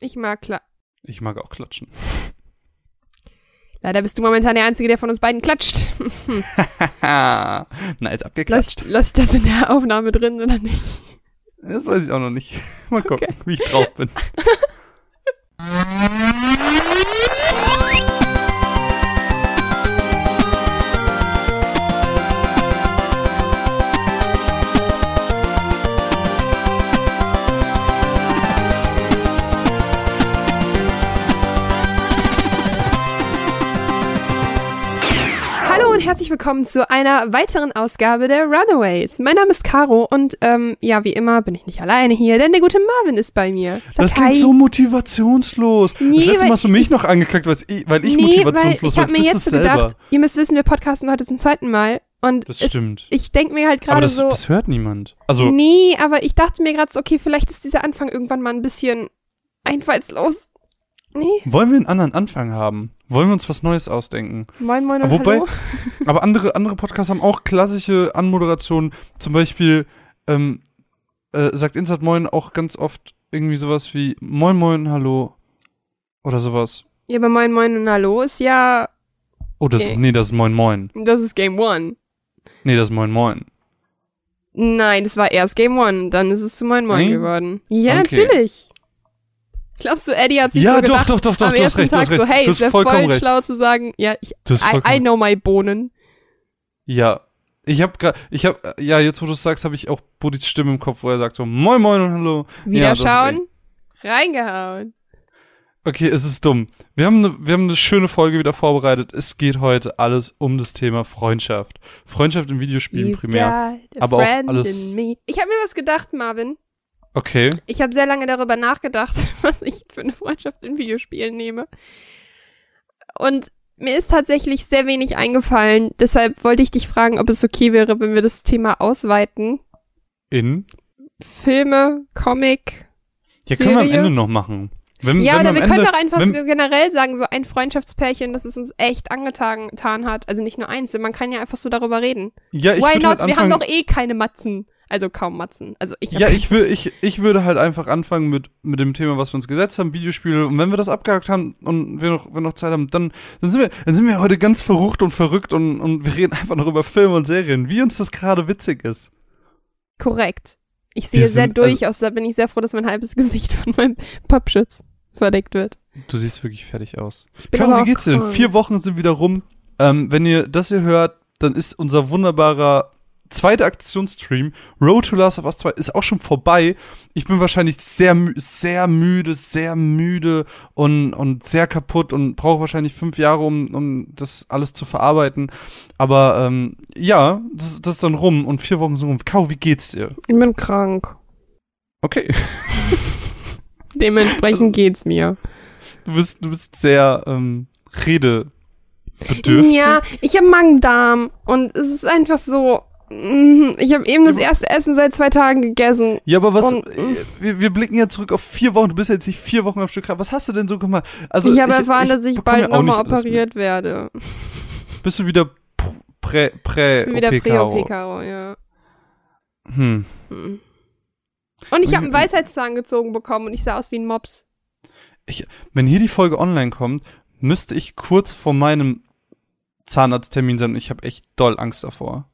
Ich mag klar. Ich mag auch klatschen. Leider bist du momentan der Einzige, der von uns beiden klatscht. Na, jetzt lass, abgeklatscht. lass das in der Aufnahme drin oder nicht? Das weiß ich auch noch nicht. Mal gucken, Okay. wie ich drauf bin. herzlich willkommen zu einer weiteren Ausgabe der Runaways. Mein Name ist Caro und ähm, ja, wie immer bin ich nicht alleine hier, denn der gute Marvin ist bei mir. Sag Das klingt so motivationslos. Nee, das letzte Mal hast du mich noch angekackt, weil ich, weil ich nee, motivationslos weil ich habe war. mir Jetzt so selber. gedacht, ihr müsst wissen, wir podcasten heute zum zweiten Mal und Das es, stimmt. ich denke mir halt gerade so, das hört niemand. Also, nee, aber ich dachte mir gerade so, okay, vielleicht ist dieser Anfang irgendwann mal ein bisschen einfallslos. Nee, wollen wir einen anderen Anfang haben? Wollen wir uns was Neues ausdenken? moin moin und Aber wobei- hallo. Aber andere, andere Podcasts haben auch klassische Anmoderationen. Zum Beispiel ähm, äh, sagt Insert Moin auch ganz oft irgendwie sowas wie Moin Moin, Hallo oder sowas. Ja, aber moin moin und hallo ist ja, Oh, das Okay. ist, nee, das ist Moin Moin. das ist Game One. Nee, das ist Moin Moin. Nein, das war erst Game One, dann ist es zu Moin Moin Nein? geworden. Ja, Okay. natürlich. Glaubst du, Eddie hat sich Ja, so doch, gedacht, doch, doch, doch, am ersten recht, Tag recht. so, hey, du ist ja hast vollkommen voll recht. schlau zu sagen, ja, ich, I, I know my Bohnen. Ja. Ich hab grad, ich hab, ja, jetzt wo du es sagst, habe ich auch Bodis Stimme im Kopf, wo er sagt so Moin Moin und Hallo. Wieder Ja, reingehauen. Okay, es ist dumm. Wir haben, eine, wir haben eine schöne Folge wieder vorbereitet. Es geht heute alles um das Thema Freundschaft. Freundschaft in Videospielen You've primär. aber auch alles-. Ich habe mir was gedacht, Marvin. Okay. Ich habe sehr lange darüber nachgedacht, was ich für eine Freundschaft in Videospielen nehme. Und mir ist tatsächlich sehr wenig eingefallen. Deshalb wollte ich dich fragen, ob es okay wäre, wenn wir das Thema ausweiten. In? Filme, Comic. Ja, können wir am Serie? Ende noch machen. Wenn, Ja, wenn oder wir Ende, können doch einfach wenn, so generell sagen, so ein Freundschaftspärchen, das es uns echt angetan getan hat. Also nicht nur eins, man kann ja einfach so darüber reden. Ja, ich Why würde not? halt wir haben anfangen. doch eh keine Matzen. Also kaum Matzen. Also ich ja, ich, will, ich, ich würde halt einfach anfangen mit, mit dem Thema, was wir uns gesetzt haben, Videospiele. Und wenn wir das abgehakt haben und wir noch, wir noch Zeit haben, dann, dann, sind wir, dann sind wir heute ganz verrucht und verrückt und, und wir reden einfach noch über Filme und Serien, wie uns das gerade witzig ist. Korrekt. Ich sehe sehr sind- also durch aus, da bin ich sehr froh, dass mein halbes Gesicht von meinem Pappschutz verdeckt wird. Du siehst wirklich fertig aus. Caro, wie geht's dir denn? Vier Wochen sind wieder rum. Ähm, wenn ihr das hier hört, dann ist unser wunderbarer zweiter Aktionsstream, Road to Last of Us 2, ist auch schon vorbei. Ich bin wahrscheinlich sehr, sehr müde, sehr müde und, und sehr kaputt und brauche wahrscheinlich fünf Jahre, um, um das alles zu verarbeiten. Aber ähm, ja, das, das ist dann rum und vier Wochen sind rum. Caro, wie geht's dir? Ich bin krank. Okay. Dementsprechend geht's mir. Du bist, du bist sehr ähm, redebedürftig. Ja, ich habe Magen-Darm und es ist einfach so. Mm, Ich habe eben das erste Essen seit zwei Tagen gegessen. Ja, aber was, Und- äh, wir, wir blicken ja zurück auf vier Wochen. Du bist ja jetzt nicht vier Wochen am Stück krank. Was hast du denn so gemacht? Also, ich habe erfahren, dass ich bald nochmal operiert werde. Bist du wieder prä, prä, Wieder OP, Caro? Prä-OP-Karo, ja. Hm. Hm. Und ich habe einen Weisheitszahn gezogen bekommen und ich sah aus wie ein Mops. Wenn hier die Folge online kommt, müsste ich kurz vor meinem Zahnarzttermin sein und ich habe echt doll Angst davor.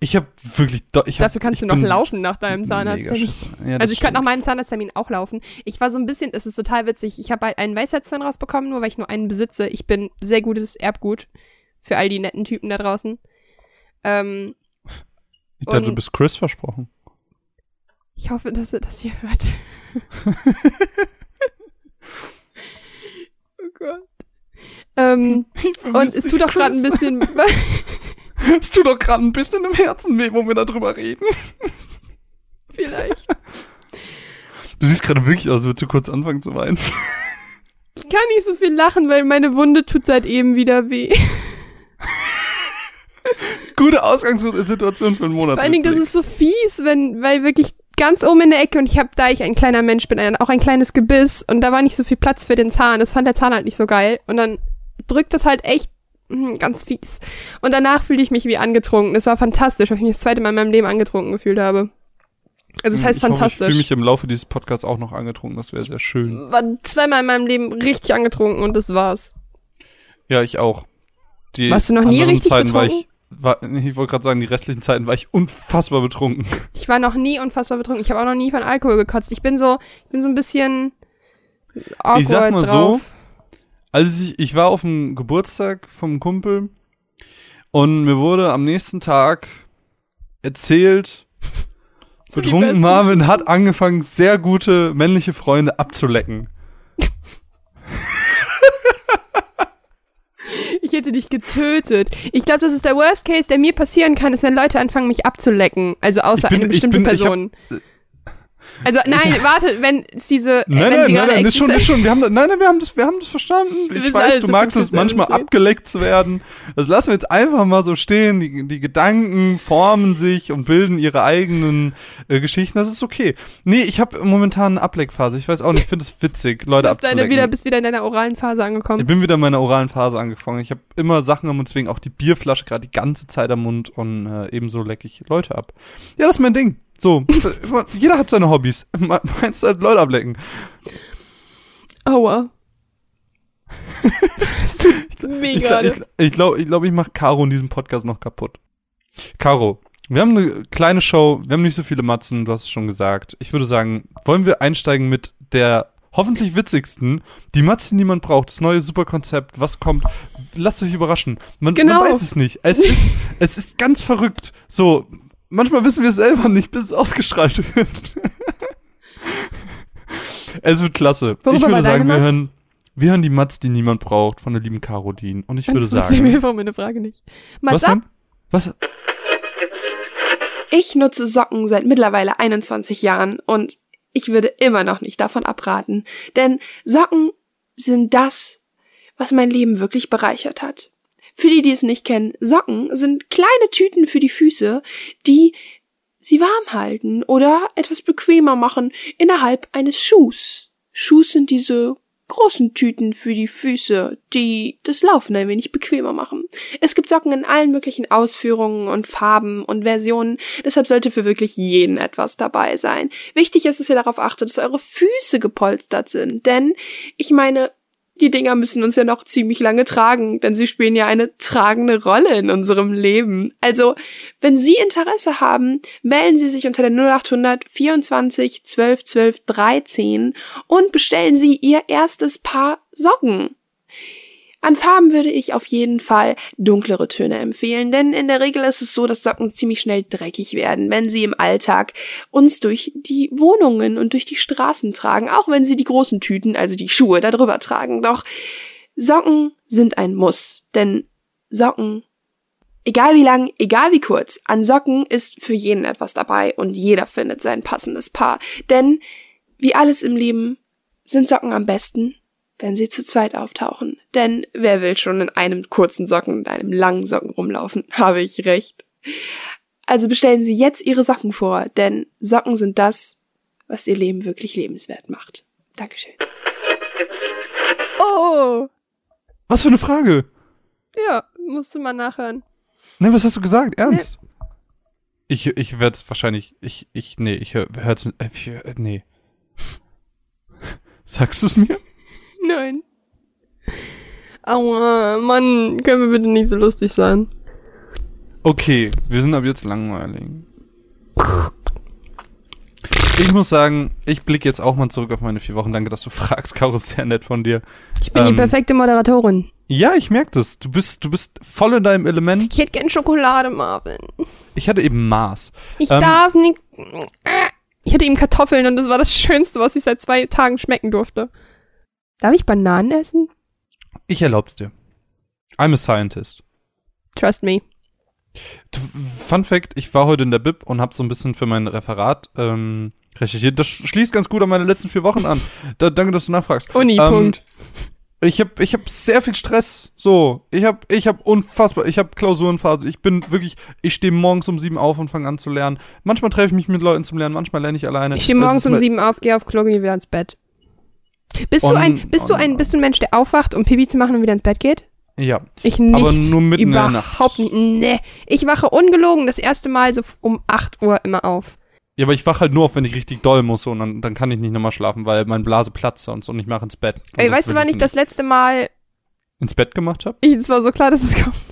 Ich habe wirklich ich hab, Dafür kannst ich du noch laufen nach deinem Zahnarzttermin. Ja, Also ich könnte nach meinem Zahnarzttermin auch laufen. Ich war so ein bisschen, es ist total witzig. Ich habe halt einen Weisheitszahn rausbekommen, nur weil ich nur einen besitze. Ich bin sehr gutes Erbgut für all die netten Typen da draußen. Ähm, Ich dachte, du bist Chris versprochen. ich hoffe, dass ihr das hier hört. oh Gott. Ähm, und es tut auch gerade ein bisschen. Es tut doch gerade ein bisschen im Herzen weh, wo wir darüber reden. vielleicht. Du siehst gerade wirklich aus, als würdest du kurz anfangen zu weinen. Ich kann nicht so viel lachen, weil meine Wunde tut seit eben wieder weh. Gute Ausgangssituation für einen Monat. Vor allen Dingen, das ist so fies, wenn, weil wirklich ganz oben in der Ecke und ich habe, da ich ein kleiner Mensch bin, ein, auch ein kleines Gebiss und da war nicht so viel Platz für den Zahn. Das fand der Zahn halt nicht so geil und dann drückt das halt echt ganz fies. Und danach fühlte ich mich wie angetrunken. Das war fantastisch, weil ich mich das zweite Mal in meinem Leben angetrunken gefühlt habe. Also das heißt ich hoffe, fantastisch. ich fühle mich im Laufe dieses Podcasts auch noch angetrunken. Das wäre sehr schön. war zweimal in meinem Leben richtig angetrunken und das war's. Ja, ich auch. Die Warst du noch nie richtig Zeiten war betrunken? ich, war, ich wollte gerade sagen, die restlichen Zeiten war ich unfassbar betrunken. Ich war noch nie unfassbar betrunken. Ich habe auch noch nie von Alkohol gekotzt. Ich bin so, ich bin so ein bisschen awkward Ich sag mal so, drauf. Also ich, ich war auf dem Geburtstag vom Kumpel und mir wurde am nächsten Tag erzählt, betrunken. Marvin hat angefangen, sehr gute männliche Freunde abzulecken. Ich hätte dich getötet. Ich glaube, das ist der Worst Case, der mir passieren kann, ist, wenn Leute anfangen, mich abzulecken. Also außer bin- eine bestimmte bin- ich hab- Person. Also nein, warte, wenn es diese, äh, Nein, wenn nein, nein, ist schon, ist schon, wir haben, das- nein, nein, wir haben das, wir haben das verstanden. Wir Ich weiß, du so magst es manchmal alles. abgeleckt zu werden. Das lassen wir jetzt einfach mal so stehen. Die, die Gedanken formen sich und bilden ihre eigenen äh, Geschichten. Das ist okay. Nee, ich habe momentan eine Ableckphase. Ich weiß auch nicht, ich finde es witzig, Leute bist, deine abzulecken. wieder, bist wieder in deiner oralen Phase Ich angekommen. bin wieder in meiner oralen Phase angefangen. Ich habe immer Sachen am Mund, deswegen auch die Bierflasche gerade die ganze Zeit am Mund und äh, ebenso lecke ich Leute ab. Ja, das ist mein Ding. So, jeder hat seine Hobbys. Me- Meinst du halt Leute ablecken? Aua. das tut weh Ich, gla- gerade. ich, glaube, ich, glaub, ich mache Caro in diesem Podcast noch kaputt. Caro, wir haben eine kleine Show, wir haben nicht so viele Matzen, du hast es schon gesagt. Ich würde sagen, wollen wir einsteigen mit der hoffentlich witzigsten, die Matzen, die man braucht, das neue Superkonzept, was kommt. Lasst euch überraschen. Man, Genau. man weiß es nicht. Es ist, es ist ganz verrückt. So, manchmal wissen wir es selber nicht, bis es ausgestrahlt wird. es wird klasse. Worüber ich würde sagen, wir hören, wir hören die Matz, die niemand braucht, von der lieben Caroline. Und ich würde Beantworte mir sagen. einfach meine Frage nicht. Was Matza, denn? Was? Ich nutze Socken seit mittlerweile 21 Jahren und ich würde immer noch nicht davon abraten, denn Socken sind das, was mein Leben wirklich bereichert hat. Für die, die es nicht kennen, Socken sind kleine Tüten für die Füße, die sie warm halten oder etwas bequemer machen innerhalb eines Schuhs. Schuhs sind diese großen Tüten für die Füße, die das Laufen ein wenig bequemer machen. Es gibt Socken in allen möglichen Ausführungen und Farben und Versionen, deshalb sollte für wirklich jeden etwas dabei sein. Wichtig ist, dass ihr darauf achtet, dass eure Füße gepolstert sind, denn ich meine, die Dinger müssen uns ja noch ziemlich lange tragen, denn sie spielen ja eine tragende Rolle in unserem Leben. Also, wenn Sie Interesse haben, melden Sie sich unter der 0800 24 12 12 13 und bestellen Sie Ihr erstes Paar Socken. An Farben würde ich auf jeden Fall dunklere Töne empfehlen, denn in der Regel ist es so, dass Socken ziemlich schnell dreckig werden, wenn sie im Alltag uns durch die Wohnungen und durch die Straßen tragen, auch wenn sie die großen Tüten, also die Schuhe, darüber tragen. Doch Socken sind ein Muss, denn Socken, egal wie lang, egal wie kurz, an Socken ist für jeden etwas dabei und jeder findet sein passendes Paar. Denn wie alles im Leben sind Socken am besten, wenn sie zu zweit auftauchen. Denn wer will schon in einem kurzen Socken und einem langen Socken rumlaufen? Habe ich recht. Also bestellen Sie jetzt Ihre Socken vor, denn Socken sind das, was Ihr Leben wirklich lebenswert macht. Dankeschön. Oh, Was für eine Frage? ja, musste mal nachhören. Ne, was hast du gesagt? Ernst? Ich, ich werde es wahrscheinlich, ich, ich, nee, ich hör, hör's, äh, äh, nee. Sagst du es mir? Nein. Aua, Mann, können wir bitte nicht so lustig sein? Okay, wir sind ab jetzt langweilig. Ich muss sagen, ich blicke jetzt auch mal zurück auf meine vier Wochen. Danke, dass du fragst, Caro, sehr nett von dir. Ich bin Ähm, die perfekte Moderatorin. Ja, ich merke das. Du bist, du bist voll in deinem Element. Ich hätte gern Schokolade, Marvin. Ich hatte eben Maß. Ich Ähm, darf nicht. Ich hatte eben Kartoffeln und das war das Schönste, was ich seit zwei Tagen schmecken durfte. Darf ich Bananen essen? Ich erlaub's dir. I'm a scientist. Trust me. Fun Fact, ich war heute in der Bib und habe so ein bisschen für mein Referat ähm, recherchiert. Das schließt ganz gut an meine letzten vier Wochen an. Da, danke, dass du nachfragst. Uni, Ähm, Punkt. Ich habe ich hab sehr viel Stress. So, ich habe ich hab unfassbar, ich habe Klausurenphase. Ich bin wirklich, ich stehe morgens um sieben auf und fange an zu lernen. Manchmal treffe ich mich mit Leuten zum Lernen, manchmal lerne ich alleine. Ich stehe morgens um sieben auf, gehe auf Klo, gehe wieder ins Bett. Bist du On- ein, bist du on- ein, bist du ein Mensch, der aufwacht, um Pipi zu machen und wieder ins Bett geht? Ja, Ich nicht. Aber nur mitten in der Überhaupt Nacht. nicht. Nee. Ich wache ungelogen das erste Mal so um 8 Uhr immer auf. Ja, aber ich wach halt nur auf, wenn ich richtig doll muss und dann, dann kann ich nicht nochmal schlafen, weil mein Blase platzt sonst und ich mache ins Bett. Ey, weißt du, wann ich das letzte Mal, ins Bett gemacht habe? es war so klar, dass es kommt.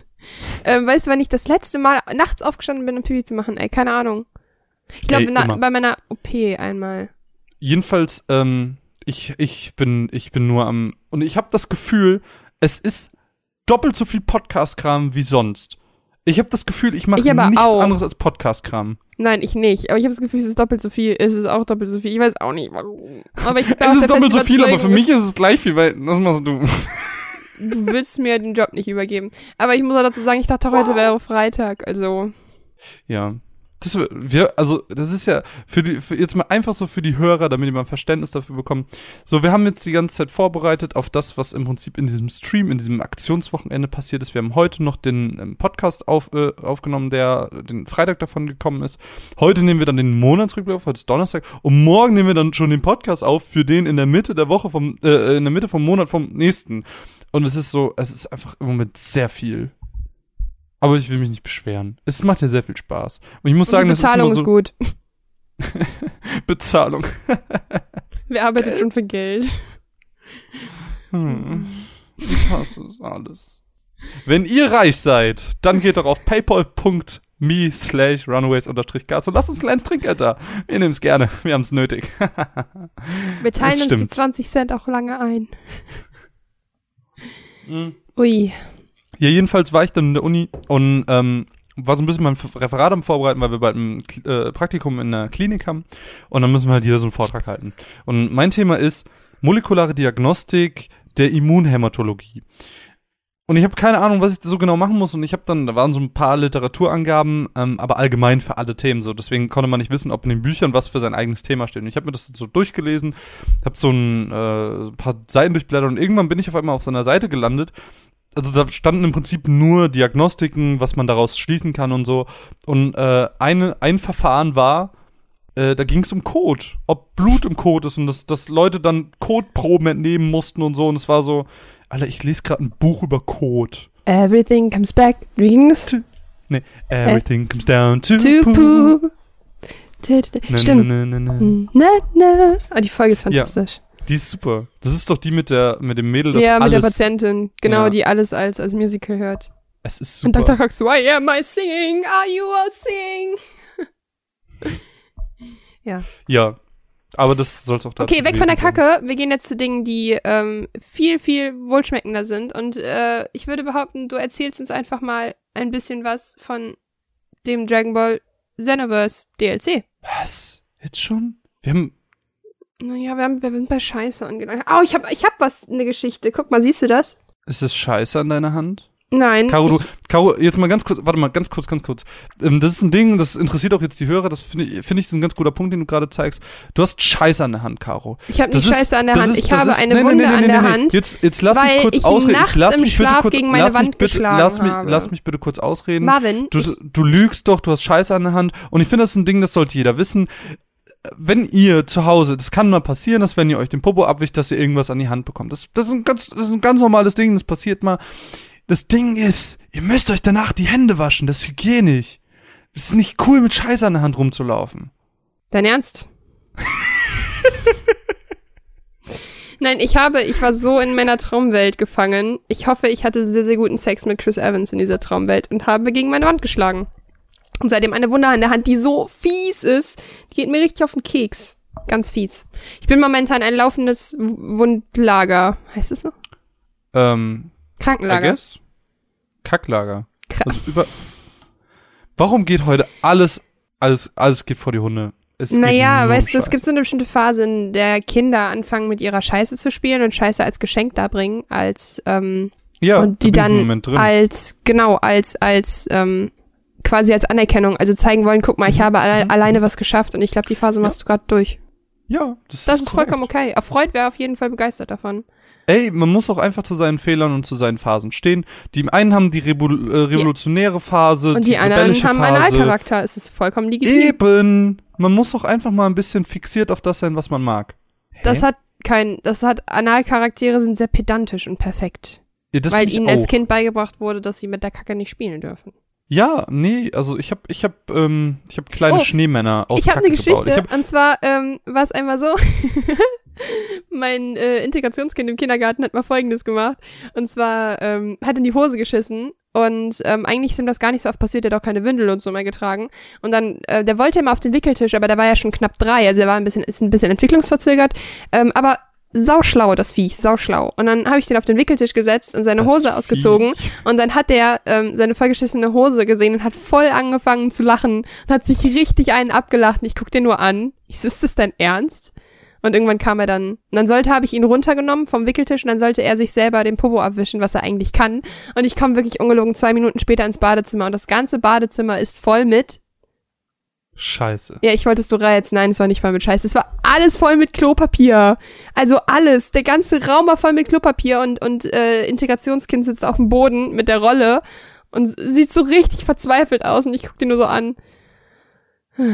Ähm, weißt du, wann ich das letzte Mal nachts aufgestanden bin, um Pipi zu machen? Ey, keine Ahnung. Ich glaube, bei meiner OP einmal. Jedenfalls, ähm, ich, ich bin, ich bin nur am, und ich habe das Gefühl, es ist doppelt so viel Podcast-Kram wie sonst. Ich habe das Gefühl, ich mache nichts auch. anderes als Podcast-Kram. Nein, ich nicht. Aber ich habe das Gefühl, es ist doppelt so viel. Es ist auch doppelt so viel. Ich weiß auch nicht, warum. Aber ich Es ist doppelt so viel, aber für mich ist es gleich viel, weil, was machst du? Du willst mir den Job nicht übergeben. Aber ich muss auch dazu sagen, ich dachte, heute wäre Freitag. Also, Ja. Das, wir, also, das ist ja für die, für jetzt mal einfach so für die Hörer, damit die mal ein Verständnis dafür bekommen. So, wir haben jetzt die ganze Zeit vorbereitet auf das, was im Prinzip in diesem Stream, in diesem Aktionswochenende passiert ist. Wir haben heute noch den ähm, Podcast auf, äh, aufgenommen, der den Freitag davon gekommen ist. Heute nehmen wir dann den Monatsrückblick auf, heute ist Donnerstag. Und morgen nehmen wir dann schon den Podcast auf für den in der Mitte der Woche vom, äh, in der Mitte vom Monat vom nächsten. Und es ist so, es ist einfach im Moment sehr viel. Aber ich will mich nicht beschweren. Es macht ja sehr viel Spaß. Und ich muss sagen, die das ist Bezahlung ist gut. Bezahlung. Wer arbeitet schon für Geld? Hm. Ich hasse es alles. Wenn ihr reich seid, dann geht doch auf paypal.me slash runaways unterstrich gas und lasst uns ein kleines Trinkgeld da. Wir nehmen es gerne. Wir haben es nötig. Wir teilen uns die stimmt. 20 Cent auch lange ein. Mhm. Ui. Ja, jedenfalls war ich dann in der Uni und ähm, war so ein bisschen mein Referat am Vorbereiten, weil wir bald ein äh, Praktikum in der Klinik haben und dann müssen wir halt jeder so einen Vortrag halten. Und mein Thema ist molekulare Diagnostik der Immunhämatologie. Und ich habe keine Ahnung, was ich so genau machen muss. Und ich habe dann, da waren so ein paar Literaturangaben, ähm, aber allgemein für alle Themen. So, deswegen konnte man nicht wissen, ob in den Büchern was für sein eigenes Thema steht. Und ich habe mir das so durchgelesen, habe so ein äh, paar Seiten durchblättert und irgendwann bin ich auf einmal auf seiner Seite gelandet. Also da standen im Prinzip nur Diagnostiken, was man daraus schließen kann und so. Und äh, eine, ein Verfahren war, äh, da ging es um Code, ob Blut im Code ist und dass, dass Leute dann Codeproben entnehmen mussten und so. Und es war so, Alter, ich lese gerade ein Buch über Code. Everything comes back. Wie ging das? Nee, everything comes down to, To poo. poo. Stimmt. Na, na, na, na. Na, na. Oh, die Folge ist Ja. Die ist super. Das ist doch die mit der mit dem Mädel, das Ja, mit alles. der Patientin. Genau, Ja. die alles als, als Musical hört. Es ist Und super. Dr. Cox, why am I singing? Are you all singing? ja, aber das soll es auch dazu Okay, weg von der gewesen sein. Kacke. Wir gehen jetzt zu Dingen, die ähm, viel, viel wohlschmeckender sind. Und äh, ich würde behaupten, du erzählst uns einfach mal ein bisschen was von dem Dragon Ball Xenoverse DLC. Was? Jetzt schon? Wir haben Naja, wir, haben, wir sind bei Scheiße angelangt. Oh, ich hab, ich hab was, eine Geschichte. Guck mal, siehst du das? ist es Scheiße an deiner Hand? Nein. Caro, du, ich, Caro, jetzt mal ganz kurz, warte mal, ganz kurz, ganz kurz. Ähm, das ist ein Ding, das interessiert auch jetzt die Hörer, das finde ich, finde ich, ist ein ganz guter Punkt, den du gerade zeigst. Du hast Scheiße an der Hand, Caro. ich habe Das nicht Scheiße an der das Hand. ist- ich das habe ist- eine nee, Wunde nee, nee, an der. Hand. Jetzt, jetzt lass mich kurz ich ausreden. Jetzt lass mich bitte kurz, gegen meine lass mich Wand bitte, lass mich, lass mich bitte kurz ausreden. Marvin, Du, ich, du lügst doch, du hast Scheiße an der Hand. Und ich finde, das ist ein Ding, das sollte jeder wissen. Wenn ihr zu Hause, das kann mal passieren, dass wenn ihr euch den Popo abwischt, dass ihr irgendwas an die Hand bekommt. Das, das, ist, ein ganz, das ist ein ganz normales Ding, das passiert mal. Das Ding ist, ihr müsst euch danach die Hände waschen, das ist hygienisch. Es ist nicht cool, mit Scheiße an der Hand rumzulaufen. dein Ernst? Nein, ich habe, ich war so in meiner Traumwelt gefangen. Ich hoffe, ich hatte sehr, sehr guten Sex mit Chris Evans in dieser Traumwelt und habe gegen meine Wand geschlagen. Und seitdem eine Wunde an der Hand, die so fies ist, die geht mir richtig auf den Keks. Ganz fies. Ich bin momentan ein laufendes Wundlager. Heißt es so? Ähm, Krankenlager. Kacklager. Kra- Also über Warum geht heute alles, alles, alles geht vor die Hunde? Es Naja, weißt du, es gibt so eine bestimmte Phase, in der Kinder anfangen mit ihrer Scheiße zu spielen und Scheiße als Geschenk darbringen, als ähm, ja, und die dann als genau als als ähm, quasi als Anerkennung, also zeigen wollen, guck mal, ich habe alle, Mhm. alleine was geschafft und ich glaube, die Phase Ja. machst du gerade durch. ja, das, Das ist korrekt. vollkommen okay. Erfreut wäre auf jeden Fall begeistert davon. Ey, man muss auch einfach zu seinen Fehlern und zu seinen Phasen stehen. Die einen haben die Revo- äh, revolutionäre Phase, Und die, anderen rebellische haben Phase. Analcharakter. Es ist vollkommen legitim. Eben. Man muss auch einfach mal ein bisschen fixiert auf das sein, was man mag. Hä? Das hat kein, das hat Analcharaktere sind sehr pedantisch und perfekt, ja, weil ihnen als Kind beigebracht wurde, dass sie mit der Kacke nicht spielen dürfen. Ja, nee, also ich habe ich hab, ähm, ich hab kleine Oh, Schneemänner aus ich habe eine Geschichte. Ich hab, und zwar ähm, war es einmal so. mein äh, Integrationskind im Kindergarten hat mal Folgendes gemacht. Und zwar ähm, hat in die Hose geschissen. Und ähm, eigentlich ist ihm das gar nicht so oft passiert, er hat auch keine Windel und so mehr getragen. Und dann, äh, der wollte immer auf den Wickeltisch, aber der war ja schon knapp drei, also er war ein bisschen, ist ein bisschen entwicklungsverzögert. Ähm, aber sauschlau, das Viech, sauschlau. Und dann habe ich den auf den Wickeltisch gesetzt und seine Das Hose ausgezogen. Viech. Und dann hat er ähm, seine vollgeschissene Hose gesehen und hat voll angefangen zu lachen und hat sich richtig einen abgelacht. Und ich guck den nur an. Ich so, ist das dein Ernst? Und irgendwann kam er dann. Und dann sollte, habe ich ihn runtergenommen vom Wickeltisch und dann sollte er sich selber den Popo abwischen, was er eigentlich kann. Und ich komme wirklich ungelogen zwei Minuten später ins Badezimmer und das ganze Badezimmer ist voll mit. Scheiße. Ja, ich wollte es sogar jetzt. Nein, es war nicht voll mit Scheiße. Es war alles voll mit Klopapier. Also alles. Der ganze Raum war voll mit Klopapier und, und äh, Integrationskind sitzt auf dem Boden mit der Rolle und sieht so richtig verzweifelt aus und ich guck den nur so an.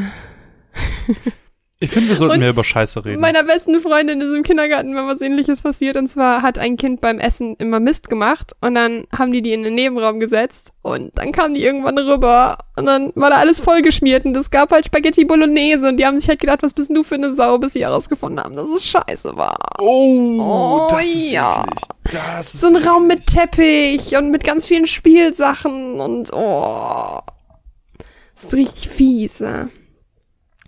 Ich finde, wir sollten Und mehr über Scheiße reden. Meiner besten Freundin ist im Kindergarten mal was ähnliches passiert. Und zwar hat ein Kind beim Essen immer Mist gemacht. Und dann haben die die in den Nebenraum gesetzt. Und dann kamen die irgendwann rüber. Und dann war da alles vollgeschmiert. Und es gab halt Spaghetti Bolognese. Und die haben sich halt gedacht, was bist denn du für eine Sau, bis sie herausgefunden haben, dass es scheiße war. oh, Oh, das ist ja. eklig. Das ist So ein Raum mit eklig. Teppich und mit ganz vielen Spielsachen. Und oh. Das ist richtig fies. Ja.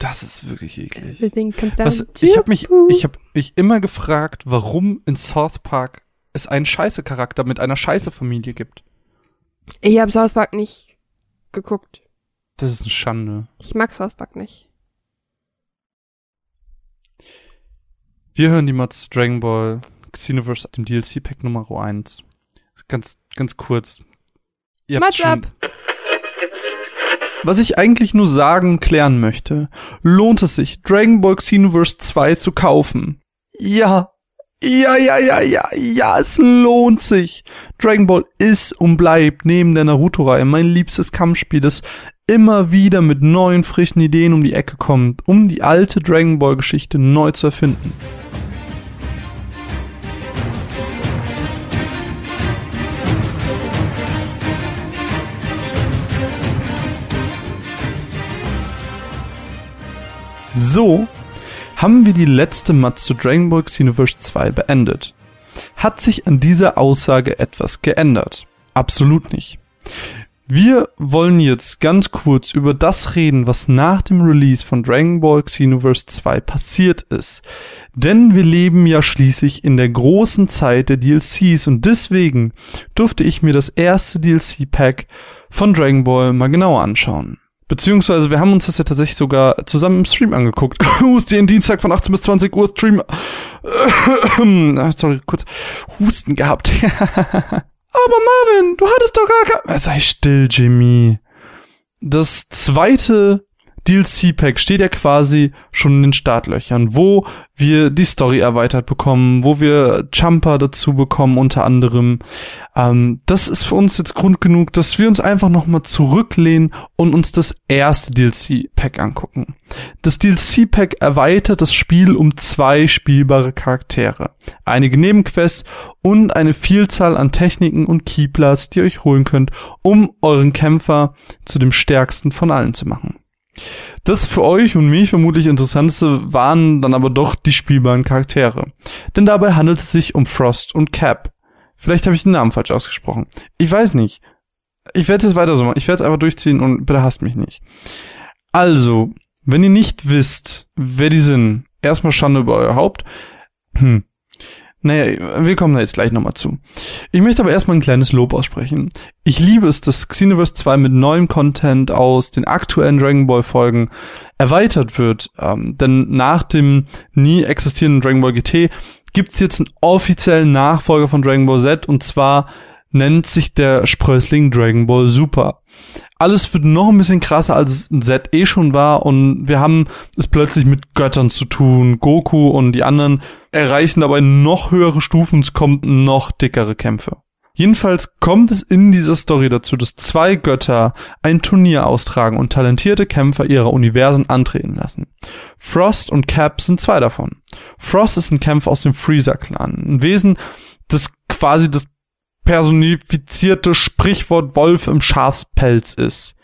Das ist wirklich eklig. Everything comes down Was, ich habe mich, ich habe mich immer gefragt, warum in South Park es einen Scheiße-Charakter mit einer Scheiße-Familie gibt. Ich habe South Park nicht geguckt. Das ist eine Schande. Ich mag South Park nicht. Wir hören die zu Dragon Ball Xenoverse dem DLC-Pack Nummer 1. Ganz, ganz kurz. Ihr habt's Match schon- up. Was ich eigentlich nur sagen, klären möchte, lohnt es sich, Dragon Ball Xenoverse 2 zu kaufen? Ja. Ja, ja, ja, ja, ja, es lohnt sich. Dragon Ball ist und bleibt neben der Naruto-Reihe mein liebstes Kampfspiel, das immer wieder mit neuen, frischen Ideen um die Ecke kommt, um die alte Dragon Ball Geschichte neu zu erfinden. So haben wir die letzte Matz zu Dragon Ball Xenoverse 2 beendet. Hat sich an dieser Aussage etwas geändert? Absolut nicht. Wir wollen jetzt ganz kurz über das reden, was nach dem Release von Dragon Ball Xenoverse 2 passiert ist. Denn wir leben ja schließlich in der großen Zeit der DLCs und deswegen durfte ich mir das erste DLC-Pack von Dragon Ball mal genauer anschauen. Beziehungsweise wir haben uns das ja tatsächlich sogar zusammen im Stream angeguckt. Husten Dienstag von 18 bis 20 Uhr Stream. Ah, Sorry, kurz Husten gehabt. Aber Marvin, du hattest doch gar kein... Sei still, Jimmy. Das zweite DLC-Pack steht ja quasi schon in den Startlöchern, wo wir die Story erweitert bekommen, wo wir Jumper dazu bekommen, unter anderem. Ähm, das ist für uns jetzt Grund genug, dass wir uns einfach nochmal zurücklehnen und uns das erste DLC-Pack angucken. Das DLC-Pack erweitert das Spiel um zwei spielbare Charaktere, einige Nebenquests und eine Vielzahl an Techniken und Keeplers, die ihr euch holen könnt, um euren Kämpfer zu dem stärksten von allen zu machen. Das für euch und mich vermutlich interessanteste waren dann aber doch die spielbaren Charaktere. Denn dabei handelt es sich um Frost und Cap. Vielleicht habe ich den Namen falsch ausgesprochen. Ich weiß nicht. Ich werde es weiter so machen. Ich werde es einfach durchziehen und bitte hasst mich nicht. Also, wenn ihr nicht wisst, wer die sind, erstmal Schande über euer Haupt. Hm. Naja, wir kommen da jetzt gleich nochmal zu. Ich möchte aber erstmal ein kleines Lob aussprechen. Ich liebe es, dass Xenoverse 2 mit neuem Content aus den aktuellen Dragon Ball Folgen erweitert wird. Ähm, denn nach dem nie existierenden Dragon Ball GT gibt's jetzt einen offiziellen Nachfolger von Dragon Ball Z und zwar nennt sich der Sprössling Dragon Ball Super. Alles wird noch ein bisschen krasser, als es in Z eh schon war und wir haben es plötzlich mit Göttern zu tun. Goku und die anderen erreichen dabei noch höhere Stufen, es kommt noch dickere Kämpfe. Jedenfalls kommt es in dieser Story dazu, dass zwei Götter ein Turnier austragen und talentierte Kämpfer ihrer Universen antreten lassen. Frost und Cap sind zwei davon. Frost ist ein Kämpfer aus dem Freezer-Clan, ein Wesen, das quasi das personifizierte Sprichwort Wolf im Schafspelz ist.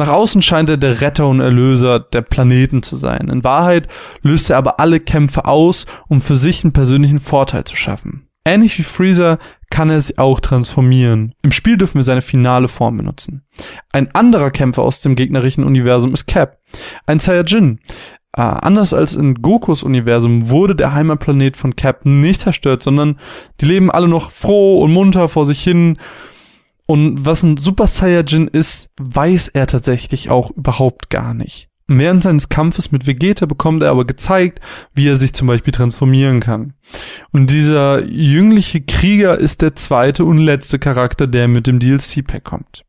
Nach außen scheint er der Retter und Erlöser der Planeten zu sein. In Wahrheit löst er aber alle Kämpfe aus, um für sich einen persönlichen Vorteil zu schaffen. Ähnlich wie Freezer kann er sie auch transformieren. Im Spiel dürfen wir seine finale Form benutzen. Ein anderer Kämpfer aus dem gegnerischen Universum ist Cap, ein Saiyajin. Äh, anders als in Gokus Universum wurde der Heimatplanet von Cap nicht zerstört, sondern die leben alle noch froh und munter vor sich hin. Und was ein Super Saiyajin ist, weiß er tatsächlich auch überhaupt gar nicht. Während seines Kampfes mit Vegeta bekommt er aber gezeigt, wie er sich zum Beispiel transformieren kann. Und dieser jüngliche Krieger ist der zweite und letzte Charakter, der mit dem DLC-Pack kommt.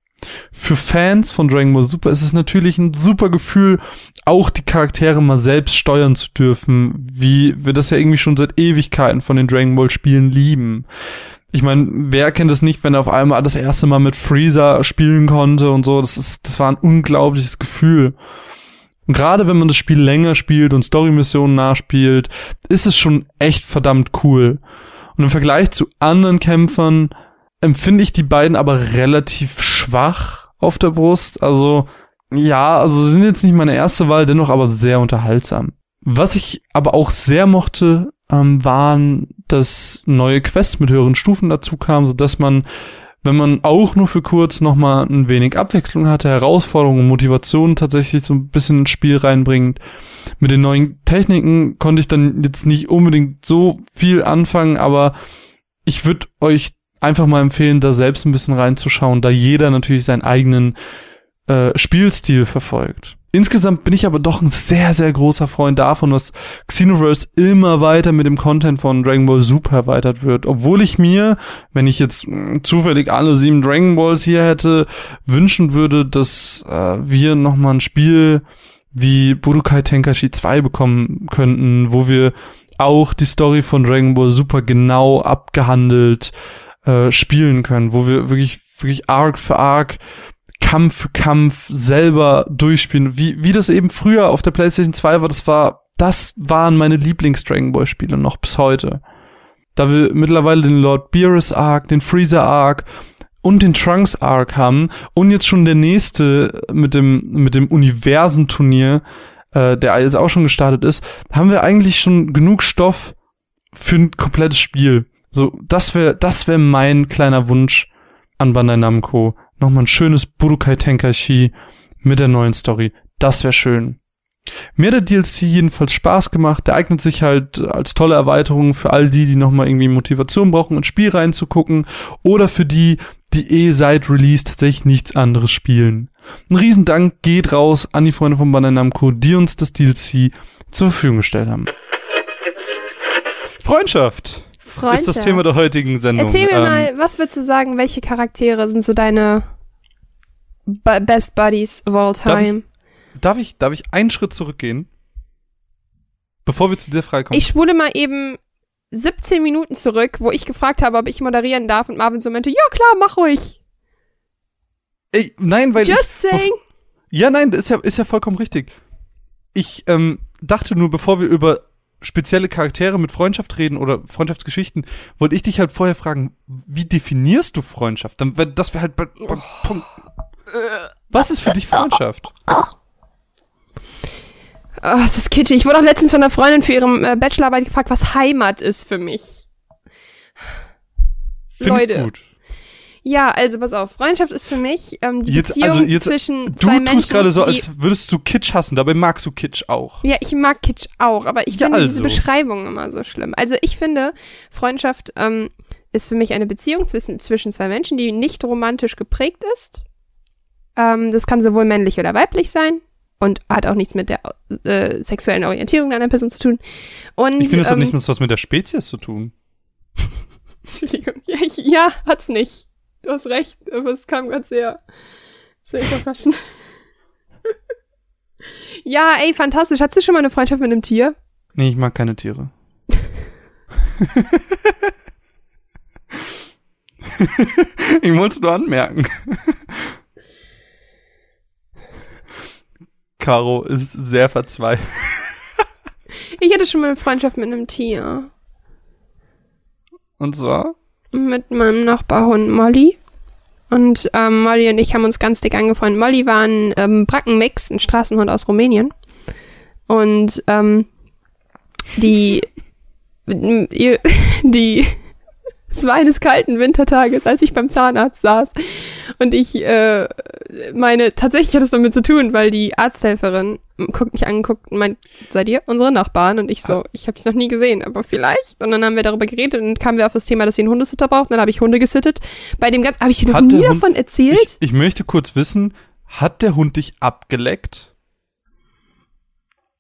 Für Fans von Dragon Ball Super ist es natürlich ein super Gefühl, auch die Charaktere mal selbst steuern zu dürfen, wie wir das ja irgendwie schon seit Ewigkeiten von den Dragon Ball Spielen lieben. Ich meine, wer kennt es nicht, wenn er auf einmal das erste Mal mit Freezer spielen konnte und so, das ist, das war ein unglaubliches Gefühl. Und gerade wenn man das Spiel länger spielt und Story-Missionen nachspielt, ist es schon echt verdammt cool. Und im Vergleich zu anderen Kämpfern empfinde ich die beiden aber relativ schwach auf der Brust. Also, ja, also sind jetzt nicht meine erste Wahl, dennoch aber sehr unterhaltsam. Was ich aber auch sehr mochte, ähm, waren, dass neue Quests mit höheren Stufen dazu kamen, sodass man wenn man auch nur für kurz nochmal ein wenig Abwechslung hatte, Herausforderungen Motivation tatsächlich so ein bisschen ins Spiel reinbringt. Mit den neuen Techniken konnte ich dann jetzt nicht unbedingt so viel anfangen, aber ich würde euch einfach mal empfehlen, da selbst ein bisschen reinzuschauen, da jeder natürlich seinen eigenen äh, Spielstil verfolgt. Insgesamt bin ich aber doch ein sehr, sehr großer Freund davon, dass Xenoverse immer weiter mit dem Content von Dragon Ball Super erweitert wird. Obwohl ich mir, wenn ich jetzt hm, zufällig alle sieben Dragon Balls hier hätte, wünschen würde, dass äh, wir nochmal ein Spiel wie Budokai Tenkaichi 2 bekommen könnten, wo wir auch die Story von Dragon Ball Super genau abgehandelt äh, spielen können, wo wir wirklich, wirklich Arc für Arc Kampf Kampf selber durchspielen. Wie, wie das eben früher auf der PlayStation 2 war, das war, das waren meine Lieblings-Dragon Ball Spiele noch bis heute. Da wir mittlerweile den Lord Beerus Arc, den Freezer Arc und den Trunks Arc haben und jetzt schon der nächste mit dem, mit dem Universenturnier, äh, der jetzt auch schon gestartet ist, haben wir eigentlich schon genug Stoff für ein komplettes Spiel. So, das wäre, das wäre mein kleiner Wunsch an Bandai Namco nochmal ein schönes Budokai Tenkaichi mit der neuen Story. Das wäre schön. Mir hat der DLC jedenfalls Spaß gemacht. Der eignet sich halt als tolle Erweiterung für all die, die nochmal irgendwie Motivation brauchen, ins Spiel reinzugucken oder für die, die eh seit Release tatsächlich nichts anderes spielen. Ein Riesendank geht raus an die Freunde von Bandai Namco, die uns das DLC zur Verfügung gestellt haben. Freundschaft. Freundschaft. Ist das Thema der heutigen Sendung. Erzähl mir Ähm, mal, was würdest du sagen, welche Charaktere sind so deine B Best Buddies of all Darf ich- time? Darf ich, darf ich einen Schritt zurückgehen? Bevor wir zu der Frage kommen. Ich spule mal eben 17 Minuten zurück, wo ich gefragt habe, ob ich moderieren darf und Marvin so meinte, ja klar, mach ruhig. Ey, nein, weil Just ich, saying. Ja, nein, das ist ja, ist ja vollkommen richtig. Ich ähm, dachte nur, bevor wir über spezielle Charaktere mit Freundschaft reden oder Freundschaftsgeschichten, wollte ich dich halt vorher fragen, wie definierst du Freundschaft? Dann, wär- das wäre halt bei, bei Punkt. Was ist für dich Freundschaft? Oh, das ist kitschig. Ich wurde auch letztens von einer Freundin für ihre äh, Bachelorarbeit gefragt, was Heimat ist für mich. Finde ich Leute. gut. Ja, also pass auf, Freundschaft ist für mich ähm, die Jetzt- Beziehung also jetzt- zwischen Du zwei Menschen, tust gerade so, als würdest du Kitsch hassen, dabei magst du Kitsch auch. Ja, ich mag Kitsch auch, aber ich Ja, finde also. diese Beschreibung immer so schlimm. Also ich finde, Freundschaft ähm, ist für mich eine Beziehung zwischen, zwischen zwei Menschen, die nicht romantisch geprägt ist. Ähm, das kann sowohl männlich oder weiblich sein und hat auch nichts mit der äh, sexuellen Orientierung einer Person zu tun. Und Ich finde, es hat ähm, nicht mehr was mit der Spezies zu tun. Entschuldigung. Ja, ich, ja, hat's nicht. Du hast recht, aber es kam gerade sehr, sehr überraschend. ja, ey, fantastisch. Hattest du schon mal eine Freundschaft mit einem Tier? Nee, ich mag keine Tiere. ich wollte es nur anmerken. Caro ist sehr verzweifelt. Ich hatte schon mal eine Freundschaft mit einem Tier. Und zwar? Mit meinem Nachbarhund Molly. Und ähm, Molly und ich haben uns ganz dick angefreundet. Molly war ein ähm, Brackenmix, ein Straßenhund aus Rumänien. Und ähm, die, ihr- die, es war eines kalten Wintertages, als ich beim Zahnarzt saß. Und ich äh, meine, tatsächlich hat es damit zu tun, weil die Arzthelferin guckt mich angeguckt und meint, seid ihr unsere Nachbarn? Und ich so, ich habe dich noch nie gesehen, aber vielleicht. Und dann haben wir darüber geredet und kamen wir auf das Thema, dass sie einen Hundesitter braucht. Und dann habe ich Hunde gesittet. Bei dem ganz, habe ich dir noch nie Hund- davon erzählt? Ich, ich möchte kurz wissen, hat der Hund dich abgeleckt?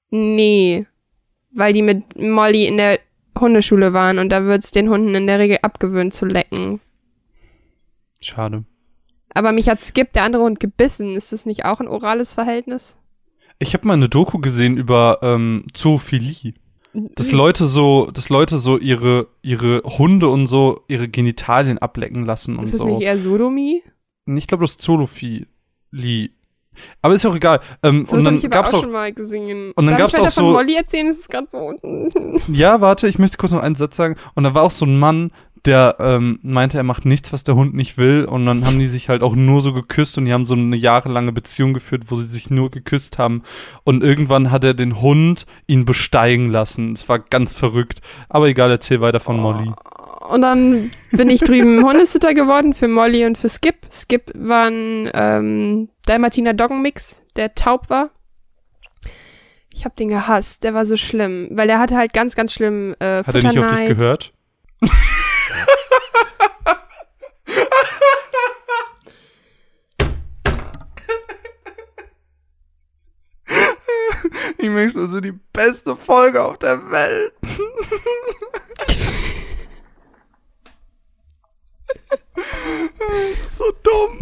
nee, weil die mit Molly in der Hundeschule waren und da wird's den Hunden in der Regel abgewöhnt zu lecken. Schade. Aber mich hat Skip, der andere Hund, gebissen. Ist das nicht auch ein orales Verhältnis? Ich habe mal eine Doku gesehen über ähm, Zoophilie. Dass Leute so, dass Leute so ihre ihre Hunde und so ihre Genitalien ablecken lassen und Ist das so. nicht eher Sodomie? Ich glaube, das ist Zoophilie. Aber ist ja auch egal. Ähm, So und dann ich aber gab's auch auch, schon mal gesehen. und dann ich weiter auch von so- Molly erzählen? Das ist gerade so. ja, warte, ich möchte kurz noch einen Satz sagen. Und da war auch so ein Mann, der ähm, meinte, er macht nichts, was der Hund nicht will. Und dann haben die sich halt auch nur so geküsst und die haben so eine jahrelange Beziehung geführt, wo sie sich nur geküsst haben. Und irgendwann hat er den Hund ihn besteigen lassen. Es war ganz verrückt. Aber egal, erzähl weiter von Molly. Und dann bin ich drüben Hundesitter geworden für Molly und für Skip. Skip war ein ähm, Dalmatiner Doggenmix, der taub war. Ich hab den gehasst, der war so schlimm, weil der hatte halt ganz, ganz schlimm äh, Hat er nicht auf dich gehört? Ich möchte also die beste Folge auf der Welt. so dumm.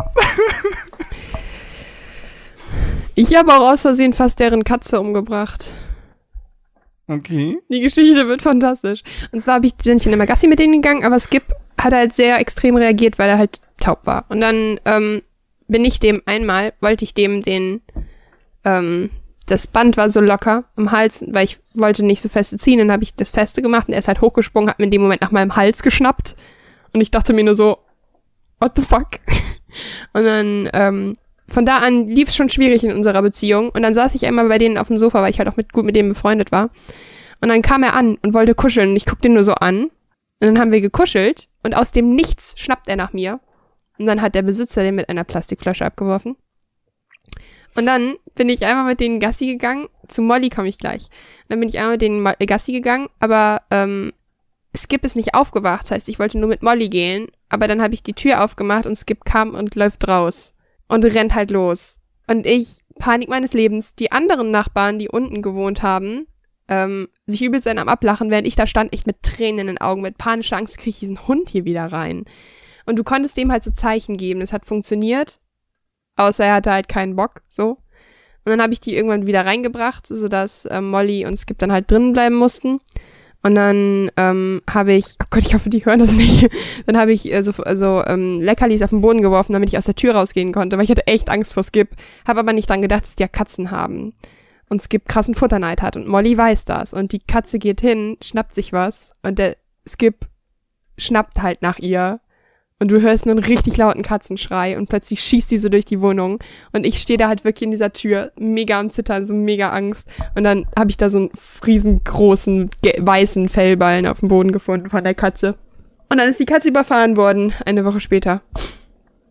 Ich habe auch aus Versehen fast deren Katze umgebracht. Okay. Die Geschichte wird fantastisch. Und zwar hab ich, bin ich dann immer Gassi mit denen gegangen, aber Skip hat halt sehr extrem reagiert, weil er halt taub war. Und dann ähm, bin ich dem einmal, wollte ich dem den, ähm, das Band war so locker am Hals, weil ich wollte nicht so feste ziehen, dann habe ich das feste gemacht und er ist halt hochgesprungen, hat mir in dem Moment nach meinem Hals geschnappt. Und ich dachte mir nur so, what the fuck? Und dann, ähm, von da an lief es schon schwierig in unserer Beziehung. Und dann saß ich einmal bei denen auf dem Sofa, weil ich halt auch mit, gut mit denen befreundet war. Und dann kam er an und wollte kuscheln. Und ich guck den nur so an. Und dann haben wir gekuschelt. Und aus dem Nichts schnappt er nach mir. Und dann hat der Besitzer den mit einer Plastikflasche abgeworfen. Und dann bin ich einmal mit denen Gassi gegangen. Zu Molly komme ich gleich. Und dann bin ich einmal mit denen äh, Gassi gegangen. Aber ähm, Skip ist nicht aufgewacht. Das heißt, ich wollte nur mit Molly gehen. Aber dann habe ich die Tür aufgemacht und Skip kam und läuft raus. Und rennt halt los. Und ich, Panik meines Lebens, die anderen Nachbarn, die unten gewohnt haben, ähm, sich übelst einen am Ablachen, während ich da stand, echt mit Tränen in den Augen, mit panischer Angst, kriege ich diesen Hund hier wieder rein. Und du konntest dem halt so Zeichen geben. Es hat funktioniert, außer er hatte halt keinen Bock, so. Und dann habe ich die irgendwann wieder reingebracht, sodass ähm, Molly und Skip dann halt drinnen bleiben mussten. Und dann ähm, habe ich, oh Gott, ich hoffe, die hören das nicht. Dann habe ich äh, so also, ähm, Leckerlis auf den Boden geworfen, damit ich aus der Tür rausgehen konnte, weil ich hatte echt Angst vor Skip. Habe aber nicht dran gedacht, dass die ja Katzen haben. Und Skip krassen Futterneid hat. Und Molly weiß das. Und die Katze geht hin, schnappt sich was. Und der Skip schnappt halt nach ihr. Und du hörst einen richtig lauten Katzenschrei. Und plötzlich schießt die so durch die Wohnung. Und ich stehe da halt wirklich in dieser Tür, mega am Zittern, so mega Angst. Und dann habe ich da so einen riesengroßen, weißen Fellballen auf dem Boden gefunden von der Katze. Und dann ist die Katze überfahren worden, eine Woche später.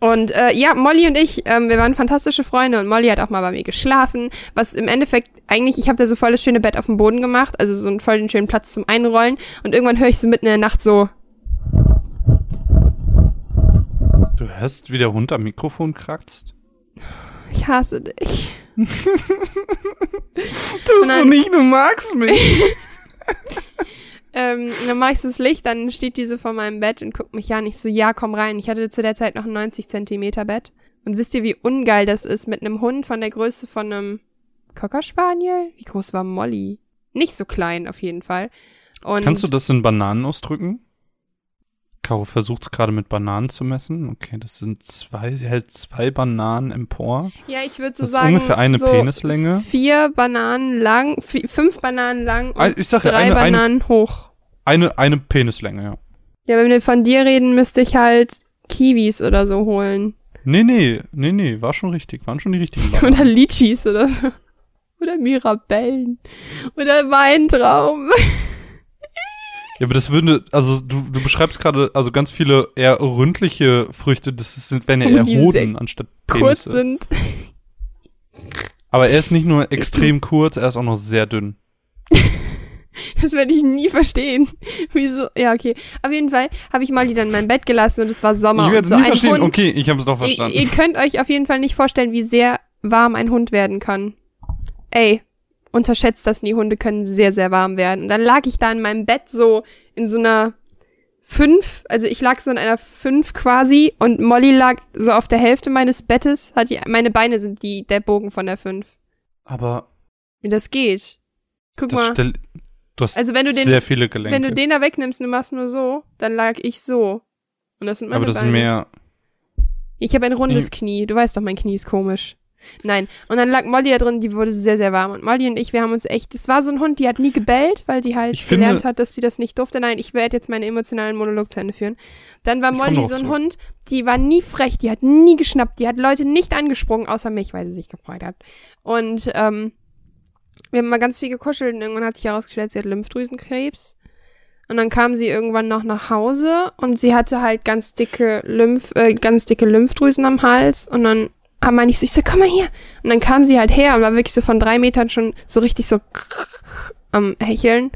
Und äh, ja, Molly und ich, ähm, wir waren fantastische Freunde und Molly hat auch mal bei mir geschlafen, was im Endeffekt eigentlich, ich habe da so voll das schöne Bett auf dem Boden gemacht, also so einen voll den schönen Platz zum Einrollen und irgendwann höre ich so mitten in der Nacht so, Du hörst, wie der Hund am Mikrofon kratzt? ich hasse dich. Tust dann- nicht, du magst mich. Ähm, dann mache ich so das Licht, dann steht diese vor meinem Bett und guckt mich an. Ich so, ja, komm rein. Ich hatte zu der Zeit noch ein 90 Zentimeter Bett. Und wisst ihr, wie ungeil das ist mit einem Hund von der Größe von einem Cocker Spaniel? Wie groß war Molly? Nicht so klein, auf jeden Fall. Und Kannst du das in Bananen ausdrücken? Caro versucht es gerade mit Bananen zu messen. Okay, das sind zwei, sie hält zwei Bananen empor. Ja, ich würde so Das ist sagen. ungefähr eine so Penislänge. Vier Bananen lang, fünf Bananen lang und Ein- ich sag ja, drei eine- eine- Bananen hoch. Eine, eine Penislänge, ja. Ja, wenn wir von dir reden, müsste ich halt Kiwis oder so holen. Nee, nee, nee, nee, war schon richtig. Waren schon die richtigen Oder Bananen. Litchis oder so. Oder Mirabellen. Oder Weintraum. Ja, aber das würde, also du, du beschreibst gerade also ganz viele eher ründliche Früchte, das sind, wären ja eher die Hoden anstatt Kurz Penisse. sind. Aber er ist nicht nur extrem kurz, er ist auch noch sehr dünn. Das werde ich nie verstehen. Wieso? Ja, okay. Auf jeden Fall habe ich Molly dann in meinem Bett gelassen und es war Sommer. ich werde es so nie verstehen. Hund, Okay, ich habe es doch ihr, verstanden. ihr könnt euch auf jeden Fall nicht vorstellen, wie sehr warm ein Hund werden kann. Ey, unterschätzt das nie. Hunde können sehr, sehr warm werden. Und dann lag ich da in meinem Bett so in so einer fünf, also ich lag so in einer fünf quasi und Molly lag so auf der Hälfte meines Bettes. Hat die, meine Beine sind die, der Bogen von der fünf. aber Wie das geht. Guck das mal. stell, du hast Also wenn du den, sehr viele Gelenke. wenn du den da wegnimmst und du machst nur so, dann lag ich so. Und das sind meine aber das Beine. sind mehr. Ich habe ein rundes Ich- Knie. Du weißt doch, mein Knie ist komisch. Nein. Und dann lag Molly da drin, die wurde sehr, sehr warm. Und Molly und ich, wir haben uns echt, das war so ein Hund, die hat nie gebellt, weil die halt Ich finde- gelernt hat, dass sie das nicht durfte. Nein, ich werde jetzt meinen emotionalen Monolog zu Ende führen. Dann war Molly so ein zurück. Hund, die war nie frech, die hat nie geschnappt, die hat Leute nicht angesprungen, außer mich, weil sie sich gefreut hat. Und ähm, wir haben mal ganz viel gekuschelt und irgendwann hat sich herausgestellt, sie hat Lymphdrüsenkrebs. Und dann kam sie irgendwann noch nach Hause und sie hatte halt ganz dicke Lymph, äh, ganz dicke Lymphdrüsen am Hals und dann ah, meine ich so, ich so, komm mal hier. Und dann kam sie halt her und war wirklich so von drei Metern schon so richtig so am Hecheln.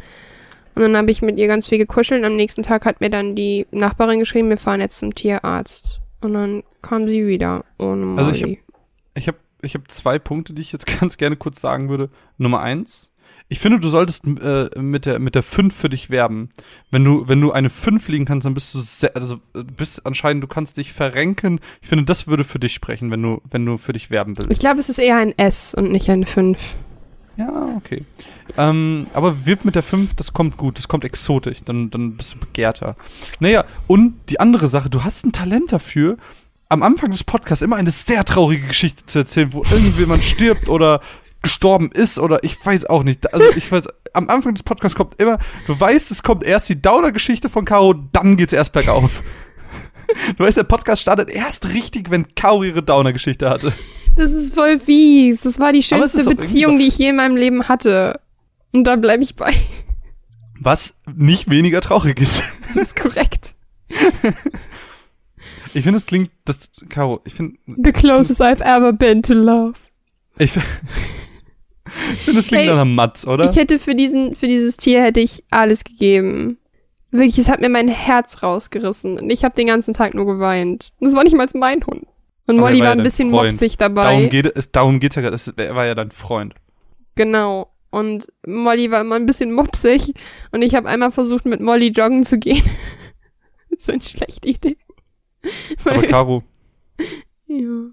Und dann habe ich mit ihr ganz viel gekuschelt und am nächsten Tag hat mir dann die Nachbarin geschrieben, wir fahren jetzt zum Tierarzt. Und dann kam sie wieder ohne Molly. Also ich hab- Ich habe ich hab zwei Punkte, die ich jetzt ganz gerne kurz sagen würde. Nummer eins. Ich finde, du solltest äh, mit der mit der 5 für dich werben. Wenn du wenn du eine 5 liegen kannst, dann bist du sehr, also äh, du bist anscheinend, du kannst dich verrenken. Ich finde, das würde für dich sprechen, wenn du wenn du für dich werben willst. ich glaube, es ist eher ein S und nicht eine 5. Ja, okay. Ähm, aber wirb mit der 5, das kommt gut, das kommt exotisch, dann, dann bist du begehrter. Naja, und die andere Sache, du hast ein Talent dafür, am Anfang des Podcasts immer eine sehr traurige Geschichte zu erzählen, wo irgendjemand stirbt oder gestorben ist oder ich weiß auch nicht. Also ich weiß, am Anfang des Podcasts kommt immer, du weißt, es kommt erst die Downer-Geschichte von Caro, dann geht's erst bergauf. Du weißt, der Podcast startet erst richtig, wenn Caro ihre Downer-Geschichte hatte. Das ist voll fies. Das war die schönste Beziehung, die ich je in meinem Leben hatte. Und da bleibe ich bei. Was nicht weniger traurig ist. Das ist korrekt. Ich finde, es klingt, das, Caro, ich finde, The closest I've ever been to love. ich, es klingt Hey, nach einer Matz, oder? Ich hätte für diesen, für dieses Tier hätte ich alles gegeben. Wirklich, es hat mir mein Herz rausgerissen. Und ich habe den ganzen Tag nur geweint. Das war nicht mal mein Hund. Und Molly war war ein bisschen Freund. mopsig dabei. darum geht es, darum geht's ja gerade, er war ja dein Freund. Genau. Und Molly war immer ein bisschen mopsig. Und ich habe einmal versucht, mit Molly joggen zu gehen. so eine schlechte Idee. Aber Weil, Caro, ja.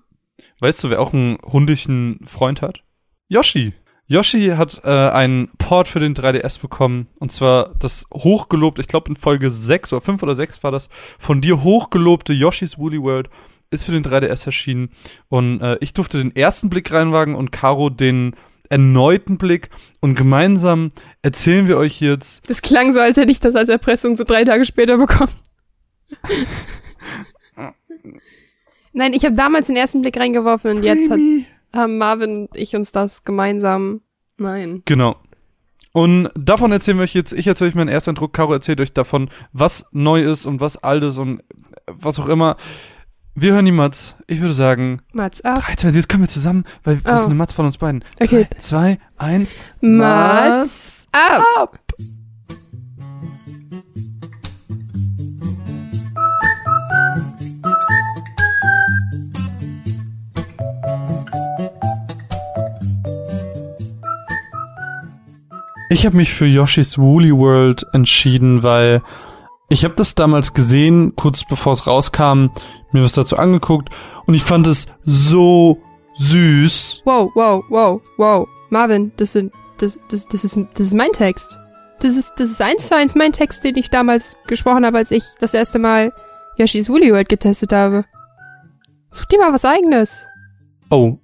weißt du, wer auch einen hundischen Freund hat? Yoshi. Yoshi hat äh, einen Port für den 3DS bekommen. Und zwar das hochgelobte, ich glaube in Folge 6 oder 5 oder 6 war das, von dir hochgelobte Yoshi's Woolly World ist für den 3DS erschienen. Und äh, ich durfte den ersten Blick reinwagen und Caro den erneuten Blick. Und gemeinsam erzählen wir euch jetzt, Das klang so, als hätte ich das als Erpressung so drei Tage später bekommen. Nein, ich habe damals den ersten Blick reingeworfen und jetzt hat, haben Marvin und ich uns das gemeinsam. Nein. Genau. Und davon erzählen wir euch jetzt, ich erzähle euch meinen ersten Eindruck, Caro erzählt euch davon, was neu ist und was alt ist und was auch immer. Wir hören die Mats. Ich würde sagen, Mats ab. 3, 2, jetzt können wir zusammen, weil das Oh. ist eine Mats von uns beiden. Okay. 2, 1, Mats ab. ab. Ich habe mich für Yoshi's Woolly World entschieden, weil ich habe das damals gesehen, kurz bevor es rauskam, mir was dazu angeguckt und ich fand es so süß. Wow, wow, wow, wow. Marvin, das sind, das, das, das ist, das ist mein Text. Das ist, das ist eins zu eins mein Text, den ich damals gesprochen habe, als ich das erste Mal Yoshi's Woolly World getestet habe. Such dir mal was eigenes. Oh.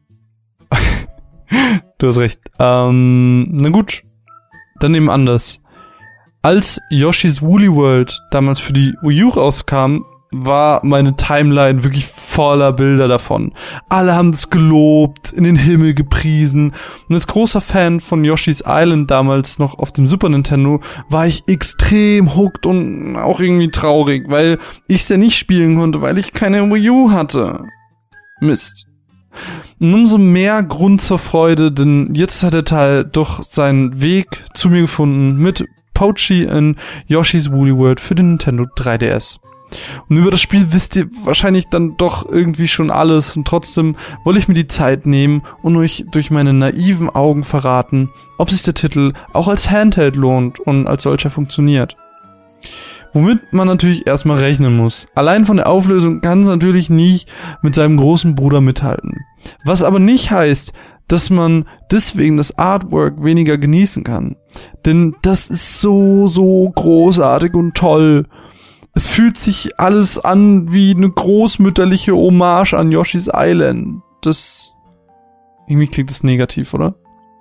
du hast recht. Ähm, na gut. Dann eben anders. Als Yoshi's Woolly World damals für die Wii U rauskam, war meine Timeline wirklich voller Bilder davon. Alle haben es gelobt, in den Himmel gepriesen. Und als großer Fan von Yoshi's Island damals noch auf dem Super Nintendo war ich extrem hooked und auch irgendwie traurig, weil ich es ja nicht spielen konnte, weil ich keine Wii U hatte. Mist. Und umso mehr Grund zur Freude, denn jetzt hat der Teil doch seinen Weg zu mir gefunden mit Pochi in Yoshi's Woolly World für den Nintendo 3DS. Und über das Spiel wisst ihr wahrscheinlich dann doch irgendwie schon alles und trotzdem wollte ich mir die Zeit nehmen und euch durch meine naiven Augen verraten, ob sich der Titel auch als Handheld lohnt und als solcher funktioniert. Womit man natürlich erstmal rechnen muss. Allein von der Auflösung kann es natürlich nicht mit seinem großen Bruder mithalten. Was aber nicht heißt, dass man deswegen das Artwork weniger genießen kann. Denn das ist so, so großartig und toll es fühlt sich alles an wie eine großmütterliche Hommage an Yoshi's Island. Das irgendwie klingt das negativ, oder?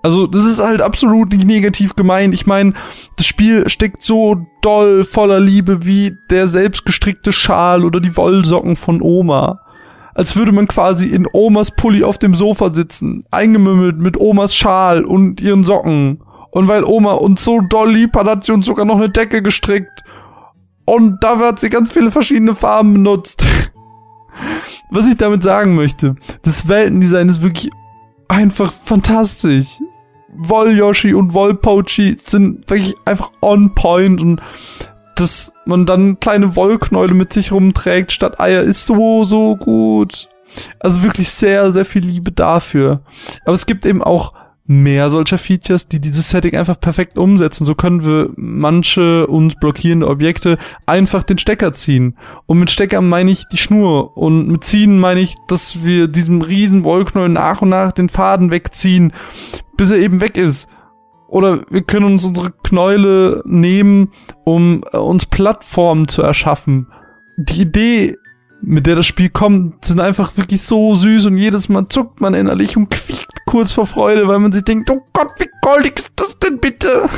Also, das ist halt absolut nicht negativ gemeint. Ich meine, das Spiel steckt so doll voller Liebe wie der selbstgestrickte Schal oder die Wollsocken von Oma. Als würde man quasi in Omas Pulli auf dem Sofa sitzen, eingemümmelt mit Omas Schal und ihren Socken. Und weil Oma uns so doll lieb hat, hat sie uns sogar noch eine Decke gestrickt. Und dafür hat sie ganz viele verschiedene Farben benutzt. Was ich damit sagen möchte, das Weltendesign ist wirklich einfach fantastisch. Woll-Yoshi und Woll-Pochi sind wirklich einfach on point und dass man dann kleine Wollknäule mit sich rumträgt statt Eier ist so, so gut. Also wirklich sehr, sehr viel Liebe dafür. Aber es gibt eben auch mehr solcher Features, die dieses Setting einfach perfekt umsetzen. So können wir manche uns blockierende Objekte einfach den Stecker ziehen. Und mit Stecker meine ich die Schnur. Und mit ziehen meine ich, dass wir diesem riesen Wollknäuel nach und nach den Faden wegziehen, bis er eben weg ist. Oder wir können uns unsere Knäule nehmen, um äh, uns Plattformen zu erschaffen. Die Idee mit der das Spiel kommt, sind einfach wirklich so süß und jedes Mal zuckt man innerlich und quiekt kurz vor Freude, weil man sich denkt, oh Gott, wie goldig ist das denn bitte?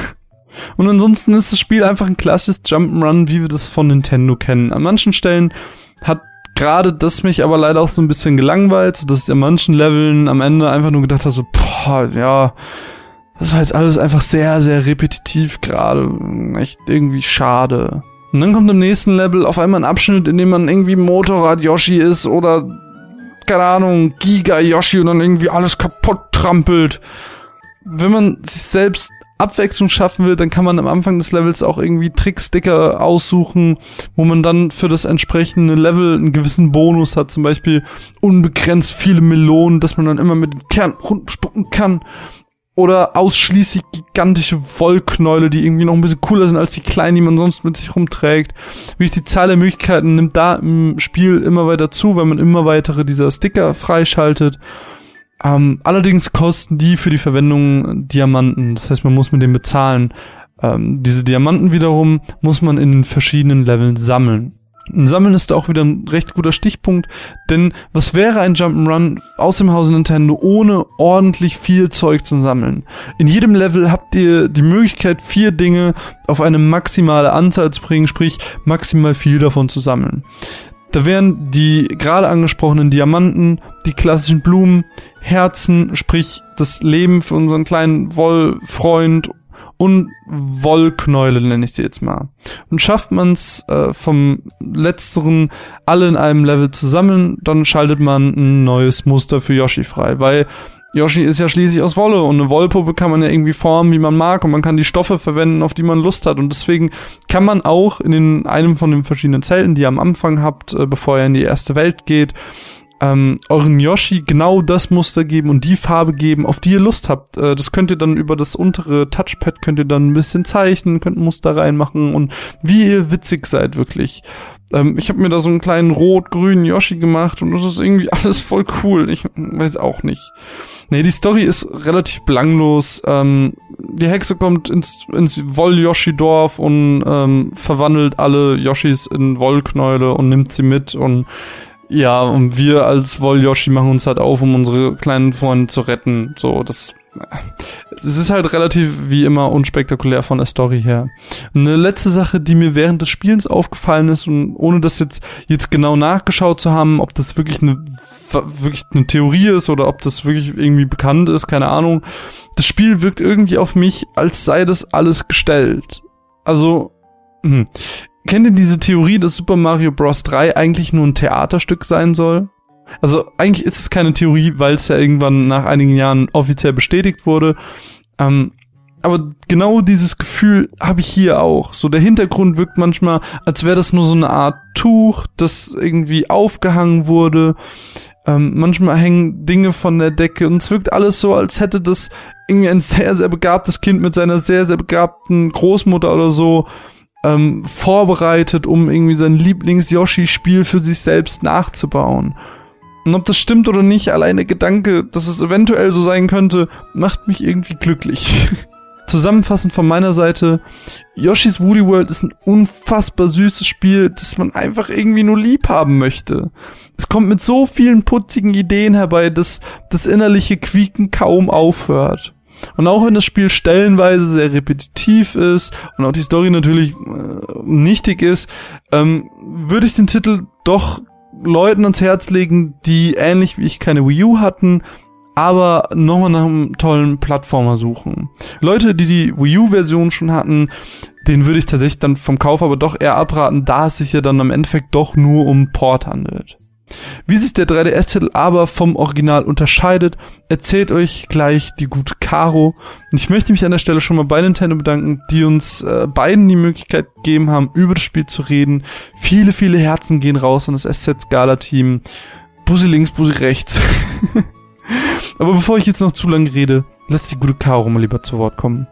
Und ansonsten ist das Spiel einfach ein klassisches Jump'n'Run, wie wir das von Nintendo kennen. An manchen Stellen hat gerade das mich aber leider auch so ein bisschen gelangweilt, dass ich an manchen Leveln am Ende einfach nur gedacht habe, so, boah, ja, das war jetzt alles einfach sehr, sehr repetitiv gerade. Echt irgendwie schade. Und dann kommt im nächsten Level auf einmal ein Abschnitt, in dem man irgendwie Motorrad-Yoshi ist oder, keine Ahnung, Giga-Yoshi und dann irgendwie alles kaputt trampelt. Wenn man sich selbst Abwechslung schaffen will, dann kann man am Anfang des Levels auch irgendwie Tricksticker aussuchen, wo man dann für das entsprechende Level einen gewissen Bonus hat, zum Beispiel unbegrenzt viele Melonen, dass man dann immer mit dem Kern runterspucken kann oder ausschließlich gigantische Wollknäule, die irgendwie noch ein bisschen cooler sind als die kleinen, die man sonst mit sich rumträgt. Wie die Zahl der Möglichkeiten nimmt da im Spiel immer weiter zu, weil man immer weitere dieser Sticker freischaltet. Ähm, allerdings kosten die für die Verwendung Diamanten. Das heißt, man muss mit denen bezahlen. Ähm, diese Diamanten wiederum muss man in den verschiedenen Leveln sammeln. Ein Sammeln ist da auch wieder ein recht guter Stichpunkt, denn was wäre ein Jump'n'Run aus dem Hause Nintendo ohne ordentlich viel Zeug zu sammeln? In jedem Level habt ihr die Möglichkeit, vier Dinge auf eine maximale Anzahl zu bringen, sprich maximal viel davon zu sammeln. Da wären die gerade angesprochenen Diamanten, die klassischen Blumen, Herzen, sprich das Leben für unseren kleinen Wollfreund und Wollknäule nenne ich sie jetzt mal. Und schafft man es äh, vom letzteren alle in einem Level zusammen, dann schaltet man ein neues Muster für Yoshi frei, weil Yoshi ist ja schließlich aus Wolle und eine Wollpuppe kann man ja irgendwie formen, wie man mag und man kann die Stoffe verwenden, auf die man Lust hat und deswegen kann man auch in den, einem von den verschiedenen Zelten, die ihr am Anfang habt, äh, bevor ihr in die erste Welt geht, ähm, euren Yoshi genau das Muster geben und die Farbe geben, auf die ihr Lust habt. Äh, das könnt ihr dann über das untere Touchpad könnt ihr dann ein bisschen zeichnen, könnt Muster reinmachen und wie ihr witzig seid wirklich. Ähm, ich habe mir da so einen kleinen rot-grünen Yoshi gemacht und das ist irgendwie alles voll cool. Ich weiß auch nicht. Nee, die Story ist relativ belanglos. Ähm, die Hexe kommt ins, ins Woll-Yoshi-Dorf und ähm, verwandelt alle Yoshis in Wollknäule und nimmt sie mit und ja, und wir als Woll-Yoshi machen uns halt auf, um unsere kleinen Freunde zu retten. So, das es ist halt relativ wie immer unspektakulär von der Story her. Eine letzte Sache, die mir während des Spielens aufgefallen ist und ohne das jetzt jetzt genau nachgeschaut zu haben, ob das wirklich eine wirklich eine Theorie ist oder ob das wirklich irgendwie bekannt ist, keine Ahnung. Das Spiel wirkt irgendwie auf mich, als sei das alles gestellt. Also, hm. Kennt ihr diese Theorie, dass Super Mario Bros. 3 eigentlich nur ein Theaterstück sein soll? Also eigentlich ist es keine Theorie, weil es ja irgendwann nach einigen Jahren offiziell bestätigt wurde. Ähm, aber genau dieses Gefühl habe ich hier auch. So der Hintergrund wirkt manchmal, als wäre das nur so eine Art Tuch, das irgendwie aufgehangen wurde. Ähm, manchmal hängen Dinge von der Decke und es wirkt alles so, als hätte das irgendwie ein sehr, sehr begabtes Kind mit seiner sehr, sehr begabten Großmutter oder so ähm, vorbereitet, um irgendwie sein Lieblings-Yoshi-Spiel für sich selbst nachzubauen. Und ob das stimmt oder nicht, alleine Gedanke, dass es eventuell so sein könnte, macht mich irgendwie glücklich. Zusammenfassend von meiner Seite, Yoshi's Woolly World ist ein unfassbar süßes Spiel, das man einfach irgendwie nur lieb haben möchte. Es kommt mit so vielen putzigen Ideen herbei, dass das innerliche Quieken kaum aufhört. Und auch wenn das Spiel stellenweise sehr repetitiv ist und auch die Story natürlich äh, nichtig ist, ähm, würde ich den Titel doch Leuten ans Herz legen, die ähnlich wie ich keine Wii U hatten, aber nochmal nach einem tollen Plattformer suchen. Leute, die die Wii U-Version schon hatten, den würde ich tatsächlich dann vom Kauf aber doch eher abraten, da es sich ja dann am Endeffekt doch nur um Port handelt. Wie sich der 3DS-Titel aber vom Original unterscheidet, erzählt euch gleich die gute Caro. Und ich möchte mich an der Stelle schon mal bei Nintendo bedanken, die uns äh, beiden die Möglichkeit gegeben haben, über das Spiel zu reden. Viele, viele Herzen gehen raus an das SZ-Scala-Team. Bussi links, Bussi rechts. aber bevor ich jetzt noch zu lange rede, lasst die gute Caro mal lieber zu Wort kommen.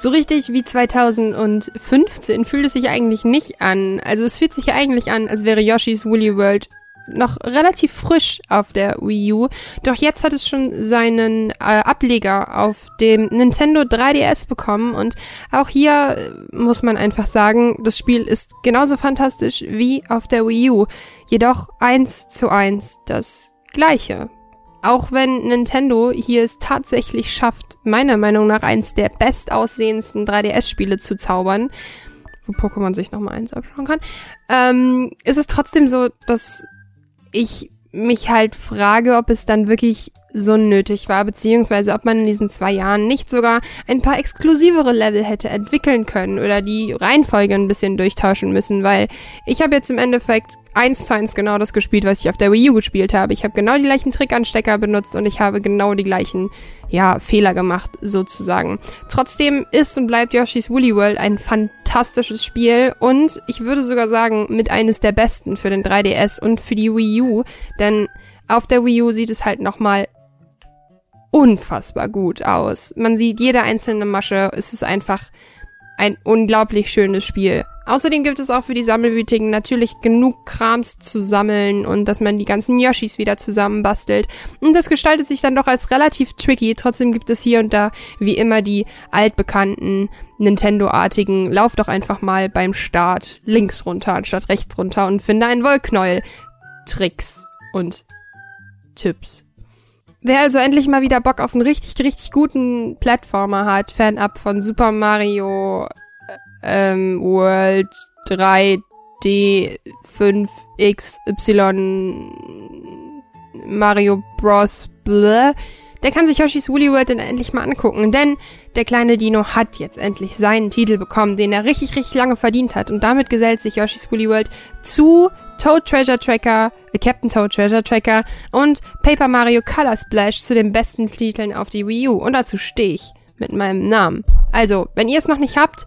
So richtig wie 2015 fühlt es sich eigentlich nicht an. Also es fühlt sich eigentlich an, als wäre Yoshi's Woolly World noch relativ frisch auf der Wii U. Doch jetzt hat es schon seinen äh, Ableger auf dem Nintendo 3DS bekommen und auch hier äh, muss man einfach sagen, das Spiel ist genauso fantastisch wie auf der Wii U. Jedoch eins zu eins das gleiche. Auch wenn Nintendo hier es tatsächlich schafft, meiner Meinung nach eins der bestaussehendsten 3DS-Spiele zu zaubern, wo Pokémon sich nochmal eins abschauen kann, ähm, ist es trotzdem so, dass ich mich halt frage, ob es dann wirklich so nötig war, beziehungsweise ob man in diesen zwei Jahren nicht sogar ein paar exklusivere Level hätte entwickeln können oder die Reihenfolge ein bisschen durchtauschen müssen, weil ich habe jetzt im Endeffekt eins zu eins genau das gespielt, was ich auf der Wii U gespielt habe. Ich habe genau die gleichen Trickanstecker benutzt und ich habe genau die gleichen, ja, Fehler gemacht, sozusagen. Trotzdem ist und bleibt Yoshi's Woolly World ein fantastisches Spiel und ich würde sogar sagen, mit eines der besten für den 3DS und für die Wii U, denn auf der Wii U sieht es halt nochmal unfassbar gut aus. Man sieht jede einzelne Masche. Es ist einfach ein unglaublich schönes Spiel. Außerdem gibt es auch für die Sammelwütigen natürlich genug Krams zu sammeln und dass man die ganzen Yoshis wieder zusammenbastelt. Und das gestaltet sich dann doch als relativ tricky. Trotzdem gibt es hier und da wie immer die altbekannten Nintendo-artigen Lauf doch einfach mal beim Start links runter anstatt rechts runter und finde einen Wollknäuel. Tricks und Tipps. Wer also endlich mal wieder Bock auf einen richtig, richtig guten Plattformer hat, fernab von Super Mario ähm, World 3D 5XY Mario Bros. Bleh, der kann sich Yoshi's Woolly World dann endlich mal angucken, denn der kleine Dino hat jetzt endlich seinen Titel bekommen, den er richtig, richtig lange verdient hat und damit gesellt sich Yoshi's Woolly World zu Toad Treasure Tracker, äh, Captain Toad Treasure Tracker und Paper Mario Color Splash zu den besten Titeln auf die Wii U. Und dazu stehe ich mit meinem Namen. Also, wenn ihr es noch nicht habt,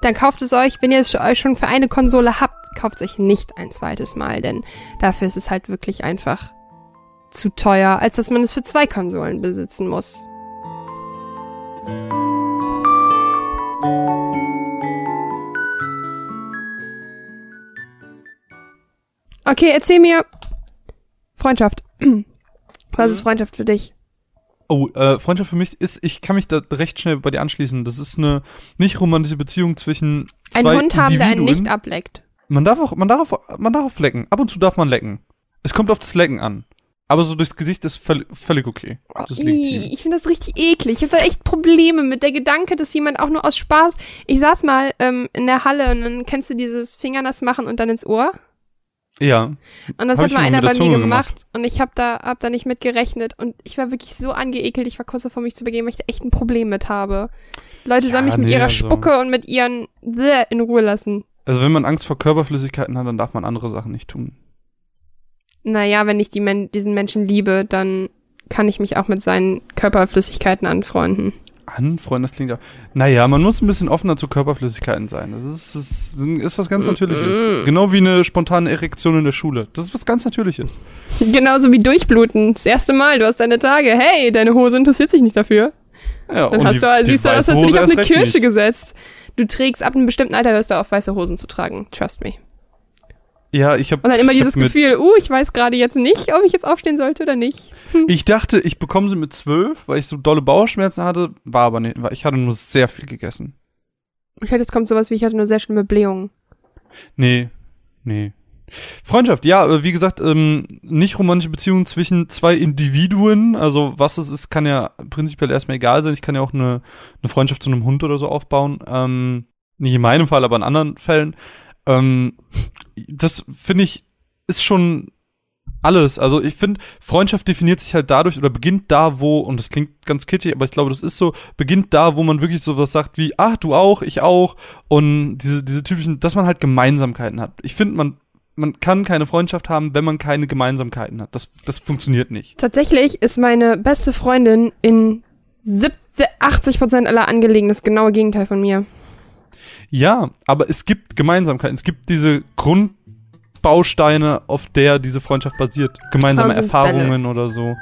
dann kauft es euch. Wenn ihr es euch schon für eine Konsole habt, kauft es euch nicht ein zweites Mal, denn dafür ist es halt wirklich einfach zu teuer, als dass man es für zwei Konsolen besitzen muss. Okay, erzähl mir. Freundschaft. Was ist Freundschaft für dich? Oh, äh, Freundschaft für mich ist, ich kann mich da recht schnell bei dir anschließen. Das ist eine nicht romantische Beziehung zwischen zwei Ein Hund haben, der einen nicht ableckt. Man darf auch, man darf, man darf lecken. Ab und zu darf man lecken. Es kommt auf das Lecken an. Aber so durchs Gesicht ist völ völlig okay. Das ist legitim. Ich finde das richtig eklig. Ich habe da echt Probleme mit der Gedanke, dass jemand auch nur aus Spaß. Ich saß mal ähm, in der Halle und dann kennst du dieses Fingernass machen und dann ins Ohr. Ja. Und das Hab hat mal einer mit bei mir gemacht, gemacht. und ich habe da hab da nicht mit gerechnet und ich war wirklich so angeekelt, ich war kurz davor mich zu begeben, weil ich da echt ein Problem mit habe. Leute sollen Ja, mich mit nee, ihrer also- Spucke und mit ihren Bläh in Ruhe lassen. Also wenn man Angst vor Körperflüssigkeiten hat, dann darf man andere Sachen nicht tun. Naja, wenn ich die Men diesen Menschen liebe, dann kann ich mich auch mit seinen Körperflüssigkeiten anfreunden. Anfreuen, das klingt ja. Naja, man muss ein bisschen offener zu Körperflüssigkeiten sein. Das ist, das ist was ganz Natürliches. Genau wie eine spontane Erektion in der Schule. Das ist was ganz Natürliches. Genauso wie Durchbluten. Das erste Mal, du hast deine Tage. Hey, deine Hose interessiert sich nicht dafür. Ja, Dann und hast die- du, die siehst du hättest du dich auf eine Kirsche nicht. gesetzt. Du trägst ab einem bestimmten Alter, hörst du auf, weiße Hosen zu tragen. Trust me. Ja, ich habe Und dann immer dieses Gefühl, uh, ich weiß gerade jetzt nicht, ob ich jetzt aufstehen sollte oder nicht. Ich dachte, ich bekomme sie mit zwölf, weil ich so dolle Bauchschmerzen hatte. War aber nicht, weil ich hatte nur sehr viel gegessen. Ich hatte, jetzt kommt sowas wie, ich hatte nur sehr schlimme Blähungen. Nee, nee. Freundschaft, ja, äh, wie gesagt, ähm, nicht romantische Beziehungen zwischen zwei Individuen. Also was es ist, kann ja prinzipiell erstmal egal sein. Ich kann ja auch eine, eine Freundschaft zu einem Hund oder so aufbauen. Ähm, nicht in meinem Fall, aber in anderen Fällen. Ähm, das finde ich ist schon alles. Also ich finde, Freundschaft definiert sich halt dadurch oder beginnt da, wo, und das klingt ganz kitschig, aber ich glaube, das ist so, beginnt da, wo man wirklich sowas sagt wie, ach, du auch, ich auch. Und diese, diese typischen, dass man halt Gemeinsamkeiten hat. Ich finde, man, man kann keine Freundschaft haben, wenn man keine Gemeinsamkeiten hat. Das, das funktioniert nicht. Tatsächlich ist meine beste Freundin in 70, 80 Prozent aller Angelegenheiten das genaue Gegenteil von mir. Ja, aber es gibt Gemeinsamkeiten. Es gibt diese Grundbausteine, auf der diese Freundschaft basiert. Gemeinsame Erfahrungen oder so.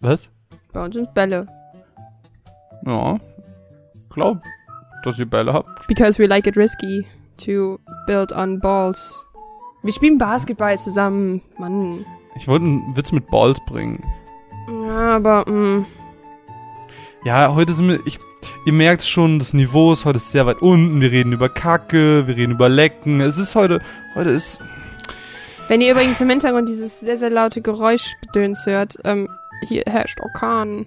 Was? Bei uns sind Bälle. Ja. Glaub, dass ihr Bälle habt. Because we like it risky to build on balls. Wir spielen Basketball zusammen. Mann. Ich wollte einen Witz mit Balls bringen. Ja, aber, mm, Ja, heute sind wir, ich, ihr merkt schon, das Niveau ist heute sehr weit unten. Wir reden über Kacke, wir reden über Lecken. Es ist heute, heute ist, Wenn ihr übrigens im Hintergrund dieses sehr, sehr laute Geräuschgedöns hört, ähm, hier herrscht Orkan.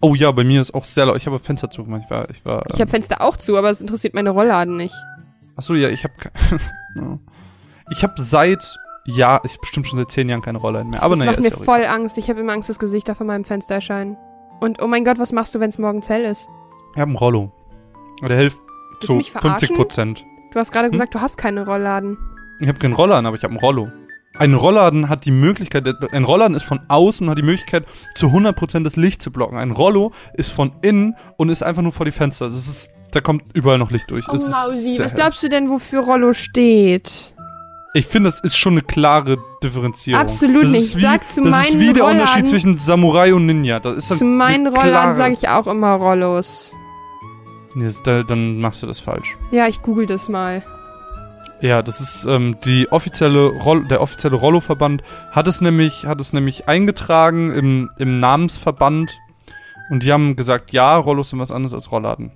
oh ja, bei mir ist auch sehr laut. Ich habe Fenster zugemacht. Ich war, ich war, Ich habe Fenster auch zu, aber es interessiert meine Rollladen nicht. Achso, ja, ich habe, ich habe seit, ja, ich bestimmt schon seit zehn Jahren keine Rolle mehr. Aber das naja, macht mir ja voll Angst. Ich habe immer Angst, dass Gesichter von meinem Fenster erscheinen. Und oh mein Gott, was machst du, wenn es morgens hell ist? Ich habe einen Rollo. Und der hilft du zu mich verarschen? 50 Prozent. Du hast gerade Hm? gesagt, du hast keine Rollladen. Ich habe keinen Rollladen, aber ich habe einen Rollo. Ein Rollladen hat die Möglichkeit, ein Rollladen ist von außen und hat die Möglichkeit, zu 100% das Licht zu blocken. Ein Rollo ist von innen und ist einfach nur vor die Fenster. Das ist, da kommt überall noch Licht durch. Oh Mausi, was glaubst du denn, wofür Rollo steht? Ich finde, das ist schon eine klare Differenzierung. Absolut das nicht. Wie, Sag zu das meinen ist wie der Rollladen- Unterschied zwischen Samurai und Ninja. Das ist halt Zu meinen eine Rollladen sage ich auch immer Rollos. Nee, da, dann machst du das falsch. Ja, ich google das mal. Ja, das ist ähm, die offizielle Roll der offizielle Rollo-Verband hat es nämlich hat es nämlich eingetragen im, im Namensverband und die haben gesagt, ja, Rollos sind was anderes als Rollladen.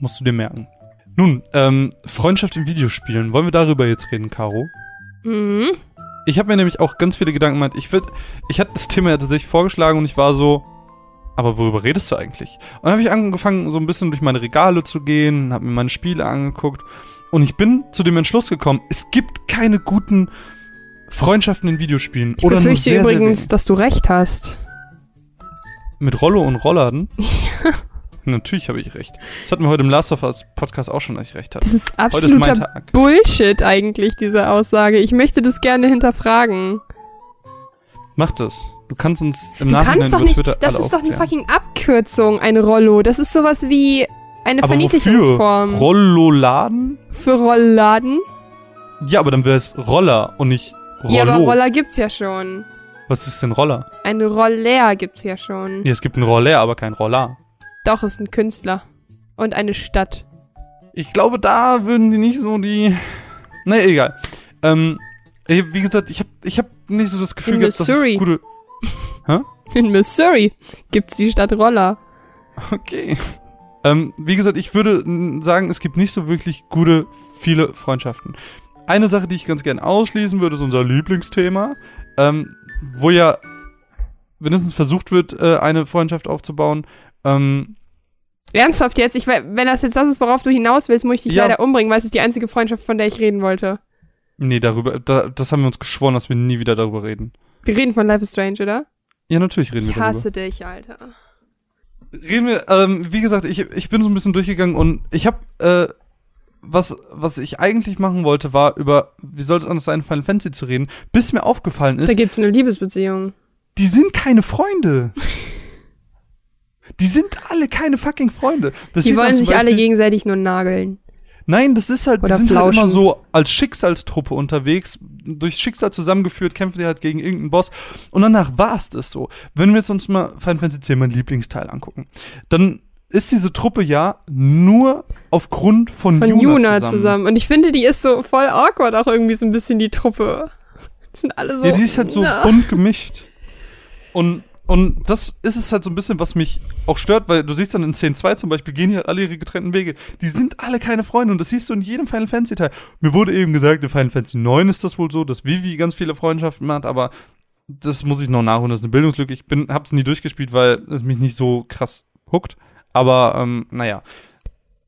Musst du dir merken. Nun, ähm, Freundschaft in Videospielen. Wollen wir darüber jetzt reden, Caro? Mhm. Ich habe mir nämlich auch ganz viele Gedanken gemacht. Ich würd, ich hatte das Thema ja tatsächlich vorgeschlagen und ich war so, aber worüber redest du eigentlich? Und dann habe ich angefangen, so ein bisschen durch meine Regale zu gehen, habe mir meine Spiele angeguckt und ich bin zu dem Entschluss gekommen, es gibt keine guten Freundschaften in Videospielen. Ich oder nur befürchte sehr, übrigens, sehr dass du recht hast. Mit Rollo und Rollladen? Natürlich habe ich recht. Das hatten wir heute im Last of Us Podcast auch schon, dass ich recht hatte. Das ist ist absoluter Tag. Bullshit eigentlich, diese Aussage. Ich möchte das gerne hinterfragen. Mach das. Du kannst uns im Du Nachhinein kannst doch nicht, das ist doch eine fucking Abkürzung, ein Rollo. Das ist sowas wie eine Aber wofür? Verniedlichungsform. Rolloladen? Für Rollladen? Ja, aber dann wäre es Roller und nicht Rollo. Ja, aber Roller gibt's ja schon. Was ist denn Roller? Eine Roller gibt's ja schon. Ja, es gibt einen Roller, aber kein Roller. Doch, ist ein Künstler. Und eine Stadt. Ich glaube, da würden die nicht so die. Nee, egal. Ähm, wie gesagt, ich habe ich hab nicht so das Gefühl In gehabt, dass es gute. In Missouri gibt's die Stadt Roller. Okay. Ähm, wie gesagt, ich würde sagen, es gibt nicht so wirklich gute, viele Freundschaften. Eine Sache, die ich ganz gern ausschließen würde, ist unser Lieblingsthema, ähm, wo ja wenigstens versucht wird, äh, eine Freundschaft aufzubauen. Ähm, Ernsthaft jetzt? Ich, we- wenn das jetzt das ist, worauf du hinaus willst, muss ich dich Ja. leider umbringen, weil es ist die einzige Freundschaft, von der ich reden wollte. nee, darüber, da, das haben wir uns geschworen, dass wir nie wieder darüber reden. Wir reden von Life is Strange, oder? Ja, natürlich reden wir Ich darüber. hasse dich, Alter. Reden wir, ähm, wie gesagt, ich, ich bin so ein bisschen durchgegangen und ich habe, äh, was, was ich eigentlich machen wollte, war über, wie soll es anders sein, Final Fantasy zu reden, bis mir aufgefallen Da ist, gibt's eine Liebesbeziehung. die sind keine Freunde. Die sind alle keine fucking Freunde. Das Die wollen sich alle Beispiel- gegenseitig nur nageln. Nein, das ist halt, die Oder sind halt immer so als Schicksalstruppe unterwegs, durchs Schicksal zusammengeführt, kämpfen die halt gegen irgendeinen Boss und danach war es das so. Wenn wir jetzt uns mal Final Fantasy X, mein Lieblingsteil, angucken, dann ist diese Truppe ja nur aufgrund von, Von Yuna, Yuna zusammen. zusammen. Und ich finde, die ist so voll awkward auch irgendwie so ein bisschen die Truppe. Die sind alle so. ja, die ist halt so na. bunt gemischt. Und, und das ist es halt so ein bisschen, was mich auch stört, weil du siehst dann in 10.2 zum Beispiel, gehen die halt alle ihre getrennten Wege. Die sind alle keine Freunde und das siehst du in jedem Final Fantasy Teil. Mir wurde eben gesagt, in Final Fantasy 9 ist das wohl so, dass Vivi ganz viele Freundschaften hat, aber das muss ich noch nachholen, das ist eine Bildungslücke. Ich bin, hab's nie durchgespielt, weil es mich nicht so krass huckt. Aber, ähm, naja.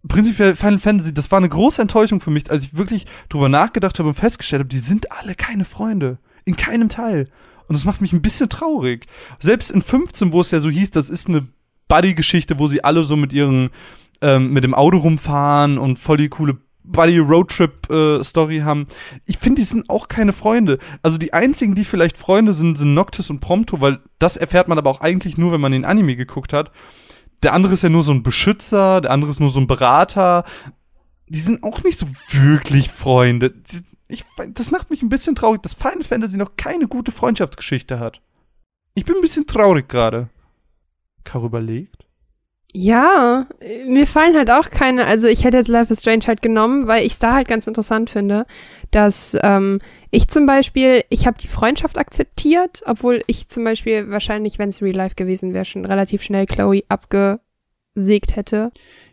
Prinzipiell Final Fantasy, das war eine große Enttäuschung für mich, als ich wirklich drüber nachgedacht habe und festgestellt habe, die sind alle keine Freunde. In keinem Teil. Und das macht mich ein bisschen traurig. Selbst in 15, wo es ja so hieß, das ist eine Buddy-Geschichte, wo sie alle so mit ihren, ähm, mit dem Auto rumfahren und voll die coole Buddy-Roadtrip-Story haben. Ich finde, die sind auch keine Freunde. Also die einzigen, die vielleicht Freunde sind, sind Noctis und Prompto, weil das erfährt man aber auch eigentlich nur, wenn man den Anime geguckt hat. Der andere ist ja nur so ein Beschützer, der andere ist nur so ein Berater. Die sind auch nicht so wirklich Freunde. Die, ich, das macht mich ein bisschen traurig, dass Final Fantasy noch keine gute Freundschaftsgeschichte hat. Ich bin ein bisschen traurig gerade. Caro überlegt. Ja, mir fallen halt auch keine, also ich hätte jetzt Life is Strange halt genommen, weil ich es da halt ganz interessant finde, dass ähm, ich zum Beispiel, ich habe die Freundschaft akzeptiert, obwohl ich zum Beispiel wahrscheinlich, wenn es Real Life gewesen wäre, schon relativ schnell Chloe abgesägt hätte.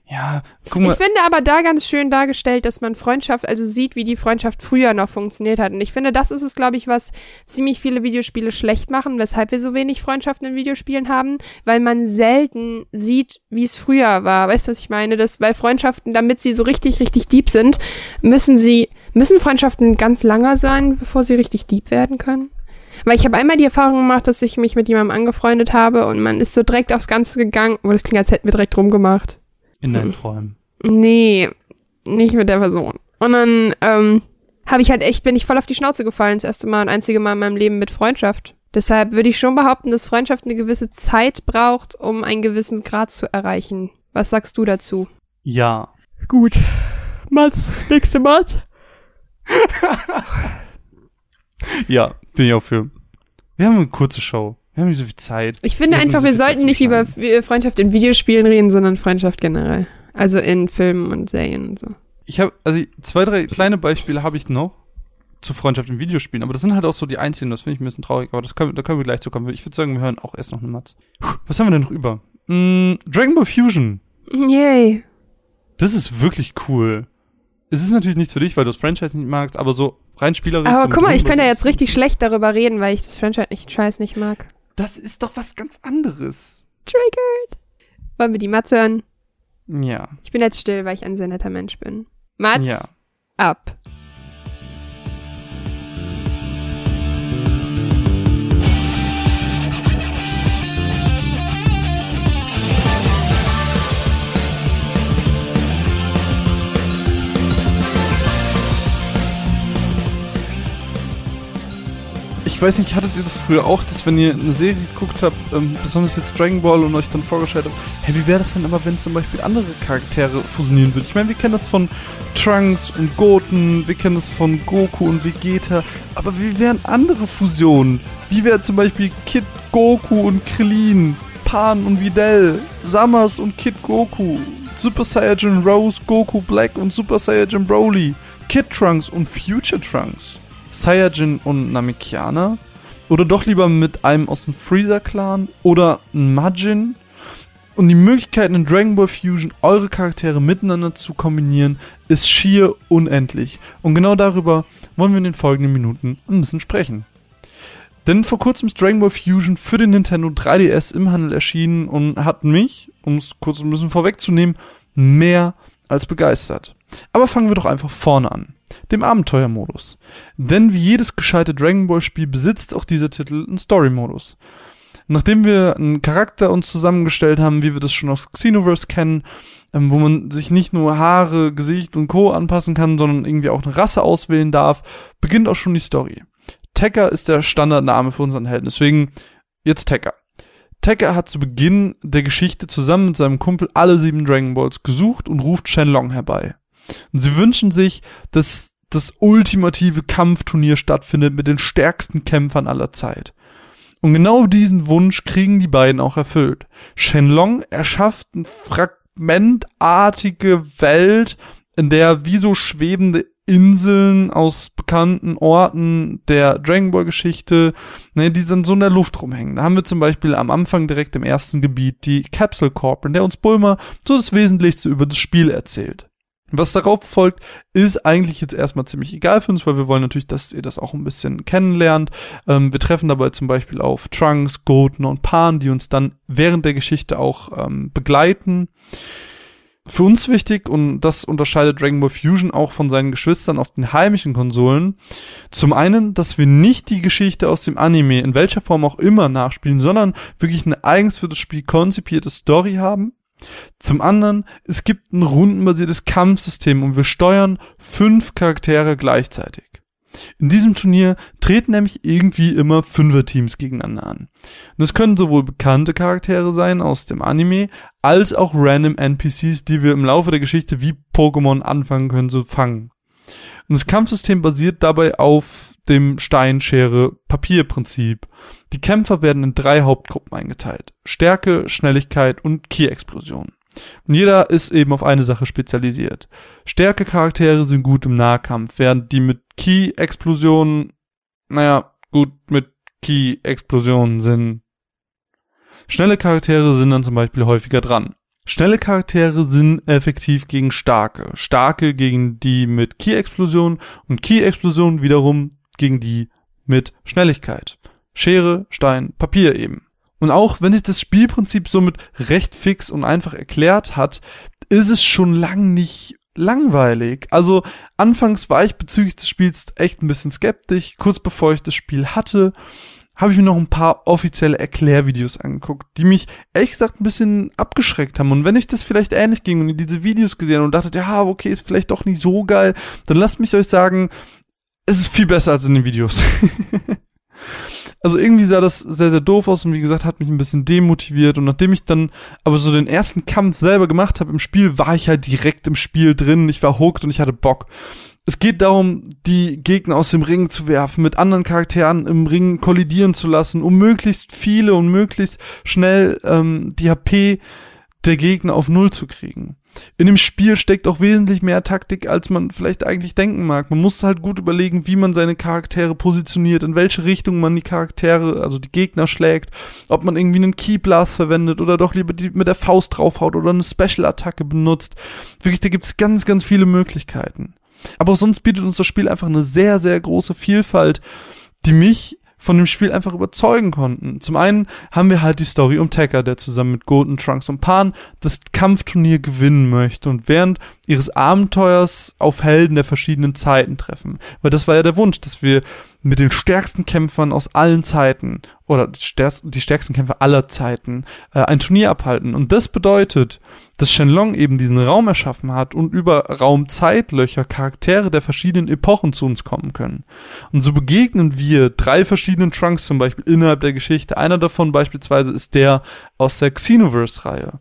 Ja, guck mal. Ich finde aber da ganz schön dargestellt, dass man Freundschaft, also sieht, wie die Freundschaft früher noch funktioniert hat. Und ich finde, das ist es, glaube ich, was ziemlich viele Videospiele schlecht machen, weshalb wir so wenig Freundschaften in Videospielen haben, weil man selten sieht, wie es früher war. Weißt du, was ich meine? Das, weil Freundschaften, damit sie so richtig, richtig deep sind, müssen sie, müssen Freundschaften ganz langer sein, bevor sie richtig deep werden können? Weil ich habe einmal die Erfahrung gemacht, dass ich mich mit jemandem angefreundet habe und man ist so direkt aufs Ganze gegangen. Oh, das klingt, als hätten wir direkt rumgemacht. In deinen hm. Träumen. Nee, nicht mit der Person. Und dann ähm, habe ich halt echt, bin ich voll auf die Schnauze gefallen, das erste Mal und einzige Mal in meinem Leben mit Freundschaft. Deshalb würde ich schon behaupten, dass Freundschaft eine gewisse Zeit braucht, um einen gewissen Grad zu erreichen. Was sagst du dazu? Ja. Gut. Mats, nächste Mats. Ja, bin ich auch für. Wir haben eine kurze Show. Wir haben nicht so viel Zeit. Ich finde Wir einfach, wir sollten nicht über Freundschaft in Videospielen reden, sondern Freundschaft generell. Also in Filmen und Serien und so. Ich habe, also zwei, drei kleine Beispiele habe ich noch zu Freundschaft in Videospielen, aber das sind halt auch so die einzigen, das finde ich ein bisschen traurig, aber das können, da können wir gleich zu kommen. Ich würde sagen, wir hören auch erst noch eine Matz. Was haben wir denn noch über? Mm, Dragon Ball Fusion. Yay. Das ist wirklich cool. Es ist natürlich nichts für dich, weil du das Franchise nicht magst, aber so rein spielerisch. Aber guck mal, ich könnte ja jetzt richtig schlecht darüber reden, weil ich das Franchise nicht scheiß nicht mag. Das ist doch was ganz anderes. Triggered. Wollen wir die Matz hören? Ja. Ich bin jetzt still, weil ich ein sehr netter Mensch bin. Matz, Ja. ab. Ich weiß nicht, hattet ihr das früher auch, dass wenn ihr eine Serie geguckt habt, ähm, besonders jetzt Dragon Ball und euch dann vorgestellt habt, hey, wie wäre das denn aber, wenn zum Beispiel andere Charaktere fusionieren würden? Ich meine, wir kennen das von Trunks und Goten, wir kennen das von Goku und Vegeta, aber wie wären andere Fusionen? Wie wäre zum Beispiel Kid Goku und Krillin, Pan und Videl, Samas und Kid Goku, Super Saiyan Rose, Goku Black und Super Saiyan Broly, Kid Trunks und Future Trunks? Saiyajin und Namekiana? Oder doch lieber mit einem aus dem Freezer-Clan? Oder Majin? Und die Möglichkeiten in Dragon Ball Fusion, eure Charaktere miteinander zu kombinieren, ist schier unendlich. Und genau darüber wollen wir in den folgenden Minuten ein bisschen sprechen. Denn vor kurzem ist Dragon Ball Fusion für den Nintendo 3DS im Handel erschienen und hat mich, um es kurz ein bisschen vorwegzunehmen, mehr als begeistert. Aber fangen wir doch einfach vorne an. Dem Abenteuermodus. Denn wie jedes gescheite Dragon Ball Spiel besitzt auch dieser Titel einen Story-Modus. Nachdem wir einen Charakter uns zusammengestellt haben, wie wir das schon aus Xenoverse kennen, ähm, wo man sich nicht nur Haare, Gesicht und Co. anpassen kann, sondern irgendwie auch eine Rasse auswählen darf, beginnt auch schon die Story. Tekka ist der Standardname für unseren Helden, deswegen jetzt Tekka. Tekka hat zu Beginn der Geschichte zusammen mit seinem Kumpel alle sieben Dragon Balls gesucht und ruft Shenlong herbei. Und sie wünschen sich, dass das ultimative Kampfturnier stattfindet mit den stärksten Kämpfern aller Zeit. Und genau diesen Wunsch kriegen die beiden auch erfüllt. Shenlong erschafft eine fragmentartige Welt, in der wie so schwebende Inseln aus bekannten Orten der Dragon Ball Geschichte, ne, die dann so in der Luft rumhängen. Da haben wir zum Beispiel am Anfang direkt im ersten Gebiet die Capsule Corp, in der uns Bulma so das Wesentlichste über das Spiel erzählt. Was darauf folgt, ist eigentlich jetzt erstmal ziemlich egal für uns, weil wir wollen natürlich, dass ihr das auch ein bisschen kennenlernt. Ähm, wir treffen dabei zum Beispiel auf Trunks, Golden und Pan, die uns dann während der Geschichte auch ähm, begleiten. Für uns wichtig, und das unterscheidet Dragon Ball Fusion auch von seinen Geschwistern auf den heimischen Konsolen, zum einen, dass wir nicht die Geschichte aus dem Anime in welcher Form auch immer nachspielen, sondern wirklich eine eigens für das Spiel konzipierte Story haben. Zum anderen, es gibt ein rundenbasiertes Kampfsystem und wir steuern fünf Charaktere gleichzeitig. In diesem Turnier treten nämlich irgendwie immer Fünfer-Teams gegeneinander an. Das können sowohl bekannte Charaktere sein aus dem Anime, als auch random NPCs, die wir im Laufe der Geschichte wie Pokémon anfangen können zu fangen. Und das Kampfsystem basiert dabei auf dem Steinschere-Papier-Prinzip. Die Kämpfer werden in drei Hauptgruppen eingeteilt. Stärke, Schnelligkeit und Ki-Explosion. Und jeder ist eben auf eine Sache spezialisiert. Stärke-Charaktere sind gut im Nahkampf, während die mit Ki-Explosionen, naja, gut mit Ki-Explosionen sind. Schnelle Charaktere sind dann zum Beispiel häufiger dran. Schnelle Charaktere sind effektiv gegen starke. Starke gegen die mit Ki-Explosion und Ki-Explosion wiederum gegen die mit Schnelligkeit. Schere, Stein, Papier eben. Und auch wenn sich das Spielprinzip somit recht fix und einfach erklärt hat, ist es schon lang nicht langweilig. Also anfangs war ich bezüglich des Spiels echt ein bisschen skeptisch. Kurz bevor ich das Spiel hatte, habe ich mir noch ein paar offizielle Erklärvideos angeguckt, die mich ehrlich gesagt ein bisschen abgeschreckt haben. Und wenn ich das vielleicht ähnlich ging und diese Videos gesehen und dachte, ja, okay, ist vielleicht doch nicht so geil, dann lasst mich euch sagen, es ist viel besser als in den Videos. also irgendwie sah das sehr, sehr doof aus und wie gesagt, hat mich ein bisschen demotiviert. Und nachdem ich dann aber so den ersten Kampf selber gemacht habe im Spiel, war ich halt direkt im Spiel drin. Ich war hooked und ich hatte Bock. Es geht darum, die Gegner aus dem Ring zu werfen, mit anderen Charakteren im Ring kollidieren zu lassen, um möglichst viele und möglichst schnell ähm, die HP der Gegner auf Null zu kriegen in dem Spiel steckt auch wesentlich mehr Taktik, als man vielleicht eigentlich denken mag. Man muss halt gut überlegen, wie man seine Charaktere positioniert, in welche Richtung man die Charaktere, also die Gegner schlägt, ob man irgendwie einen Keyblast verwendet oder doch lieber die mit der Faust draufhaut oder eine Special-Attacke benutzt. Wirklich, da gibt's ganz, ganz viele Möglichkeiten. Aber auch sonst bietet uns das Spiel einfach eine sehr, sehr große Vielfalt, die mich von dem Spiel einfach überzeugen konnten. Zum einen haben wir halt die Story um Tekka, der zusammen mit Golden Trunks und Pan das Kampfturnier gewinnen möchte und während ihres Abenteuers auf Helden der verschiedenen Zeiten treffen. Weil das war ja der Wunsch, dass wir mit den stärksten Kämpfern aus allen Zeiten oder die stärksten Kämpfer aller Zeiten äh, ein Turnier abhalten. Und das bedeutet, dass Shenlong eben diesen Raum erschaffen hat und über Raumzeitlöcher Charaktere der verschiedenen Epochen zu uns kommen können. Und so begegnen wir drei verschiedenen Trunks zum Beispiel innerhalb der Geschichte. Einer davon beispielsweise ist der aus der Xenoverse-Reihe.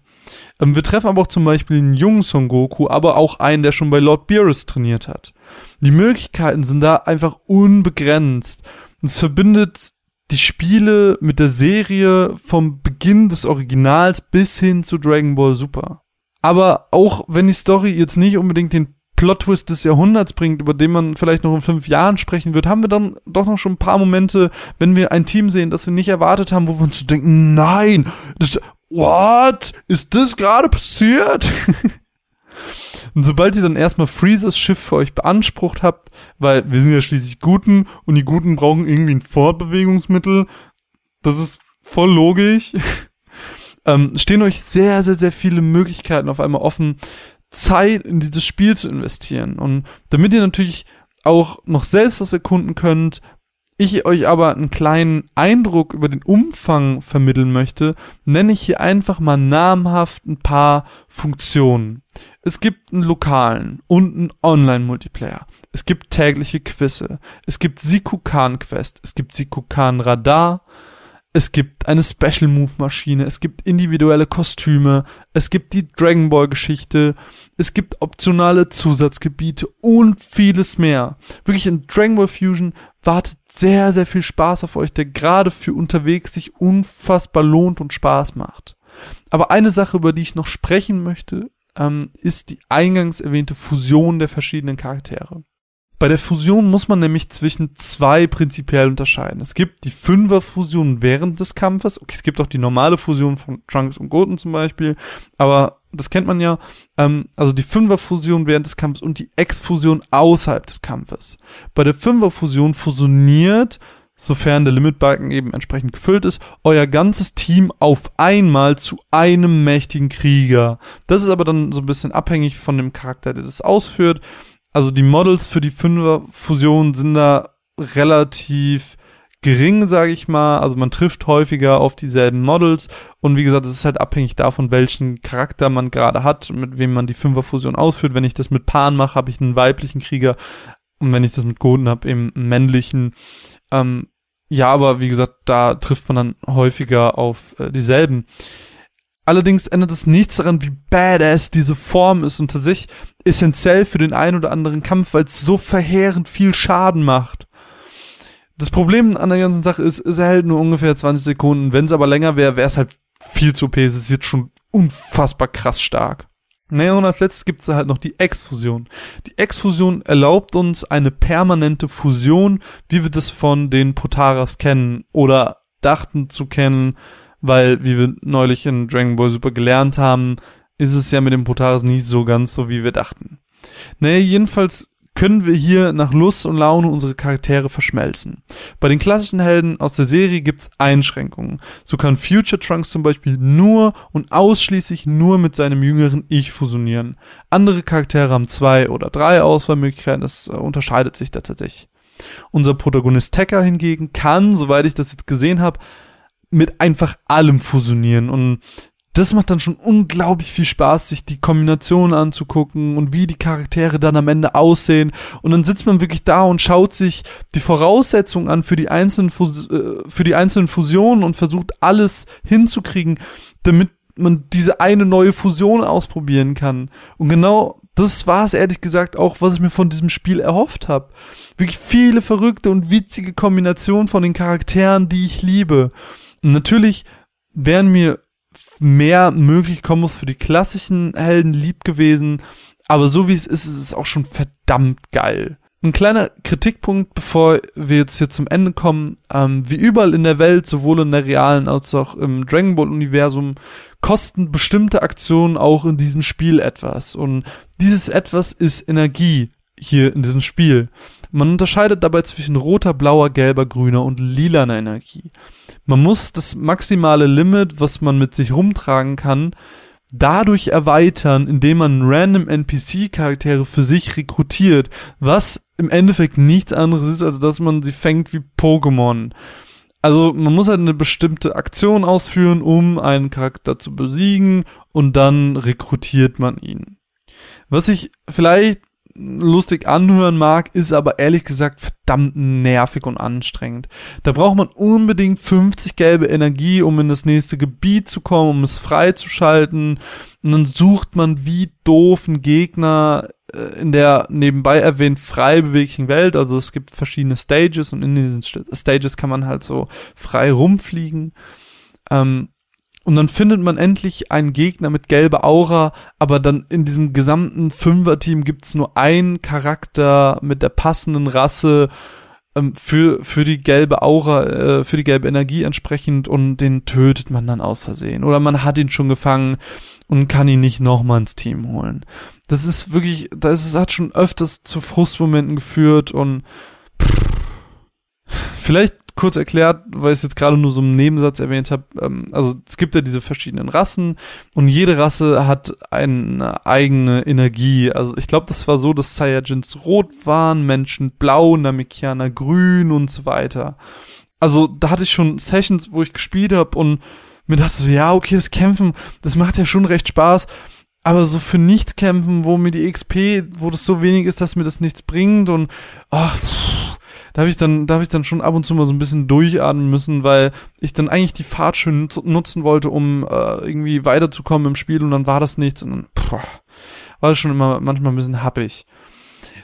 Ähm, wir treffen aber auch zum Beispiel einen jungen Son Goku, aber auch einen, der schon bei Lord Beerus trainiert hat. Die Möglichkeiten sind da einfach unbegrenzt. es verbindet die Spiele mit der Serie vom Beginn des Originals bis hin zu Dragon Ball Super. Aber auch wenn die Story jetzt nicht unbedingt den Plot-Twist des Jahrhunderts bringt, über den man vielleicht noch in fünf Jahren sprechen wird, haben wir dann doch noch schon ein paar Momente, wenn wir ein Team sehen, das wir nicht erwartet haben, wo wir uns denken, nein, das, what? Ist das gerade passiert? Und sobald ihr dann erstmal Freezes Schiff für euch beansprucht habt, weil wir sind ja schließlich Guten und die Guten brauchen irgendwie ein Fortbewegungsmittel, das ist voll logisch, ähm, stehen euch sehr, sehr, sehr viele Möglichkeiten auf einmal offen, Zeit in dieses Spiel zu investieren. Und damit ihr natürlich auch noch selbst was erkunden könnt, ich euch aber einen kleinen Eindruck über den Umfang vermitteln möchte, nenne ich hier einfach mal namhaft ein paar Funktionen. Es gibt einen lokalen und einen Online-Multiplayer. Es gibt tägliche Quizze. Es gibt Sikukan Quest. Es gibt Sikukan Radar. Es gibt eine Special Move Maschine, es gibt individuelle Kostüme, es gibt die Dragon Ball Geschichte, es gibt optionale Zusatzgebiete und vieles mehr. Wirklich in Dragon Ball Fusion wartet sehr, sehr viel Spaß auf euch, der gerade für unterwegs sich unfassbar lohnt und Spaß macht. Aber eine Sache, über die ich noch sprechen möchte, ähm, ist die eingangs erwähnte Fusion der verschiedenen Charaktere. Bei der Fusion muss man nämlich zwischen zwei prinzipiell unterscheiden. Es gibt die Fünfer-Fusion während des Kampfes. Okay, es gibt auch die normale Fusion von Trunks und Goten zum Beispiel, aber das kennt man ja. Ähm, also die Fünfer-Fusion während des Kampfes und die Ex-Fusion außerhalb des Kampfes. Bei der Fünfer-Fusion fusioniert, sofern der Limitbalken eben entsprechend gefüllt ist, euer ganzes Team auf einmal zu einem mächtigen Krieger. Das ist aber dann so ein bisschen abhängig von dem Charakter, der das ausführt also die Models für die Fünfer-Fusion sind da relativ gering, sage ich mal. Also man trifft häufiger auf dieselben Models und wie gesagt, es ist halt abhängig davon, welchen Charakter man gerade hat, mit wem man die Fünfer-Fusion ausführt. Wenn ich das mit Paaren mache, habe ich einen weiblichen Krieger und wenn ich das mit Goden habe, eben einen männlichen. Ähm, ja, aber wie gesagt, da trifft man dann häufiger auf äh, dieselben. Allerdings ändert es nichts daran, wie badass diese Form ist und tatsächlich essentiell für den einen oder anderen Kampf, weil es so verheerend viel Schaden macht. Das Problem an der ganzen Sache ist, es hält nur ungefähr 20 Sekunden. Wenn es aber länger wäre, wäre es halt viel zu OP. Es ist jetzt schon unfassbar krass stark. Naja, und als letztes gibt es halt noch die Exfusion. Die Exfusion erlaubt uns eine permanente Fusion, wie wir das von den Potaras kennen oder dachten zu kennen, weil, wie wir neulich in Dragon Ball Super gelernt haben, ist es ja mit dem Potaris nicht so ganz so, wie wir dachten. Naja, jedenfalls können wir hier nach Lust und Laune unsere Charaktere verschmelzen. Bei den klassischen Helden aus der Serie gibt's Einschränkungen. So kann Future Trunks zum Beispiel nur und ausschließlich nur mit seinem jüngeren Ich fusionieren. Andere Charaktere haben zwei oder drei Auswahlmöglichkeiten, das äh, unterscheidet sich da tatsächlich. Unser Protagonist Tekka hingegen kann, soweit ich das jetzt gesehen habe, mit einfach allem fusionieren und das macht dann schon unglaublich viel Spaß, sich die Kombinationen anzugucken und wie die Charaktere dann am Ende aussehen. Und dann sitzt man wirklich da und schaut sich die Voraussetzungen an für die einzelnen, Fus äh, für die einzelnen Fusionen und versucht alles hinzukriegen, damit man diese eine neue Fusion ausprobieren kann. Und genau das war es ehrlich gesagt auch, was ich mir von diesem Spiel erhofft habe. Wirklich viele verrückte und witzige Kombinationen von den Charakteren, die ich liebe. Natürlich wären mir mehr möglich Kombos für die klassischen Helden lieb gewesen, aber so wie es ist, ist es auch schon verdammt geil. Ein kleiner Kritikpunkt, bevor wir jetzt hier zum Ende kommen. Ähm, wie überall in der Welt, sowohl in der realen als auch im Dragon Ball Universum, kosten bestimmte Aktionen auch in diesem Spiel etwas. Und dieses etwas ist Energie hier in diesem Spiel. Man unterscheidet dabei zwischen roter, blauer, gelber, grüner und lilaner Energie. Man muss das maximale Limit, was man mit sich rumtragen kann, dadurch erweitern, indem man random NPC-Charaktere für sich rekrutiert, was im Endeffekt nichts anderes ist, als dass man sie fängt wie Pokémon. Also man muss halt eine bestimmte Aktion ausführen, um einen Charakter zu besiegen und dann rekrutiert man ihn. Was ich vielleicht lustig anhören mag, ist aber ehrlich gesagt verdammt nervig und anstrengend. Da braucht man unbedingt 50 gelbe Energie, um in das nächste Gebiet zu kommen, um es freizuschalten. Und dann sucht man wie doof einen Gegner äh, in der nebenbei erwähnt frei beweglichen Welt. Also es gibt verschiedene Stages und in diesen Stages kann man halt so frei rumfliegen. Ähm, und dann findet man endlich einen Gegner mit gelber Aura, aber dann in diesem gesamten Fünfer-Team gibt's nur einen Charakter mit der passenden Rasse, ähm, für, für die gelbe Aura, äh, für die gelbe Energie entsprechend und den tötet man dann aus Versehen. Oder man hat ihn schon gefangen und kann ihn nicht nochmal ins Team holen. Das ist wirklich, das hat schon öfters zu Frustmomenten geführt und pff, vielleicht kurz erklärt, weil ich es jetzt gerade nur so im Nebensatz erwähnt habe, ähm, also es gibt ja diese verschiedenen Rassen und jede Rasse hat eine eigene Energie. Also ich glaube, das war so, dass Saiyajins rot waren, Menschen blau, Namekianer grün und so weiter. Also da hatte ich schon Sessions, wo ich gespielt habe und mir dachte so, ja, okay, das Kämpfen, das macht ja schon recht Spaß. Aber so für nichts kämpfen, wo mir die XP, wo das so wenig ist, dass mir das nichts bringt und ach, pff, da habe ich dann, da habe ich dann schon ab und zu mal so ein bisschen durchatmen müssen, weil ich dann eigentlich die Fahrt schön nutzen wollte, um äh, irgendwie weiterzukommen im Spiel und dann war das nichts und dann pff, war das schon immer manchmal ein bisschen happig.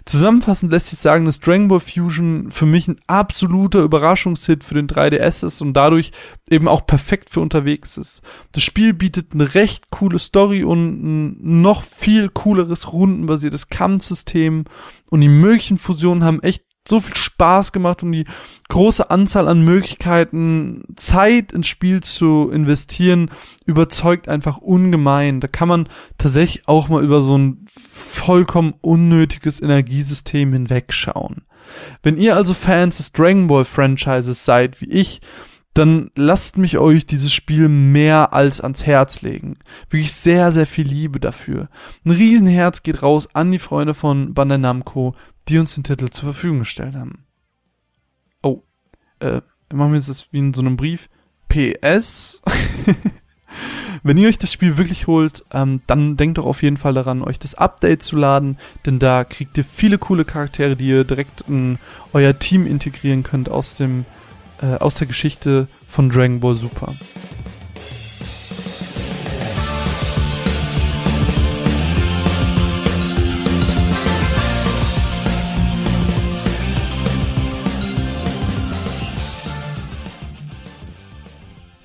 Zusammenfassend lässt sich sagen, dass Dragon Ball Fusion für mich ein absoluter Überraschungshit für den 3DS ist und dadurch eben auch perfekt für unterwegs ist. Das Spiel bietet eine recht coole Story und ein noch viel cooleres rundenbasiertes Kampfsystem und die möglichen Fusionen haben echt so viel Spaß gemacht und die große Anzahl an Möglichkeiten, Zeit ins Spiel zu investieren, überzeugt einfach ungemein. Da kann man tatsächlich auch mal über so ein vollkommen unnötiges Energiesystem hinwegschauen. Wenn ihr also Fans des Dragon Ball Franchises seid, wie ich, dann lasst mich euch dieses Spiel mehr als ans Herz legen. Wirklich sehr, sehr viel Liebe dafür. Ein Riesenherz geht raus an die Freunde von Bandai Namco, die uns den Titel zur Verfügung gestellt haben. Oh, äh, machen wir jetzt das wie in so einem Brief. PS. Wenn ihr euch das Spiel wirklich holt, ähm, dann denkt doch auf jeden Fall daran, euch das Update zu laden, denn da kriegt ihr viele coole Charaktere, die ihr direkt in euer Team integrieren könnt aus dem äh, aus der Geschichte von Dragon Ball Super.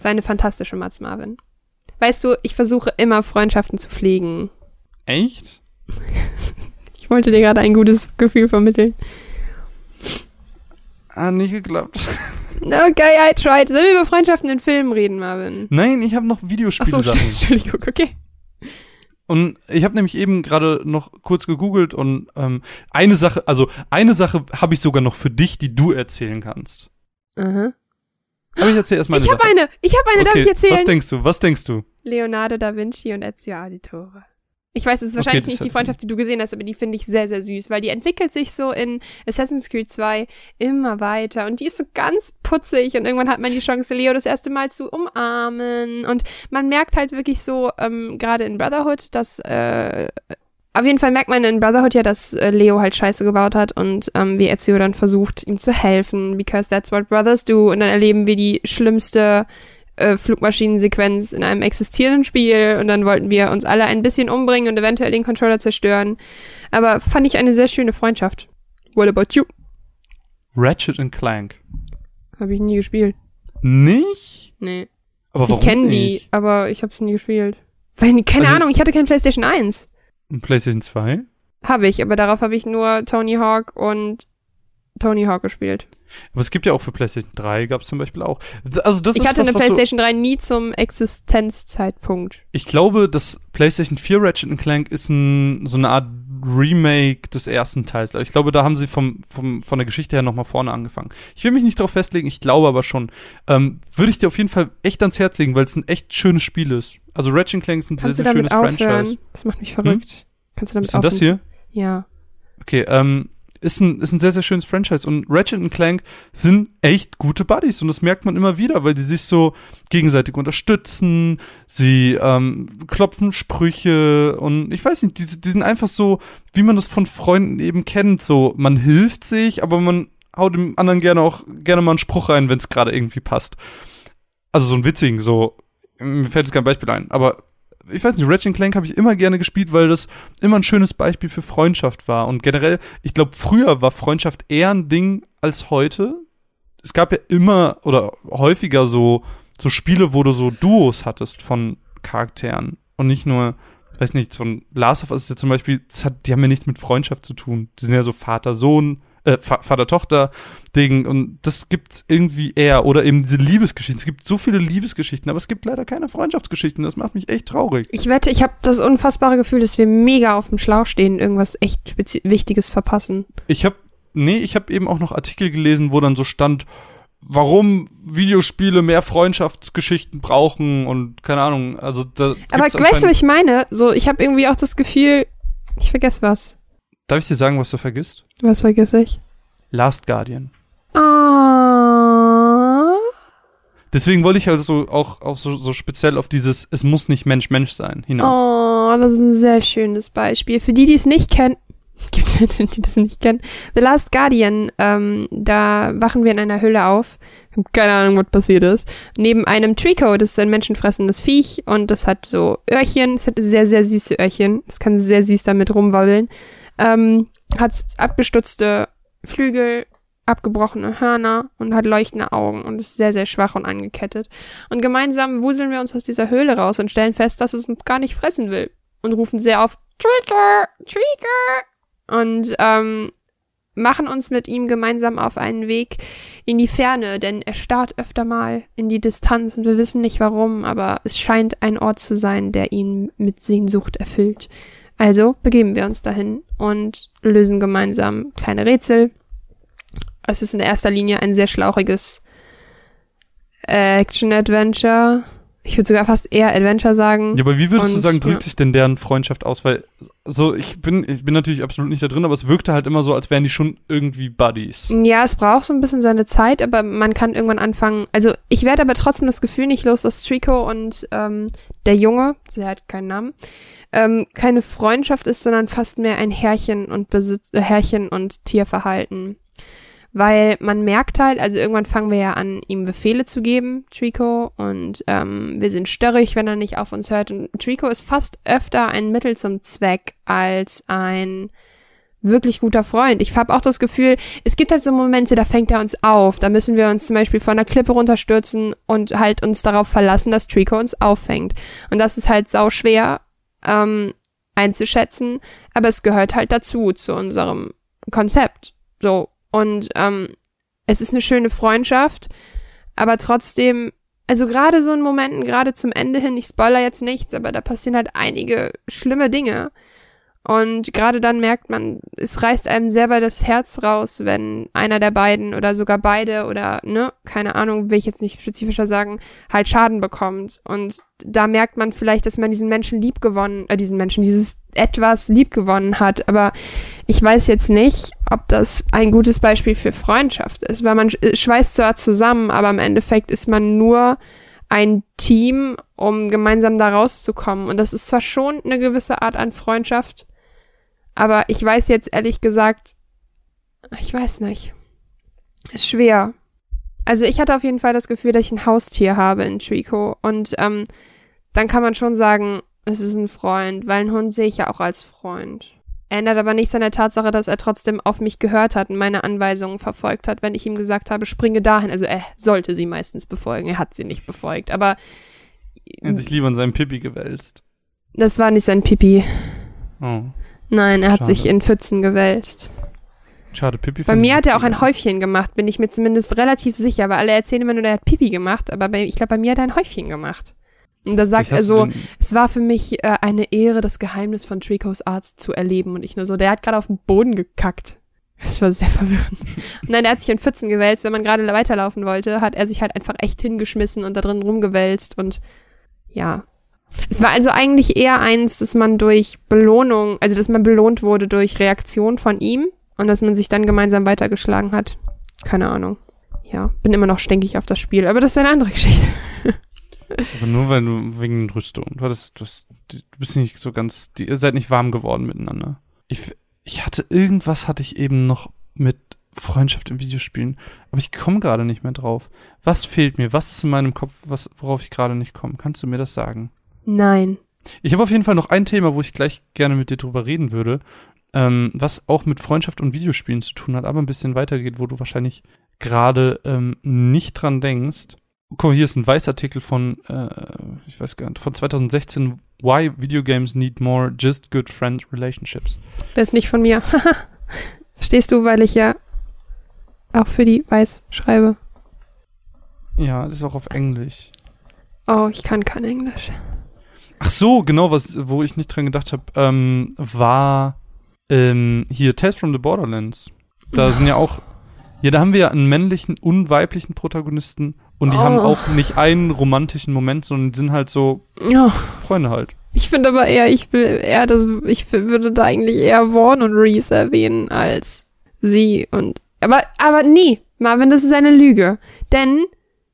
War eine fantastische Mats Marvin. Weißt du, ich versuche immer Freundschaften zu pflegen. Echt? Ich wollte dir gerade ein gutes Gefühl vermitteln. Ah, nicht geklappt. Okay, I tried. Sollen wir über Freundschaften in Filmen reden, Marvin? Nein, ich habe noch Ach so, Videospiele-Sachen. Entschuldigung, okay. Und ich habe nämlich eben gerade noch kurz gegoogelt und ähm, eine Sache, also eine Sache habe ich sogar noch für dich, die du erzählen kannst. Aha. Aber ich erzähle erstmal Ich habe eine, ich habe eine, darf okay, ich erzählen? Was denkst du? Was denkst du? Leonardo da Vinci und Ezio Auditore. Ich weiß, es ist Okay, wahrscheinlich das nicht die Freundschaft, die du gesehen hast, aber die finde ich sehr, sehr süß, weil die entwickelt sich so in Assassin's Creed 2 immer weiter und die ist so ganz putzig und irgendwann hat man die Chance, Leo das erste Mal zu umarmen und man merkt halt wirklich so, ähm, gerade in Brotherhood, dass, äh, auf jeden Fall merkt man in Brotherhood ja, dass äh, Leo halt Scheiße gebaut hat und ähm, wie Ezio dann versucht, ihm zu helfen, because that's what brothers do und dann erleben wir die schlimmste äh, Flugmaschinensequenz in einem existierenden Spiel und dann wollten wir uns alle ein bisschen umbringen und eventuell den Controller zerstören. Aber fand ich eine sehr schöne Freundschaft. What about you? Ratchet and Clank. Habe ich nie gespielt. Nicht? Nee. Aber warum ich kenne die, aber ich habe es nie gespielt. Weil, keine Also Ahnung, ich hatte kein PlayStation 1. Und PlayStation 2? Habe ich, aber darauf habe ich nur Tony Hawk und Tony Hawk gespielt. Aber es gibt ja auch für PlayStation 3, gab es zum Beispiel auch. Also das ich ist hatte was, eine PlayStation 3 nie zum Existenzzeitpunkt. Ich glaube, das PlayStation 4 Ratchet and Clank ist ein, so eine Art Remake des ersten Teils. Also Ich glaube, da haben sie vom, vom, von der Geschichte her nochmal vorne angefangen. Ich will mich nicht darauf festlegen, ich glaube aber schon. Ähm, Würde ich dir auf jeden Fall echt ans Herz legen, weil es ein echt schönes Spiel ist. Also Ratchet Clank ist ein Kannst sehr, sehr schönes aufhören? Franchise. Hm? Das macht mich verrückt. Kannst du damit Was ist das aufhören? hier? Ja. Okay, ähm, ist ein, ist ein sehr, sehr schönes Franchise. Und Ratchet und Clank sind echt gute Buddies. Und das merkt man immer wieder, weil die sich so gegenseitig unterstützen. Sie ähm, klopfen Sprüche. Und ich weiß nicht, die, die sind einfach so, wie man das von Freunden eben kennt. So, man hilft sich, aber man haut dem anderen gerne auch gerne mal einen Spruch rein, wenn es gerade irgendwie passt. Also so einen witzigen, so, mir fällt jetzt kein Beispiel ein, aber ich weiß nicht, Ratchet Clank habe ich immer gerne gespielt, weil das immer ein schönes Beispiel für Freundschaft war. Und generell, ich glaube, früher war Freundschaft eher ein Ding als heute. Es gab ja immer oder häufiger so, so Spiele, wo du so Duos hattest von Charakteren. Und nicht nur, weiß nicht, so ein Last of Us ist ja zum Beispiel, hat, die haben ja nichts mit Freundschaft zu tun. Die sind ja so Vater-Sohn, äh, Vater-Tochter-Ding und das gibt's irgendwie eher oder eben diese Liebesgeschichten. Es gibt so viele Liebesgeschichten, aber es gibt leider keine Freundschaftsgeschichten. Das macht mich echt traurig. Ich wette, ich habe das unfassbare Gefühl, dass wir mega auf dem Schlauch stehen, irgendwas echt Spezi Wichtiges verpassen. Ich habe nee, ich habe eben auch noch Artikel gelesen, wo dann so stand, warum Videospiele mehr Freundschaftsgeschichten brauchen und keine Ahnung, also da Aber weißt du, was ich meine? So, ich habe irgendwie auch das Gefühl, ich vergesse was. Darf ich dir sagen, was du vergisst? Was vergesse ich? Last Guardian. Ah. Deswegen wollte ich also auch, auch so, so speziell auf dieses Es muss nicht Mensch Mensch sein hinaus. Oh, das ist ein sehr schönes Beispiel. Für die, die es nicht kennen, gibt es die das nicht kennen. The Last Guardian, ähm, da wachen wir in einer Höhle auf. Keine Ahnung, was passiert ist. Neben einem Trico, das ist ein menschenfressendes Viech und das hat so Öhrchen, es hat sehr, sehr süße Öhrchen. Es kann sehr süß damit rumwabbeln. Ähm, hat abgestutzte Flügel, abgebrochene Hörner und hat leuchtende Augen und ist sehr, sehr schwach und angekettet. Und gemeinsam wuseln wir uns aus dieser Höhle raus und stellen fest, dass es uns gar nicht fressen will. Und rufen sehr auf Trigger, Trigger. Und ähm, machen uns mit ihm gemeinsam auf einen Weg in die Ferne, denn er starrt öfter mal in die Distanz und wir wissen nicht warum, aber es scheint ein Ort zu sein, der ihn mit Sehnsucht erfüllt. Also begeben wir uns dahin und lösen gemeinsam kleine Rätsel. Es ist in erster Linie ein sehr schlauchiges Action-Adventure. Ich würde sogar fast eher Adventure sagen. Ja, aber wie würdest du Und, sagen, drückt ja. sich denn deren Freundschaft aus? Weil so, ich bin, ich bin natürlich absolut nicht da drin, aber es wirkte halt immer so, als wären die schon irgendwie Buddies. Ja, es braucht so ein bisschen seine Zeit, aber man kann irgendwann anfangen. Also ich werde aber trotzdem das Gefühl nicht los, dass Trico und ähm, der Junge, der hat keinen Namen, ähm, keine Freundschaft ist, sondern fast mehr ein Herrchen und Besitz, äh, Herrchen und Tierverhalten. Weil man merkt halt, also irgendwann fangen wir ja an, ihm Befehle zu geben, Trico, und ähm, wir sind störrig, wenn er nicht auf uns hört. Und Trico ist fast öfter ein Mittel zum Zweck als ein wirklich guter Freund. Ich habe auch das Gefühl, es gibt halt so Momente, da fängt er uns auf. Da müssen wir uns zum Beispiel von einer Klippe runterstürzen und halt uns darauf verlassen, dass Trico uns auffängt. Und das ist halt sau schwer ähm, einzuschätzen, aber es gehört halt dazu, zu unserem Konzept. So. Und ähm, es ist eine schöne Freundschaft, aber trotzdem, also gerade so in Momenten, gerade zum Ende hin, ich spoiler jetzt nichts, aber da passieren halt einige schlimme Dinge. Und gerade dann merkt man, es reißt einem selber das Herz raus, wenn einer der beiden oder sogar beide oder, ne, keine Ahnung, will ich jetzt nicht spezifischer sagen, halt Schaden bekommt. Und da merkt man vielleicht, dass man diesen Menschen lieb gewonnen, äh, diesen Menschen, dieses etwas lieb gewonnen hat. Aber ich weiß jetzt nicht, ob das ein gutes Beispiel für Freundschaft ist, weil man sch- schweißt zwar zusammen, aber im Endeffekt ist man nur ein Team, um gemeinsam da rauszukommen. Und das ist zwar schon eine gewisse Art an Freundschaft, aber ich weiß jetzt ehrlich gesagt, ich weiß nicht. Ist schwer. Also ich hatte auf jeden Fall das Gefühl, dass ich ein Haustier habe in Trico. Und ähm, dann kann man schon sagen, es ist ein Freund, weil einen Hund sehe ich ja auch als Freund. Ändert aber nichts an der Tatsache, dass er trotzdem auf mich gehört hat und meine Anweisungen verfolgt hat, wenn ich ihm gesagt habe, springe dahin. Also er sollte sie meistens befolgen. Er hat sie nicht befolgt. Aber Er hat sich lieber in seinem Pipi gewälzt. das war nicht sein Pipi. Oh. Nein, er hat Schade. sich in Pfützen gewälzt. Schade, Pipi. Bei mir hat er auch ein Häufchen gemacht, bin ich mir zumindest relativ sicher, weil alle erzählen immer nur, der hat Pipi gemacht, aber bei, ich glaube, bei mir hat er ein Häufchen gemacht. Und da sagt er so, es war für mich äh, eine Ehre, das Geheimnis von Tricos Arzt zu erleben. Und ich nur so, der hat gerade auf den Boden gekackt. Das war sehr verwirrend. Und dann, der hat sich in Pfützen gewälzt. Wenn man gerade weiterlaufen wollte, hat er sich halt einfach echt hingeschmissen und da drin rumgewälzt. Und ja. Es war also eigentlich eher eins, dass man durch Belohnung, also dass man belohnt wurde durch Reaktion von ihm und dass man sich dann gemeinsam weitergeschlagen hat. Keine Ahnung. Ja, bin immer noch stinkig auf das Spiel, aber das ist eine andere Geschichte. Aber nur weil du wegen Rüstung. Du hattest, du, hast, du bist nicht so ganz, die, ihr seid nicht warm geworden miteinander. Ich, ich hatte irgendwas hatte ich eben noch mit Freundschaft in Videospielen, aber ich komme gerade nicht mehr drauf. Was fehlt mir? Was ist in meinem Kopf, was, worauf ich gerade nicht komme? Kannst du mir das sagen? Nein. Ich habe auf jeden Fall noch ein Thema, wo ich gleich gerne mit dir drüber reden würde, ähm, was auch mit Freundschaft und Videospielen zu tun hat, aber ein bisschen weitergeht, wo du wahrscheinlich gerade ähm, nicht dran denkst. Guck mal, hier ist ein Weißartikel von, äh, ich weiß gar nicht, von 2016, Why Video Games Need More Just Good Friend Relationships. Das ist nicht von mir. Verstehst du, weil ich ja Auch für die Weißschreibe. Ja, das ist auch auf Englisch. Oh, ich kann kein Englisch. Ach so, genau, was, wo ich nicht dran gedacht habe, ähm, war ähm, hier Tales from the Borderlands. Da sind ja auch, ja, da haben wir ja einen männlichen und weiblichen Protagonisten und die Oh. haben auch nicht einen romantischen Moment, sondern sind halt so Ja. Freunde halt. Ich finde aber eher, ich will eher das, ich würde da eigentlich eher Vaughn und Reese erwähnen als sie und, aber, aber nee, Marvin, das ist eine Lüge. Denn,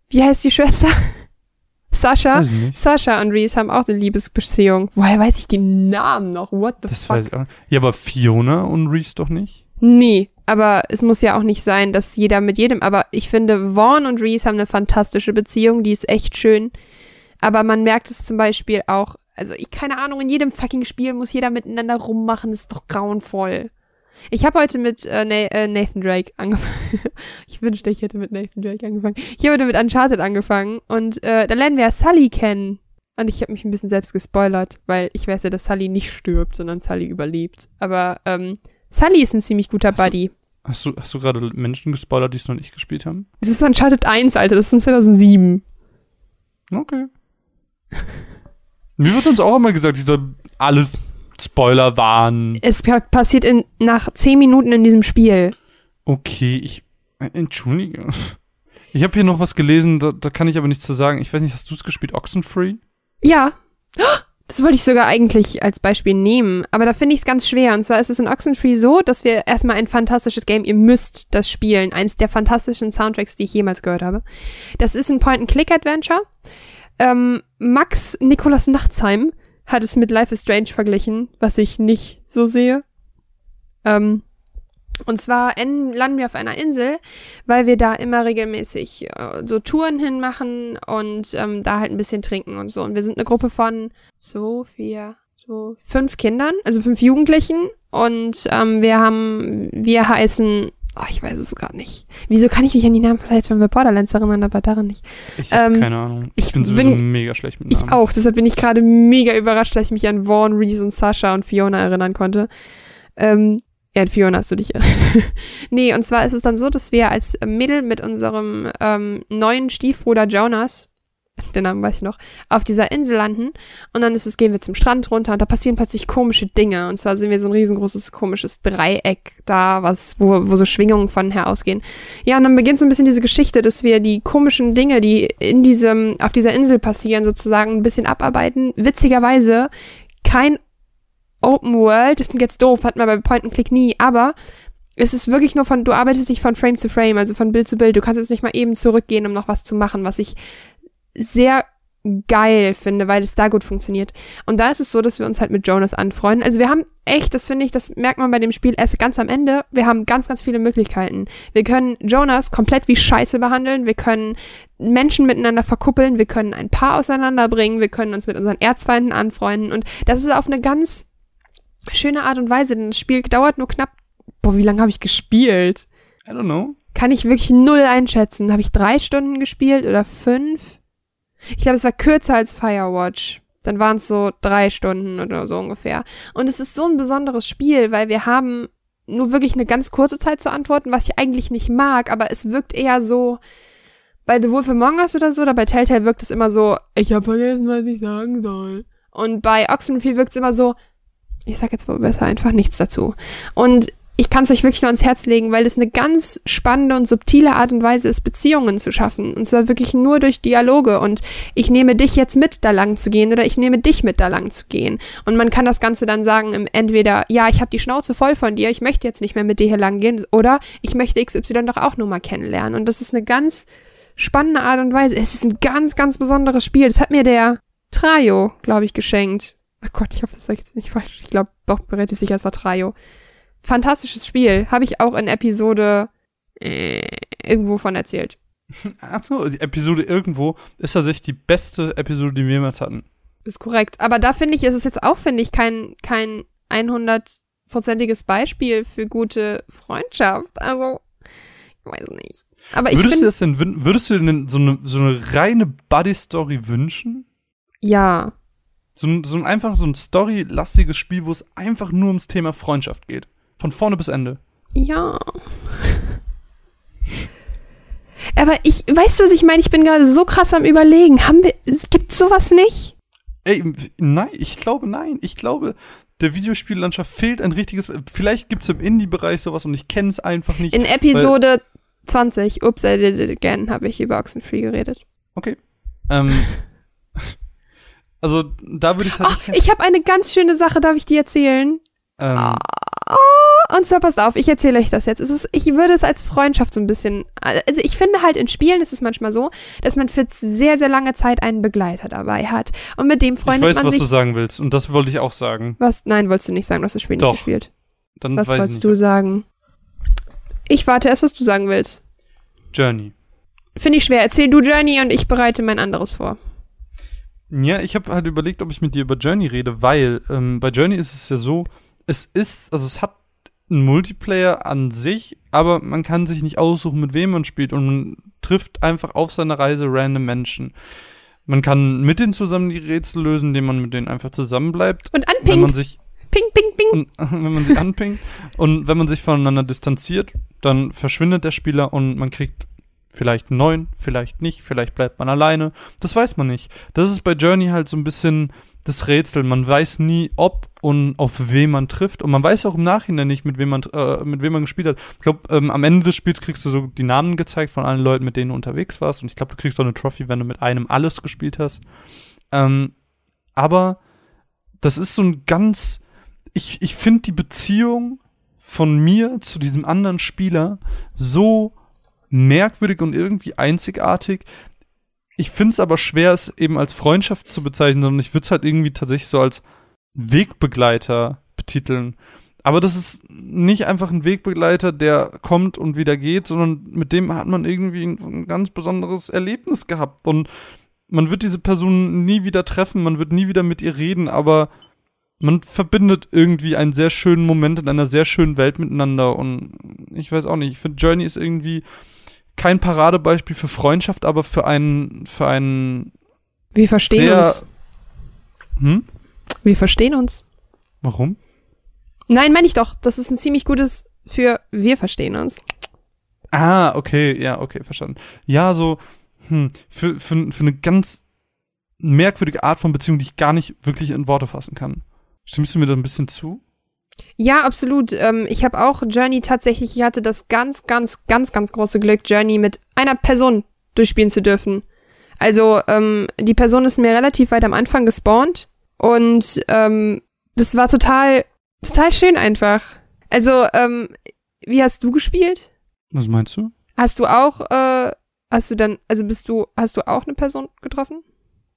wie heißt die Schwester? Sascha? Sascha und Reese haben auch eine Liebesbeziehung. Woher weiß ich die Namen noch? What the Das fuck? weiß ich auch nicht. Ja, aber Fiona und Reese doch nicht? Nee, aber es muss ja auch nicht sein, dass jeder mit jedem, aber ich finde, Vaughn und Reese haben eine fantastische Beziehung, die ist echt schön. Aber man merkt es zum Beispiel auch, also ich, keine Ahnung, in jedem fucking Spiel muss jeder miteinander rummachen, das ist doch grauenvoll. Ich habe heute mit äh, äh, Nathan Drake angefangen. ich wünschte, ich hätte mit Nathan Drake angefangen. Ich habe heute mit Uncharted angefangen und äh, da lernen wir ja Sully kennen. Und ich habe mich ein bisschen selbst gespoilert, weil ich weiß ja, dass Sully nicht stirbt, sondern Sully überlebt. Aber ähm, Sully ist ein ziemlich guter so. Buddy. Hast du, hast du gerade Menschen gespoilert, die es noch nicht gespielt haben? Das ist Uncharted 1, Alter, das ist von 2007. Okay. Mir wird uns auch immer gesagt, dieser alles Spoiler waren. Es pa- passiert in, nach 10 Minuten in diesem Spiel. Okay, ich. äh, Entschuldige. Ich habe hier noch was gelesen, da, da kann ich aber nichts zu sagen. Ich weiß nicht, hast du es gespielt? Oxenfree? Ja. Das wollte ich sogar eigentlich als Beispiel nehmen, aber da finde ich es ganz schwer. Und zwar ist es in Oxenfree so, dass wir erstmal ein fantastisches Game, ihr müsst das spielen, eins der fantastischen Soundtracks, die ich jemals gehört habe. Das ist ein Point-and-Click-Adventure. Ähm, Max Nikolas Nachtsheim hat es mit Life is Strange verglichen, was ich nicht so sehe. Ähm, und zwar enden, landen wir auf einer Insel, weil wir da immer regelmäßig äh, so Touren hinmachen und ähm, da halt ein bisschen trinken und so. Und wir sind eine Gruppe von so vier, so fünf Kindern, also fünf Jugendlichen. Und ähm, wir haben, wir heißen, oh, ich weiß es gerade nicht. Wieso kann ich mich an die Namen vielleicht von The Borderlands erinnern, aber daran nicht? Ich habe Ähm, keine Ahnung. Ich, ich bin sowieso bin- mega schlecht mit Ich Namen. auch, deshalb bin ich gerade mega überrascht, dass ich mich an Vaughn, Reese und Sascha und Fiona erinnern konnte. Ähm, ja, an Fiona hast du dich erinnert. nee, und zwar ist es dann so, dass wir als Mädel mit unserem ähm, neuen Stiefbruder Jonas, den Namen weiß ich noch, auf dieser Insel landen. Und dann ist es, gehen wir zum Strand runter und da passieren plötzlich komische Dinge. Und zwar sind wir so ein riesengroßes komisches Dreieck da, was, wo, wo so Schwingungen von her ausgehen. Ja, und dann beginnt so ein bisschen diese Geschichte, dass wir die komischen Dinge, die in diesem, auf dieser Insel passieren, sozusagen ein bisschen abarbeiten. Witzigerweise kein Open World, das klingt jetzt doof, hat man bei Point and Click nie, aber es ist wirklich nur von, du arbeitest dich von Frame zu Frame, also von Bild zu Bild. Du kannst jetzt nicht mal eben zurückgehen, um noch was zu machen, was ich sehr geil finde, weil es da gut funktioniert. Und da ist es so, dass wir uns halt mit Jonas anfreunden. Also wir haben echt, das finde ich, das merkt man bei dem Spiel erst ganz am Ende, wir haben ganz, ganz viele Möglichkeiten. Wir können Jonas komplett wie Scheiße behandeln, wir können Menschen miteinander verkuppeln, wir können ein Paar auseinanderbringen, wir können uns mit unseren Erzfeinden anfreunden und das ist auf eine ganz schöne Art und Weise, denn das Spiel dauert nur knapp, boah, wie lange habe ich gespielt? I don't know. Kann ich wirklich null einschätzen. Habe ich drei Stunden gespielt oder fünf? Ich glaube, es war kürzer als Firewatch. Dann waren es so drei Stunden oder so ungefähr. Und es ist so ein besonderes Spiel, weil wir haben nur wirklich eine ganz kurze Zeit zu antworten, was ich eigentlich nicht mag, aber es wirkt eher so, bei The Wolf Among Us oder so, oder bei Telltale wirkt es immer so, ich habe vergessen, was ich sagen soll. Und bei Oxenfree wirkt es immer so, ich sag jetzt wohl besser einfach nichts dazu. Und ich kann es euch wirklich nur ans Herz legen, weil es eine ganz spannende und subtile Art und Weise ist, Beziehungen zu schaffen. Und zwar wirklich nur durch Dialoge. Und ich nehme dich jetzt mit, da lang zu gehen, oder ich nehme dich mit, da lang zu gehen. Und man kann das Ganze dann sagen, im entweder, ja, ich habe die Schnauze voll von dir, ich möchte jetzt nicht mehr mit dir hier lang gehen, oder ich möchte XY doch auch nur mal kennenlernen. Und das ist eine ganz spannende Art und Weise. Es ist ein ganz, ganz besonderes Spiel. Das hat mir der Trajo, glaube ich, geschenkt. Oh Gott, ich hoffe, das sage ich jetzt nicht falsch. Ich glaube, doch relativ sicher, es war Trajo. Fantastisches Spiel. Habe ich auch in Episode äh, irgendwo von erzählt. Achso, die Episode irgendwo ist tatsächlich die beste Episode, die wir jemals hatten. Ist korrekt. Aber da finde ich, ist es jetzt auch, finde ich, kein, kein 100-prozentiges Beispiel für gute Freundschaft. Also, ich weiß nicht. Aber ich würdest du finde, das denn, würdest du denn so eine, so eine reine Buddy-Story wünschen? ja. So ein, so ein einfach so ein storylastiges Spiel, wo es einfach nur ums Thema Freundschaft geht. Von vorne bis Ende. Ja. Aber ich, weißt du, was ich meine? Ich bin gerade so krass am überlegen. Haben wir, es gibt sowas nicht? Ey, nein, ich glaube nein. Ich glaube, der Videospiellandschaft fehlt ein richtiges. Vielleicht gibt es im Indie-Bereich sowas und ich kenne es einfach nicht. In Episode 20, Ups, I did it again, habe ich über Oxenfree geredet. Okay. Ähm, also da würde ich Ach, ich habe eine ganz schöne Sache, darf ich dir erzählen? Ähm, oh, und zwar passt auf, ich erzähle euch das jetzt. Ist, ich würde es als Freundschaft so ein bisschen. Also ich finde halt in Spielen ist es manchmal so, dass man für sehr, sehr lange Zeit einen Begleiter dabei hat. Und mit dem freundet ich weiß, man was sich. du sagen willst und das wollte ich auch sagen. Was? Nein, wolltest du nicht sagen, du hast das Spiel Doch. nicht gespielt. Dann Was wolltest du sagen? Ich warte erst, was du sagen willst. Journey. Finde ich schwer. Erzähl du Journey und ich bereite mein anderes vor. Ja, ich habe halt überlegt, ob ich mit dir über Journey rede, weil ähm, bei Journey ist es ja so, es ist, also es hat einen Multiplayer an sich, aber man kann sich nicht aussuchen, mit wem man spielt und man trifft einfach auf seiner Reise random Menschen. Man kann mit denen zusammen die Rätsel lösen, indem man mit denen einfach zusammenbleibt. Und Wenn man anpinkt. sich Ping, ping, ping. und wenn man sie anpingt und wenn man sich voneinander distanziert, dann verschwindet der Spieler und man kriegt vielleicht neuen, vielleicht nicht, vielleicht bleibt man alleine. Das weiß man nicht. Das ist bei Journey halt so ein bisschen das Rätsel. Man weiß nie, ob und auf wen man trifft. Und man weiß auch im Nachhinein nicht, mit wem man, äh, mit wem man gespielt hat. Ich glaube, ähm, am Ende des Spiels kriegst du so die Namen gezeigt von allen Leuten, mit denen du unterwegs warst. Und ich glaube, du kriegst auch eine Trophy, wenn du mit einem alles gespielt hast. Ähm, aber das ist so ein ganz, ich, ich finde die Beziehung von mir zu diesem anderen Spieler so merkwürdig und irgendwie einzigartig. Ich finde es aber schwer, es eben als Freundschaft zu bezeichnen, sondern ich würde es halt irgendwie tatsächlich so als Wegbegleiter betiteln. Aber das ist nicht einfach ein Wegbegleiter, der kommt und wieder geht, sondern mit dem hat man irgendwie ein, ein ganz besonderes Erlebnis gehabt. Und man wird diese Person nie wieder treffen, man wird nie wieder mit ihr reden, aber man verbindet irgendwie einen sehr schönen Moment in einer sehr schönen Welt miteinander. Und ich weiß auch nicht, ich finde Journey ist irgendwie kein Paradebeispiel für Freundschaft, aber für einen, für einen Wir verstehen sehr. uns. Hm? Wir verstehen uns. Warum? Nein, meine ich doch. Das ist ein ziemlich gutes für wir verstehen uns. Ah, okay, ja, okay, verstanden. Ja, so, hm, für, für, für eine ganz merkwürdige Art von Beziehung, die ich gar nicht wirklich in Worte fassen kann. Stimmst du mir da ein bisschen zu? Ja, absolut. Ähm, ich habe auch Journey tatsächlich, ich hatte das ganz, ganz, ganz, ganz große Glück, Journey mit einer Person durchspielen zu dürfen. Also, ähm, die Person ist mir relativ weit am Anfang gespawnt und ähm, das war total, total schön einfach. Also, ähm, wie hast du gespielt? Was meinst du? Hast du auch, äh, hast du dann, also bist du, hast du auch eine Person getroffen?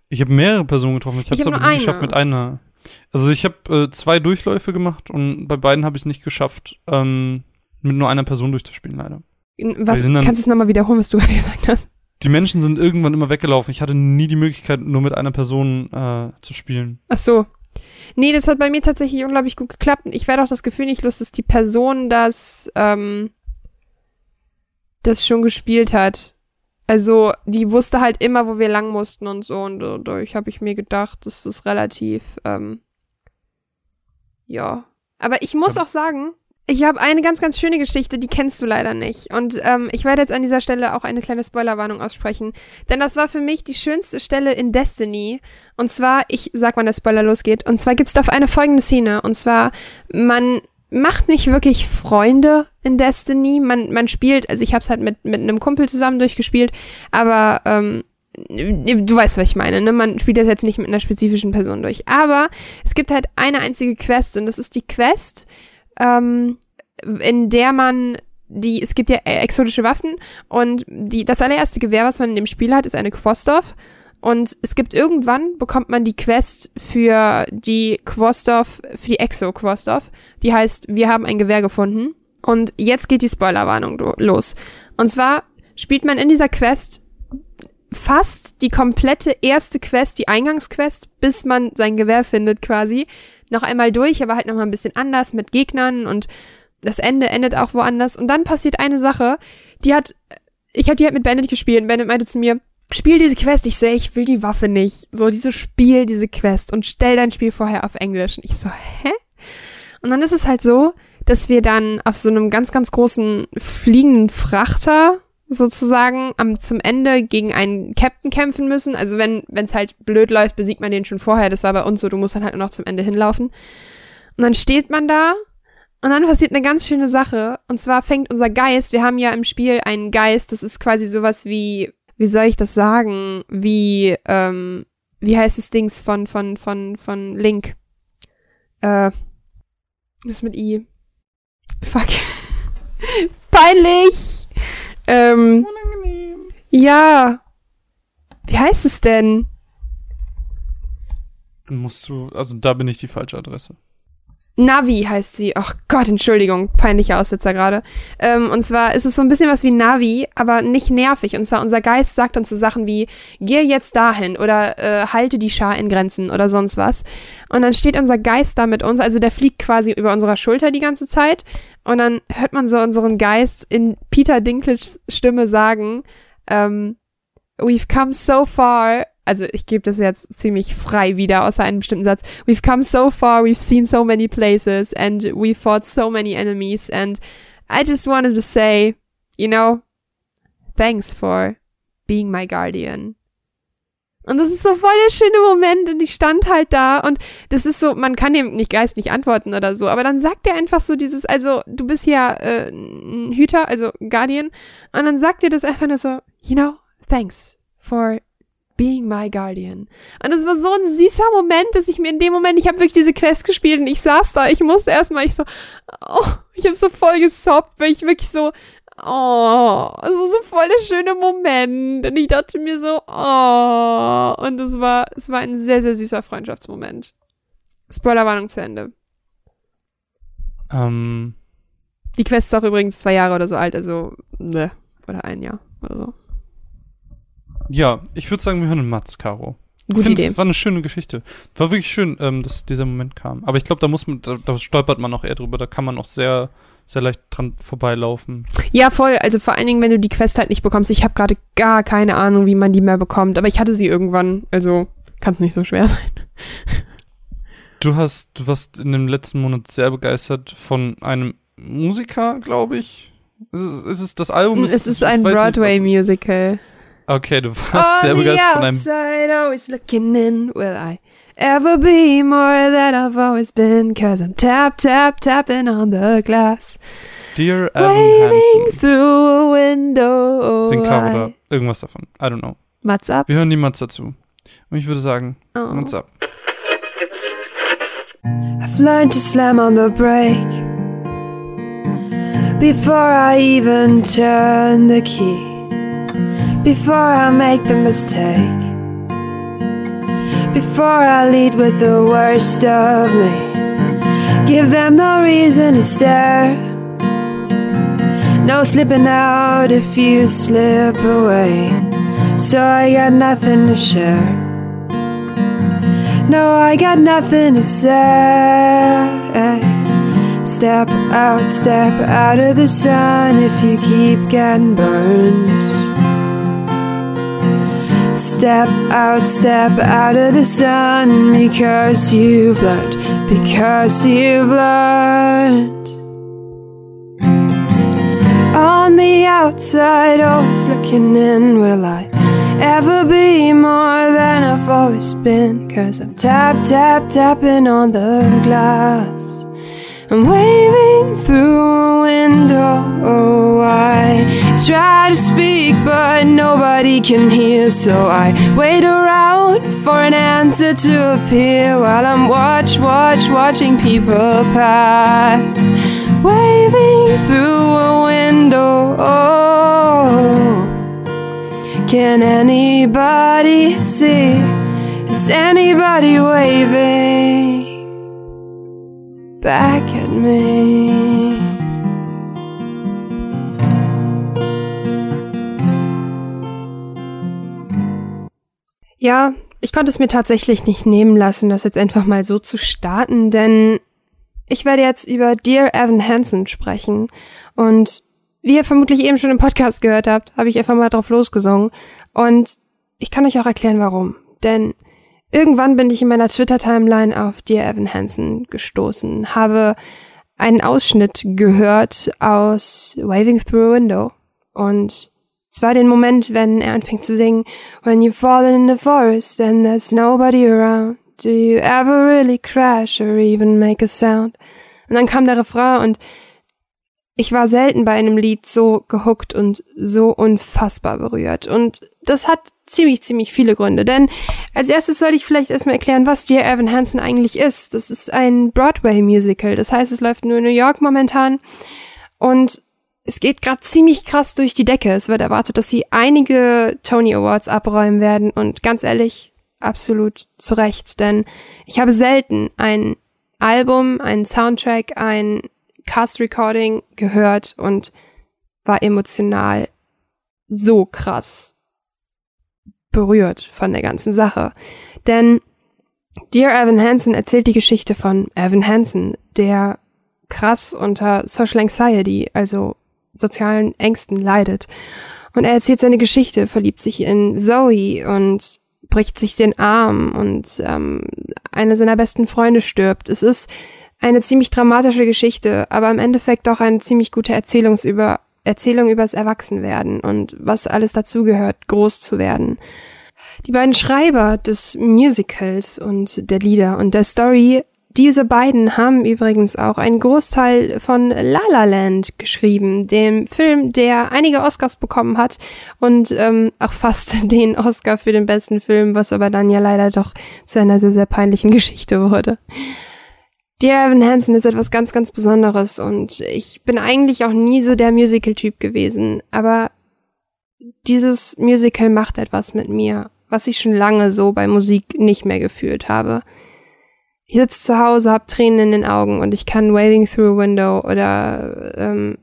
Ich habe mehrere Personen getroffen. Ich habe es hab aber nicht geschafft mit einer. Also ich habe äh, zwei Durchläufe gemacht und bei beiden habe ich es nicht geschafft, ähm, mit nur einer Person durchzuspielen, leider. Was, dann- kannst du es nochmal wiederholen, was du gerade gesagt hast? Die Menschen sind irgendwann immer weggelaufen. Ich hatte nie die Möglichkeit, nur mit einer Person äh, zu spielen. Ach so. Nee, das hat bei mir tatsächlich unglaublich gut geklappt. Ich werde auch das Gefühl nicht los, dass die Person das, ähm, das schon gespielt hat. Also, die wusste halt immer, wo wir lang mussten und so. Und dadurch habe ich mir gedacht, das ist relativ, ähm, ja. Aber ich muss auch sagen, ich habe eine ganz, ganz schöne Geschichte, die kennst du leider nicht. Und ähm, ich werde jetzt an dieser Stelle auch eine kleine Spoilerwarnung aussprechen. Denn das war für mich die schönste Stelle in Destiny. Und zwar, ich sag, wann der Spoiler losgeht. Und zwar gibt's da eine folgende Szene. Und zwar, man macht nicht wirklich Freunde in Destiny. Man, man spielt, also ich habe es halt mit, mit einem Kumpel zusammen durchgespielt, aber ähm, du weißt, was ich meine, ne? Man spielt das jetzt nicht mit einer spezifischen Person durch. Aber es gibt halt eine einzige Quest und das ist die Quest, ähm, in der man die, es gibt ja äh, exotische Waffen und die, das allererste Gewehr, was man in dem Spiel hat, ist eine Quostov. Und es gibt irgendwann, bekommt man die Quest für die Quostov, für die Exo-Quostov. Die heißt, wir haben ein Gewehr gefunden. Und jetzt geht die Spoilerwarnung los. Und zwar spielt man in dieser Quest fast die komplette erste Quest, die Eingangsquest, bis man sein Gewehr findet quasi, noch einmal durch, aber halt noch mal ein bisschen anders mit Gegnern und das Ende endet auch woanders. Und dann passiert eine Sache, die hat, ich habe die halt mit Bandit gespielt und Bandit meinte zu mir, spiel diese Quest. Ich so, ich will die Waffe nicht. So, diese Spiel, diese Quest und stell dein Spiel vorher auf Englisch. Und ich so, hä? Und dann ist es halt so, dass wir dann auf so einem ganz, ganz großen fliegenden Frachter sozusagen am zum Ende gegen einen Captain kämpfen müssen. Also wenn es halt blöd läuft, besiegt man den schon vorher. Das war bei uns so, du musst dann halt nur noch zum Ende hinlaufen. Und dann steht man da und dann passiert eine ganz schöne Sache. Und zwar fängt unser Geist, wir haben ja im Spiel einen Geist, das ist quasi sowas wie, wie soll ich das sagen? Wie, ähm, wie heißt das Dings von, von, von, von Link? Äh, was mit I? Fuck. Peinlich! Ähm, Unangenehm. ja. Wie heißt es denn? Musst du, also da bin ich die falsche Adresse. Navi heißt sie. Ach Gott, Entschuldigung, peinlicher Aussetzer gerade. Ähm, und zwar ist es so ein bisschen was wie Navi, aber nicht nervig. Und zwar unser Geist sagt uns so Sachen wie, geh jetzt dahin oder äh, halte die Schar in Grenzen oder sonst was. Und dann steht unser Geist da mit uns, also der fliegt quasi über unserer Schulter die ganze Zeit. Und dann hört man so unseren Geist in Peter Dinklage's Stimme sagen, ähm, We've come so far also ich gebe das jetzt ziemlich frei wieder, außer einem bestimmten Satz. We've come so far, we've seen so many places and we fought so many enemies and I just wanted to say, you know, thanks for being my guardian. Und das ist so voll der schöne Moment und ich stand halt da und das ist so, man kann dem nicht Geist nicht antworten oder so, aber dann sagt er einfach so dieses, also du bist ja äh, ein Hüter, also Guardian und dann sagt er das einfach nur so, you know, thanks for being my guardian. Und es war so ein süßer Moment, dass ich mir in dem Moment, ich habe wirklich diese Quest gespielt und ich saß da, ich musste erstmal, ich so, oh, ich habe so voll gesobbt, weil ich wirklich so, oh, es war so voll der schöne Moment. Und ich dachte mir so, oh, und es war, es war ein sehr, sehr süßer Freundschaftsmoment. Spoilerwarnung zu Ende. Ähm, Die Quest ist auch übrigens zwei Jahre oder so alt, also, ne, oder ein Jahr oder so. Ja, ich würde sagen, wir hören Mats, Caro. Gute Idee. Es war eine schöne Geschichte. War wirklich schön, ähm, dass dieser Moment kam. Aber ich glaube, da muss man, da, da stolpert man auch eher drüber. Da kann man auch sehr, sehr leicht dran vorbeilaufen. Ja, voll. Also vor allen Dingen, wenn du die Quest halt nicht bekommst. Ich habe gerade gar keine Ahnung, wie man die mehr bekommt. Aber ich hatte sie irgendwann. Also kann es nicht so schwer sein. Du hast, du warst in dem letzten Monat sehr begeistert von einem Musiker, glaube ich. Ist es, ist es das Album? es ist ein es ist. Broadway-Musical. Okay, du warst sehr begeistert von einem. outside, always looking in. Will I ever be more than I've always been? Cause I'm tap, tap, tapping on the glass. Dear Evan Hansen. through a window. Sing Cover oder irgendwas davon. I don't know. What's up? Wir hören die Mats dazu. Und ich würde sagen, Oh. Mats ab. I've learned to slam on the brake before I even turn the key, before I make the mistake, before I lead with the worst of me. Give them no reason to stare. No slipping out if you slip away. So I got nothing to share. No, I got nothing to say. Step out, step out of the sun if you keep getting burned. Step out, step out of the sun because you've learned, because you've learned. On the outside, always looking in, will I ever be more than I've always been? Cause I'm tap, tap, tapping on the glass. I'm waving through a window. Oh, I try to speak, but nobody can hear. So I wait around for an answer to appear while I'm watch, watch, watching people pass. Waving through a window. Oh, can anybody see? Is anybody waving? Back at me. Ja, ich konnte es mir tatsächlich nicht nehmen lassen, das jetzt einfach mal so zu starten, denn ich werde jetzt über Dear Evan Hansen sprechen. Und wie ihr vermutlich eben schon im Podcast gehört habt, habe ich einfach mal drauf losgesungen. Und ich kann euch auch erklären, warum. Denn Irgendwann bin ich in meiner Twitter-Timeline auf Dear Evan Hansen gestoßen, habe einen Ausschnitt gehört aus Waving Through a Window und zwar den Moment, wenn er anfängt zu singen, When you fall in the forest and there's nobody around, do you ever really crash or even make a sound? Und dann kam der Refrain und ich war selten bei einem Lied so gehuckt und so unfassbar berührt. Und das hat ziemlich, ziemlich viele Gründe. Denn als erstes soll ich vielleicht erstmal erklären, was Dear Evan Hansen eigentlich ist. Das ist ein Broadway-Musical. Das heißt, es läuft nur in New York momentan. Und es geht gerade ziemlich krass durch die Decke. Es wird erwartet, dass sie einige Tony Awards abräumen werden. Und ganz ehrlich, absolut zu Recht. Denn ich habe selten ein Album, ein Soundtrack, ein Cast Recording gehört und war emotional so krass berührt von der ganzen Sache. Denn Dear Evan Hansen erzählt die Geschichte von Evan Hansen, der krass unter Social Anxiety, also sozialen Ängsten leidet. Und er erzählt seine Geschichte, verliebt sich in Zoe und bricht sich den Arm und ähm, eine seiner besten Freunde stirbt. Es ist eine ziemlich dramatische Geschichte, aber im Endeffekt auch eine ziemlich gute Erzählungs über, Erzählung übers Erwachsenwerden und was alles dazugehört, groß zu werden. Die beiden Schreiber des Musicals und der Lieder und der Story, diese beiden haben übrigens auch einen Großteil von La La Land geschrieben, dem Film, der einige Oscars bekommen hat und ähm, auch fast den Oscar für den besten Film, was aber dann ja leider doch zu einer sehr, sehr peinlichen Geschichte wurde. Dear Evan Hansen ist etwas ganz, ganz Besonderes und ich bin eigentlich auch nie so der Musical-Typ gewesen, aber dieses Musical macht etwas mit mir, was ich schon lange so bei Musik nicht mehr gefühlt habe. Ich sitze zu Hause, hab Tränen in den Augen und ich kann Waving Through a Window oder ähm,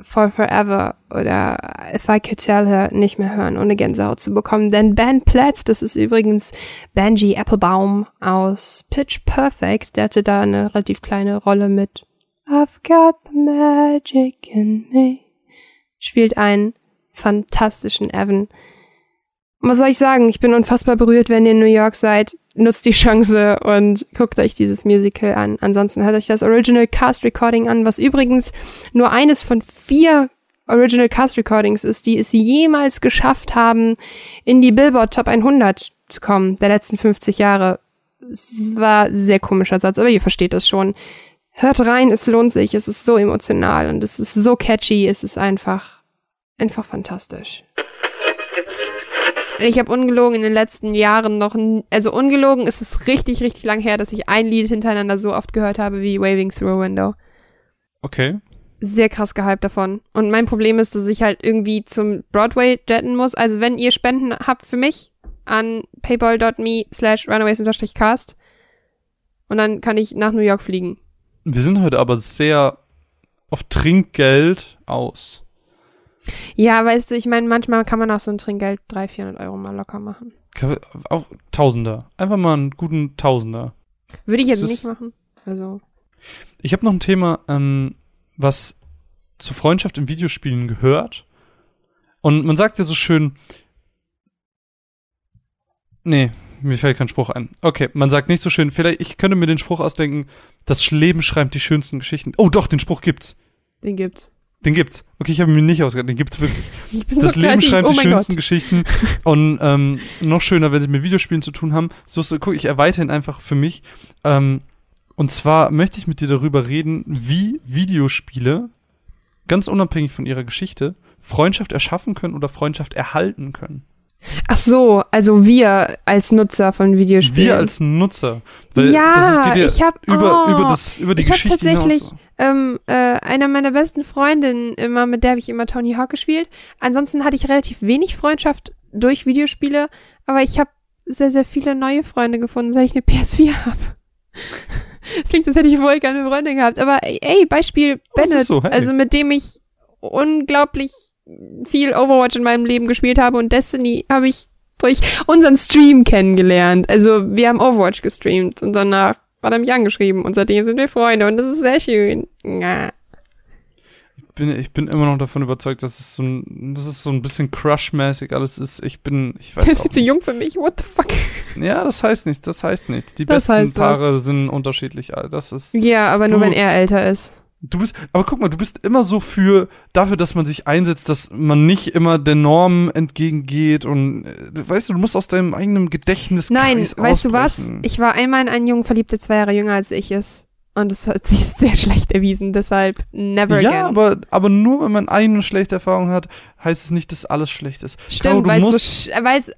For Forever oder If I Could Tell Her nicht mehr hören, ohne Gänsehaut zu bekommen. Denn Ben Platt, das ist übrigens Benji Applebaum aus Pitch Perfect, der hatte da eine relativ kleine Rolle mit I've got the magic in me, spielt einen fantastischen Evan. Was soll ich sagen? Ich bin unfassbar berührt, wenn ihr in New York seid. Nutzt die Chance und guckt euch dieses Musical an. Ansonsten hört euch das Original Cast Recording an, was übrigens nur eines von vier Original Cast Recordings ist, die es jemals geschafft haben, in die Billboard Top 100 zu kommen, der letzten 50 Jahre. Es war ein sehr komischer Satz, aber ihr versteht das schon. Hört rein, es lohnt sich, es ist so emotional und es ist so catchy, es ist einfach, einfach fantastisch. Ich habe ungelogen in den letzten Jahren noch, also ungelogen ist es richtig, richtig lang her, dass ich ein Lied hintereinander so oft gehört habe wie Waving Through a Window. Okay. Sehr krass gehypt davon. Und mein Problem ist, dass ich halt irgendwie zum Broadway jetten muss. Also wenn ihr Spenden habt für mich an paypal.me slash runaways-cast und dann kann ich nach New York fliegen. Wir sind heute aber sehr auf Trinkgeld aus. Ja, weißt du, ich meine, manchmal kann man auch so ein Trinkgeld 300, 400 Euro mal locker machen. Auch Tausender. Einfach mal einen guten Tausender. Würde ich jetzt nicht machen. Also. Ich habe noch ein Thema, ähm, was zur Freundschaft in Videospielen gehört. Und man sagt ja so schön, nee, mir fällt kein Spruch ein. Okay, man sagt nicht so schön, vielleicht, ich könnte mir den Spruch ausdenken, das Leben schreibt die schönsten Geschichten. Oh doch, den Spruch gibt's. Den gibt's. Den gibt's. Okay, ich habe mir nicht ausgedacht, den gibt's wirklich. das so Leben schreibt oh die schönsten Gott. Geschichten. Und ähm, noch schöner, wenn sie mit Videospielen zu tun haben. So, so guck, ich erweitere ihn einfach für mich. Ähm, und zwar möchte ich mit dir darüber reden, wie Videospiele, ganz unabhängig von ihrer Geschichte, Freundschaft erschaffen können oder Freundschaft erhalten können. Ach so, also wir als Nutzer von Videospielen. Wir als Nutzer. Ja, ist, ich habe über, oh, über, das, über die ich Geschichte hab tatsächlich ähm, äh, einer meiner besten Freundinnen immer, mit der habe ich immer Tony Hawk gespielt. Ansonsten hatte ich relativ wenig Freundschaft durch Videospiele, aber ich habe sehr, sehr viele neue Freunde gefunden, seit ich eine PS4 habe. Es klingt, als hätte ich wohl keine Freunde gehabt. Aber ey, Beispiel Bennett, so, hey. also mit dem ich unglaublich viel Overwatch in meinem Leben gespielt habe und Destiny habe ich durch unseren Stream kennengelernt. Also wir haben Overwatch gestreamt und danach hat er mich angeschrieben und seitdem sind wir Freunde und das ist sehr schön. Ja. Ich bin, ich bin immer noch davon überzeugt, dass es so ein, das ist so ein bisschen Crush-mäßig alles ist. Ich bin, ich weiß Du bist viel zu jung für mich, what the fuck? Ja, das heißt nichts, das heißt nichts. Die das besten Paare was. sind unterschiedlich alt. Das ist. Ja, aber nur du, wenn er älter ist. Du bist, aber guck mal, du bist immer so für, dafür, dass man sich einsetzt, dass man nicht immer der Norm entgegengeht und, äh, weißt du, du musst aus deinem eigenen Gedächtnis Nein, weißt du was? Ich war einmal in einen Jungen verliebt, der zwei Jahre jünger als ich ist. Und es hat sich sehr schlecht erwiesen, deshalb never ja, again. Ja, aber, aber nur wenn man eine schlechte Erfahrung hat, heißt es nicht, dass alles schlecht ist. Stimmt, weil so es,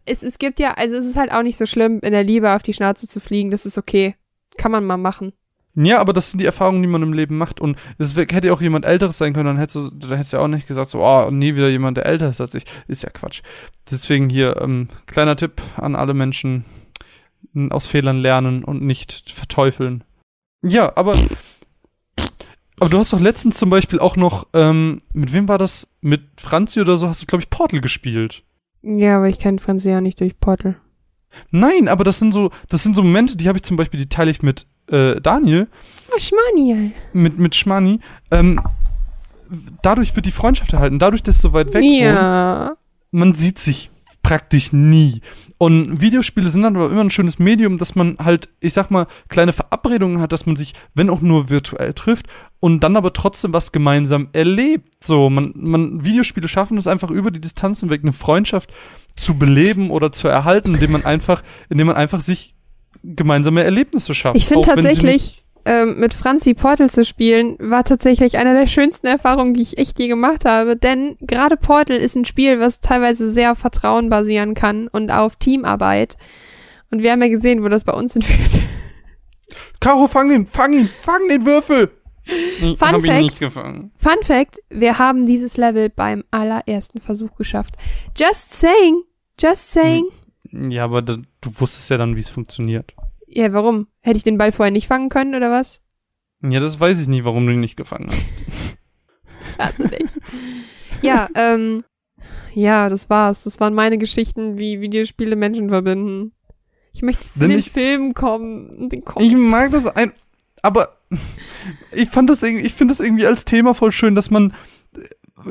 es, es gibt ja, also es ist halt auch nicht so schlimm, in der Liebe auf die Schnauze zu fliegen, das ist okay. Kann man mal machen. Ja, aber das sind die Erfahrungen, die man im Leben macht. Und es hätte ja auch jemand Älteres sein können, dann hättest du, dann hättest du ja auch nicht gesagt, so, oh, nie wieder jemand, der älter ist als ich. Ist ja Quatsch. Deswegen hier, ähm, kleiner Tipp an alle Menschen, aus Fehlern lernen und nicht verteufeln. Ja, aber, aber du hast doch letztens zum Beispiel auch noch, ähm, mit wem war das? Mit Franzi oder so hast du, glaube ich, Portal gespielt. Ja, aber ich kenne Franzi ja nicht durch Portal. Nein, aber das sind so, das sind so Momente, die habe ich zum Beispiel, die teile ich mit äh, Daniel. Oh, Schmani. Mit, mit Schmani. Ähm, dadurch wird die Freundschaft erhalten. Dadurch, dass es so weit weg ja. wohnt, man sieht sich praktisch nie. Und Videospiele sind dann aber immer ein schönes Medium, dass man halt, ich sag mal, kleine Verabredungen hat, dass man sich, wenn auch nur virtuell trifft und dann aber trotzdem was gemeinsam erlebt. So, man, man, Videospiele schaffen es einfach über die Distanzen weg, eine Freundschaft zu beleben oder zu erhalten, indem man einfach, indem man einfach sich gemeinsame Erlebnisse schafft. Ich finde tatsächlich, ähm, mit Franzi Portal zu spielen, war tatsächlich eine der schönsten Erfahrungen, die ich echt je gemacht habe. Denn gerade Portal ist ein Spiel, was teilweise sehr auf Vertrauen basieren kann und auf Teamarbeit. Und wir haben ja gesehen, wo das bei uns entführt. Caro, fang den, fang ihn, fang den Würfel! Fun Fact, Fun Fact, wir haben dieses Level beim allerersten Versuch geschafft. Just saying, just saying. Ja, aber du wusstest ja dann, wie es funktioniert. Ja, warum? Hätte ich den Ball vorher nicht fangen können, oder was? Ja, das weiß ich nicht, warum du ihn nicht gefangen hast. also nicht. Ja, ähm, ja, das war's. Das waren meine Geschichten, wie Videospiele Menschen verbinden. Ich möchte zu den ich, Filmen kommen. Den ich mag das ein, aber ich fand das irgendwie, ich finde das irgendwie als Thema voll schön, dass man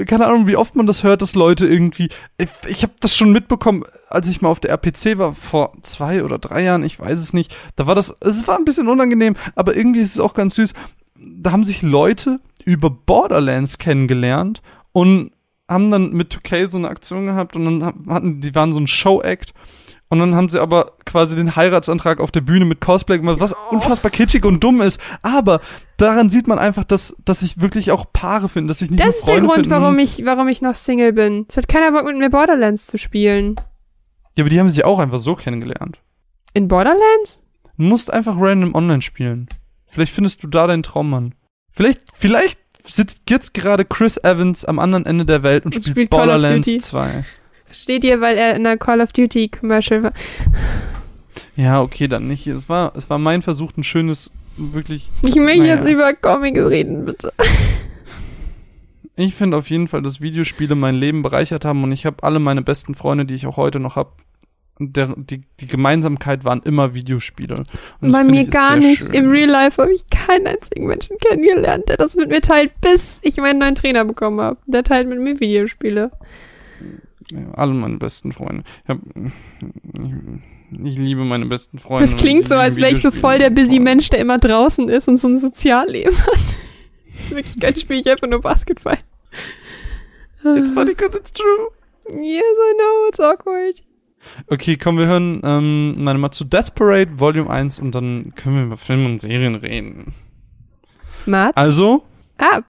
keine Ahnung, wie oft man das hört, dass Leute irgendwie, ich, ich habe das schon mitbekommen, als ich mal auf der RPC war, vor zwei oder drei Jahren, ich weiß es nicht, da war das, es war ein bisschen unangenehm, aber irgendwie ist es auch ganz süß, da haben sich Leute über Borderlands kennengelernt und haben dann mit 2K so eine Aktion gehabt und dann hatten, die waren so ein Show-Act und dann haben sie aber quasi den Heiratsantrag auf der Bühne mit Cosplay gemacht, was oh. unfassbar kitschig und dumm ist. Aber daran sieht man einfach, dass, dass ich wirklich auch Paare finde, dass ich nicht Das ist der Grund, warum ich, warum ich noch Single bin. Es hat keiner Bock mit mir Borderlands zu spielen. Ja, aber die haben sich auch einfach so kennengelernt. In Borderlands? Du musst einfach random online spielen. Vielleicht findest du da deinen Traummann. Vielleicht, vielleicht sitzt jetzt gerade Chris Evans am anderen Ende der Welt und, und spielt, spielt Borderlands 2. Steht hier, weil er in einer Call of Duty Commercial war. Ja, okay, dann nicht. Es war, es war mein Versuch, ein schönes, wirklich. Ich möchte naja. jetzt über Comics reden, bitte. Ich finde auf jeden Fall, dass Videospiele mein Leben bereichert haben und ich habe alle meine besten Freunde, die ich auch heute noch habe, der, die, die Gemeinsamkeit waren immer Videospiele. Und Bei mir gar nicht. Schön. Im Real Life habe ich keinen einzigen Menschen kennengelernt, der das mit mir teilt, bis ich meinen neuen Trainer bekommen habe. Der teilt mit mir Videospiele alle meine besten Freunde. Ich, hab, ich, ich liebe meine besten Freunde. Das klingt so, als wäre ich so voll der busy Mensch, der immer draußen ist und so ein Sozialleben hat. Wirklich ganz spiele ich einfach nur Basketball. It's funny because it's true. Yes, I know, it's awkward. Okay, komm, wir hören ähm, meine mal zu Death Parade Volume 1 und dann können wir über Filme und Serien reden. Mats? Also? Ab.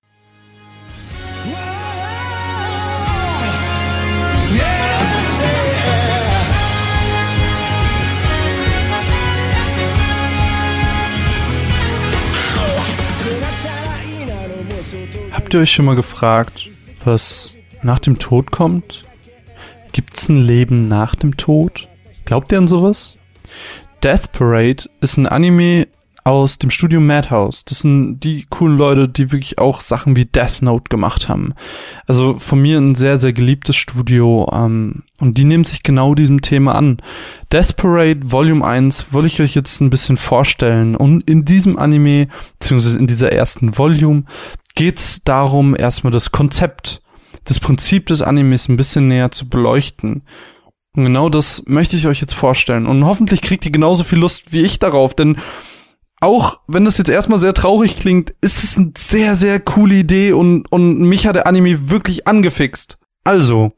Habt ihr euch schon mal gefragt, was nach dem Tod kommt? Gibt's ein Leben nach dem Tod? Glaubt ihr an sowas? Death Parade ist ein Anime aus dem Studio Madhouse. Das sind die coolen Leute, die wirklich auch Sachen wie Death Note gemacht haben. Also von mir ein sehr, sehr geliebtes Studio. Ähm, und die nehmen sich genau diesem Thema an. Death Parade Volume 1 wollte ich euch jetzt ein bisschen vorstellen. Und in diesem Anime, beziehungsweise in dieser ersten Volume, geht es darum, erstmal das Konzept, das Prinzip des Animes ein bisschen näher zu beleuchten. Und genau das möchte ich euch jetzt vorstellen. Und hoffentlich kriegt ihr genauso viel Lust wie ich darauf, denn auch wenn das jetzt erstmal sehr traurig klingt, ist es eine sehr, sehr coole Idee und, und mich hat der Anime wirklich angefixt. Also,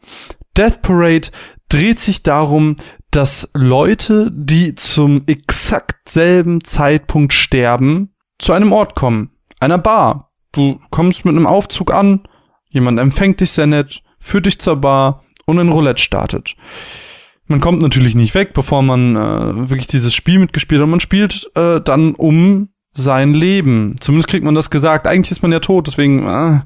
Death Parade dreht sich darum, dass Leute, die zum exakt selben Zeitpunkt sterben, zu einem Ort kommen. Einer Bar. Du kommst mit einem Aufzug an, jemand empfängt dich sehr nett, führt dich zur Bar und ein Roulette startet. Man kommt natürlich nicht weg, bevor man äh, wirklich dieses Spiel mitgespielt hat. Man spielt äh, dann um sein Leben. Zumindest kriegt man das gesagt. Eigentlich ist man ja tot, deswegen. Äh,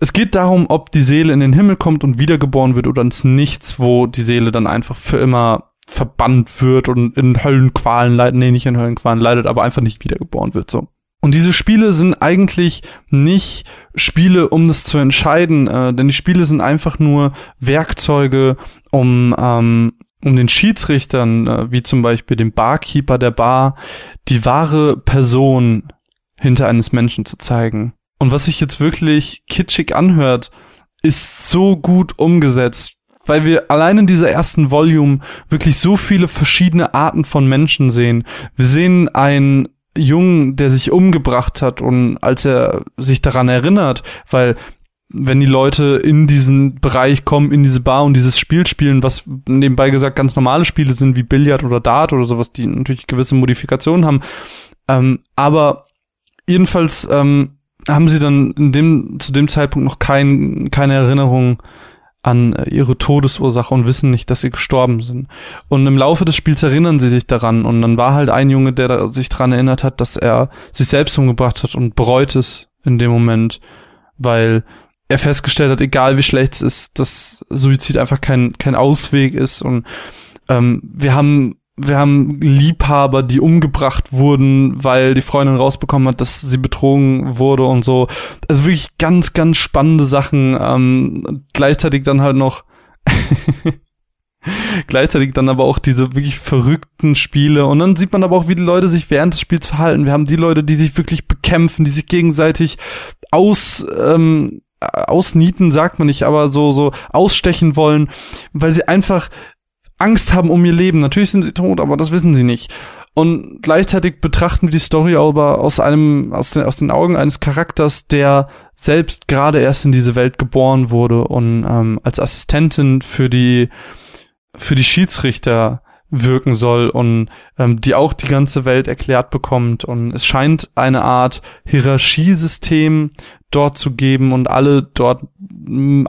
es geht darum, ob die Seele in den Himmel kommt und wiedergeboren wird oder ins Nichts, wo die Seele dann einfach für immer verbannt wird und in Höllenqualen leidet. Nee, nicht in Höllenqualen leidet, aber einfach nicht wiedergeboren wird, so. Und diese Spiele sind eigentlich nicht Spiele, um das zu entscheiden, äh, denn die Spiele sind einfach nur Werkzeuge, um ähm, um den Schiedsrichtern, äh, wie zum Beispiel dem Barkeeper der Bar, die wahre Person hinter eines Menschen zu zeigen. Und was sich jetzt wirklich kitschig anhört, ist so gut umgesetzt, weil wir allein in dieser ersten Volume wirklich so viele verschiedene Arten von Menschen sehen. Wir sehen einen Jungen, der sich umgebracht hat und als er sich daran erinnert, weil wenn die Leute in diesen Bereich kommen, in diese Bar und dieses Spiel spielen, was nebenbei gesagt ganz normale Spiele sind, wie Billard oder Dart oder sowas, die natürlich gewisse Modifikationen haben. Ähm, aber jedenfalls ähm, haben sie dann in dem, zu dem Zeitpunkt noch kein, keine Erinnerung an ihre Todesursache und wissen nicht, dass sie gestorben sind. Und im Laufe des Spiels erinnern sie sich daran. Und dann war halt ein Junge, der sich daran erinnert hat, dass er sich selbst umgebracht hat und bereut es in dem Moment, weil er festgestellt hat, egal wie schlecht es ist, dass Suizid einfach kein, kein Ausweg ist. Und ähm, wir haben wir haben Liebhaber, die umgebracht wurden, weil die Freundin rausbekommen hat, dass sie betrogen wurde und so. Also wirklich ganz, ganz spannende Sachen. Ähm, gleichzeitig dann halt noch gleichzeitig dann aber auch diese wirklich verrückten Spiele und dann sieht man aber auch, wie die Leute sich während des Spiels verhalten. Wir haben die Leute, die sich wirklich bekämpfen, die sich gegenseitig aus ähm, ausnieten, sagt man nicht, aber so, so ausstechen wollen, weil sie einfach Angst haben um ihr Leben. Natürlich sind sie tot, aber das wissen sie nicht. Und gleichzeitig betrachten wir die Story aber aus einem, aus den, aus den Augen eines Charakters, der selbst gerade erst in diese Welt geboren wurde und ähm, als Assistentin für die, für die Schiedsrichter wirken soll und ähm, die auch die ganze Welt erklärt bekommt. Und es scheint eine Art Hierarchiesystem dort zu geben und alle dort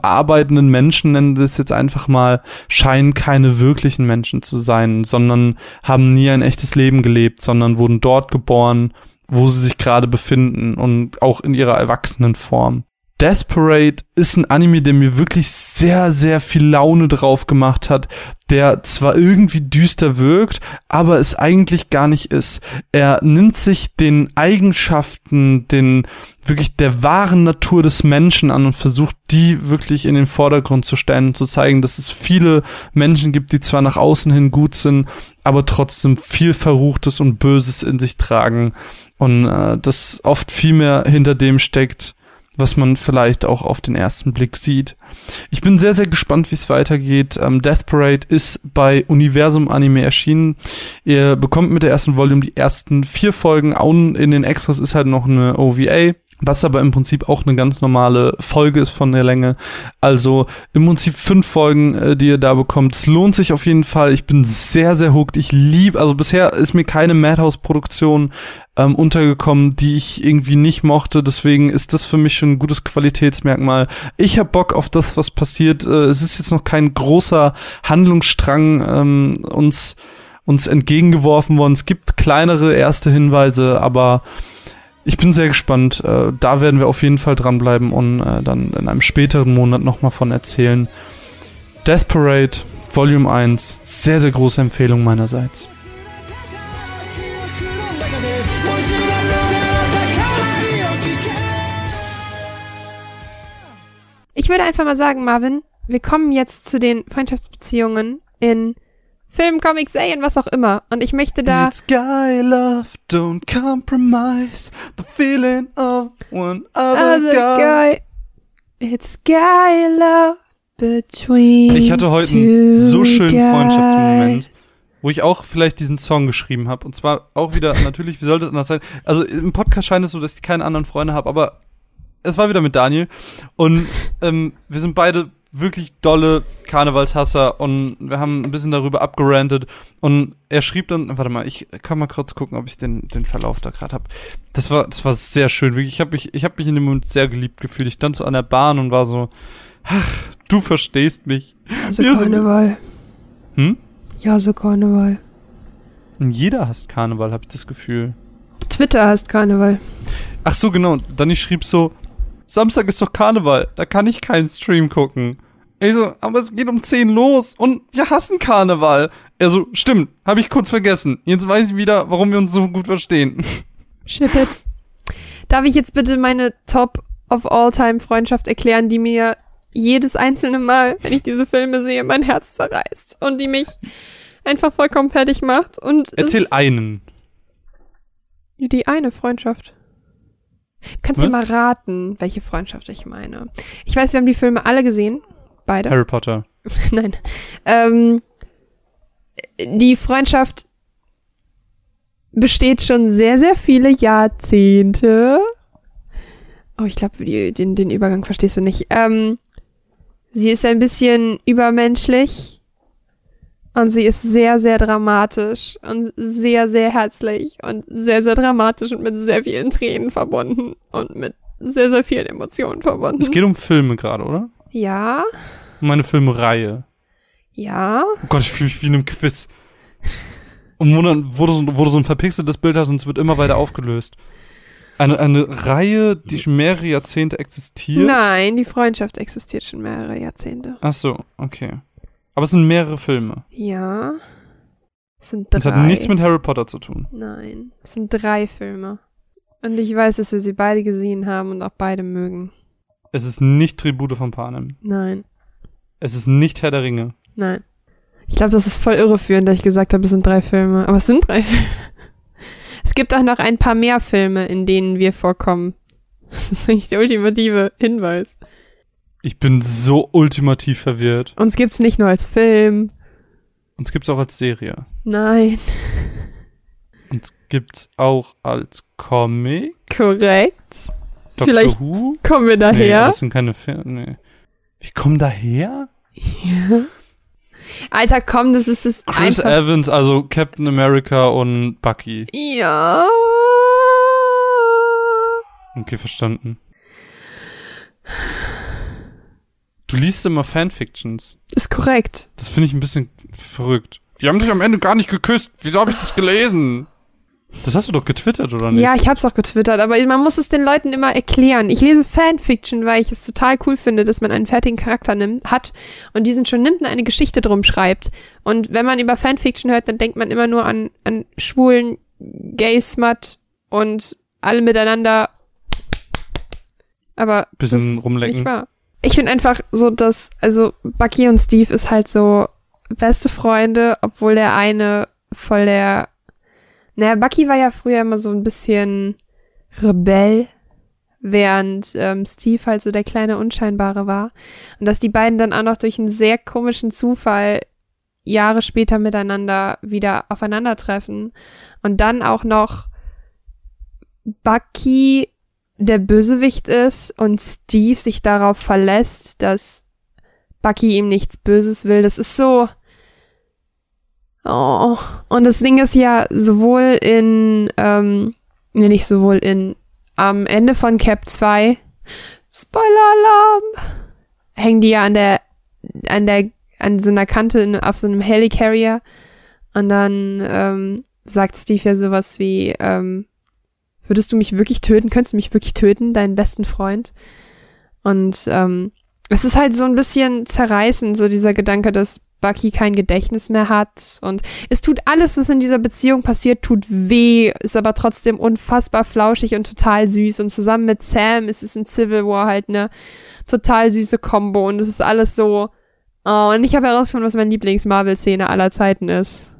arbeitenden Menschen, nennen es jetzt einfach mal, scheinen keine wirklichen Menschen zu sein, sondern haben nie ein echtes Leben gelebt, sondern wurden dort geboren, wo sie sich gerade befinden und auch in ihrer Erwachsenenform. Death Parade ist ein Anime, der mir wirklich sehr, sehr viel Laune drauf gemacht hat, der zwar irgendwie düster wirkt, aber es eigentlich gar nicht ist. Er nimmt sich den Eigenschaften, den wirklich der wahren Natur des Menschen an und versucht, die wirklich in den Vordergrund zu stellen und zu zeigen, dass es viele Menschen gibt, die zwar nach außen hin gut sind, aber trotzdem viel Verruchtes und Böses in sich tragen und äh, das oft viel mehr hinter dem steckt, was man vielleicht auch auf den ersten Blick sieht. Ich bin sehr, sehr gespannt, wie es weitergeht. Ähm, Death Parade ist bei Universum Anime erschienen. Ihr bekommt mit der ersten Volume die ersten vier Folgen. Auch in den Extras ist halt noch eine OVA was aber im Prinzip auch eine ganz normale Folge ist von der Länge. Also im Prinzip fünf Folgen, äh, die ihr da bekommt. Es lohnt sich auf jeden Fall. Ich bin sehr, sehr hooked. Ich liebe, also bisher ist mir keine Madhouse-Produktion ähm, untergekommen, die ich irgendwie nicht mochte. Deswegen ist das für mich schon ein gutes Qualitätsmerkmal. Ich hab Bock auf das, was passiert. Äh, es ist jetzt noch kein großer Handlungsstrang ähm, uns uns entgegengeworfen worden. Es gibt kleinere erste Hinweise, aber ich bin sehr gespannt. Äh, da werden wir auf jeden Fall dranbleiben und äh, dann in einem späteren Monat nochmal von erzählen. Death Parade, Volume 1, sehr, sehr große Empfehlung meinerseits. Ich würde einfach mal sagen, Marvin, wir kommen jetzt zu den Freundschaftsbeziehungen in Film, Comic, Serien, was auch immer. Und ich möchte da. It's guy love, don't compromise the feeling of one other, other guy. guy. It's guy love between Ich hatte heute two einen so schönen guys. Freundschaftsmoment, wo ich auch vielleicht diesen Song geschrieben habe. Und zwar auch wieder, natürlich, wie sollte es anders sein? Also im Podcast scheint es so, dass ich keine anderen Freunde habe, aber es war wieder mit Daniel. Und ähm, wir sind beide wirklich dolle Karnevalshasser und wir haben ein bisschen darüber abgerantet und er schrieb dann, warte mal, ich kann mal kurz gucken, ob ich den, den Verlauf da gerade habe. Das war, das war sehr schön, wirklich. Ich habe mich, ich habe mich in dem Moment sehr geliebt gefühlt. Ich stand so an der Bahn und war so, ach, du verstehst mich. Also Wir sind- Karneval. Hm? Ja, so Karneval. Und jeder hasst Karneval, habe ich das Gefühl. Twitter heißt Karneval. Ach so, genau. Und dann ich schrieb so, Samstag ist doch Karneval, da kann ich keinen Stream gucken. Ich so, aber es geht um 10 los und wir hassen Karneval. Er so, stimmt, habe ich kurz vergessen. Jetzt weiß ich wieder, warum wir uns so gut verstehen. Ship it. Darf ich jetzt bitte meine Top of All Time Freundschaft erklären, die mir jedes einzelne Mal, wenn ich diese Filme sehe, mein Herz zerreißt und die mich einfach vollkommen fertig macht und Erzähl einen. die eine Freundschaft. Kannst du mal raten, welche Freundschaft ich meine? Ich weiß, wir haben die Filme alle gesehen. Beide. Harry Potter. Nein. Ähm, die Freundschaft besteht schon sehr, sehr viele Jahrzehnte. Oh, ich glaube, den, den Übergang verstehst du nicht. Ähm, sie ist ein bisschen übermenschlich und sie ist sehr, sehr dramatisch und sehr, sehr herzlich und sehr, sehr dramatisch und mit sehr vielen Tränen verbunden und mit sehr, sehr vielen Emotionen verbunden. Es geht um Filme gerade, oder? ja, Um eine Filmreihe. ja. Oh Gott, ich fühle mich wie in einem Quiz. Und wo, dann, wo, du so, wo du so ein verpixeltes Bild hast und es wird immer weiter aufgelöst. Eine, eine Reihe, die schon mehrere Jahrzehnte existiert. Nein, die Freundschaft existiert schon mehrere Jahrzehnte. Ach so, okay. Aber es sind mehrere Filme. Ja. Es sind drei. Es hat nichts mit Harry Potter zu tun. Nein, es sind drei Filme. Und ich weiß, dass wir sie beide gesehen haben und auch beide mögen. Es ist nicht Tribute von Panem. Nein, Es ist nicht Herr der Ringe. nein. Ich glaube, das ist voll irreführend, dass ich gesagt habe, es sind drei Filme. Aber es sind drei Filme. Es gibt auch noch ein paar mehr Filme, in denen wir vorkommen. Das ist eigentlich der ultimative Hinweis. Ich bin so ultimativ verwirrt. Uns gibt's nicht nur als Film. Uns gibt's auch als Serie. Nein. Uns gibt's auch als Comic. Korrekt. Doctor Vielleicht Who. Kommen wir Nee, daher. das sind keine Filme. Nee. Ich komme daher? Ja. Alter, komm, das ist das Chris einfach. Evans, also Captain America und Bucky. Ja. Okay, verstanden. Du liest immer Fanfictions. Ist korrekt. Das finde ich ein bisschen verrückt. Die haben sich am Ende gar nicht geküsst. Wieso habe ich das gelesen? Das hast du doch getwittert, oder nicht? Ja, ich hab's auch getwittert, aber man muss es den Leuten immer erklären. Ich lese Fanfiction, weil ich es total cool finde, dass man einen fertigen Charakter nimmt, hat und diesen schon nimmt und eine Geschichte drum schreibt. Und wenn man über Fanfiction hört, dann denkt man immer nur an, an schwulen Gay-Smut und alle miteinander. Aber Bisschen das rumlecken. Nicht wahr. Ich finde einfach so, dass, also Bucky und Steve ist halt so beste Freunde, obwohl der eine voll der naja, Bucky war ja früher immer so ein bisschen Rebell, während ähm, Steve halt so der kleine Unscheinbare war. Und dass die beiden dann auch noch durch einen sehr komischen Zufall Jahre später miteinander wieder aufeinandertreffen. Und dann auch noch Bucky der Bösewicht ist und Steve sich darauf verlässt, dass Bucky ihm nichts Böses will. Das ist so. Oh. Und das Ding ist ja sowohl in, ähm, nee, nicht sowohl in, am Ende von Cap 2, Spoiler-Alarm, hängen die ja an der, an der, an so einer Kante in, auf so einem Helicarrier. Und dann, ähm, sagt Steve ja sowas wie, ähm, würdest du mich wirklich töten? Könntest du mich wirklich töten, deinen besten Freund? Und, ähm, es ist halt so ein bisschen zerreißend, so dieser Gedanke, dass Bucky kein Gedächtnis mehr hat und es tut alles, was in dieser Beziehung passiert, tut weh, ist aber trotzdem unfassbar flauschig und total süß und zusammen mit Sam ist es in Civil War halt eine total süße Combo und es ist alles so oh, und ich habe herausgefunden, was meine Lieblings-Marvel-Szene aller Zeiten ist.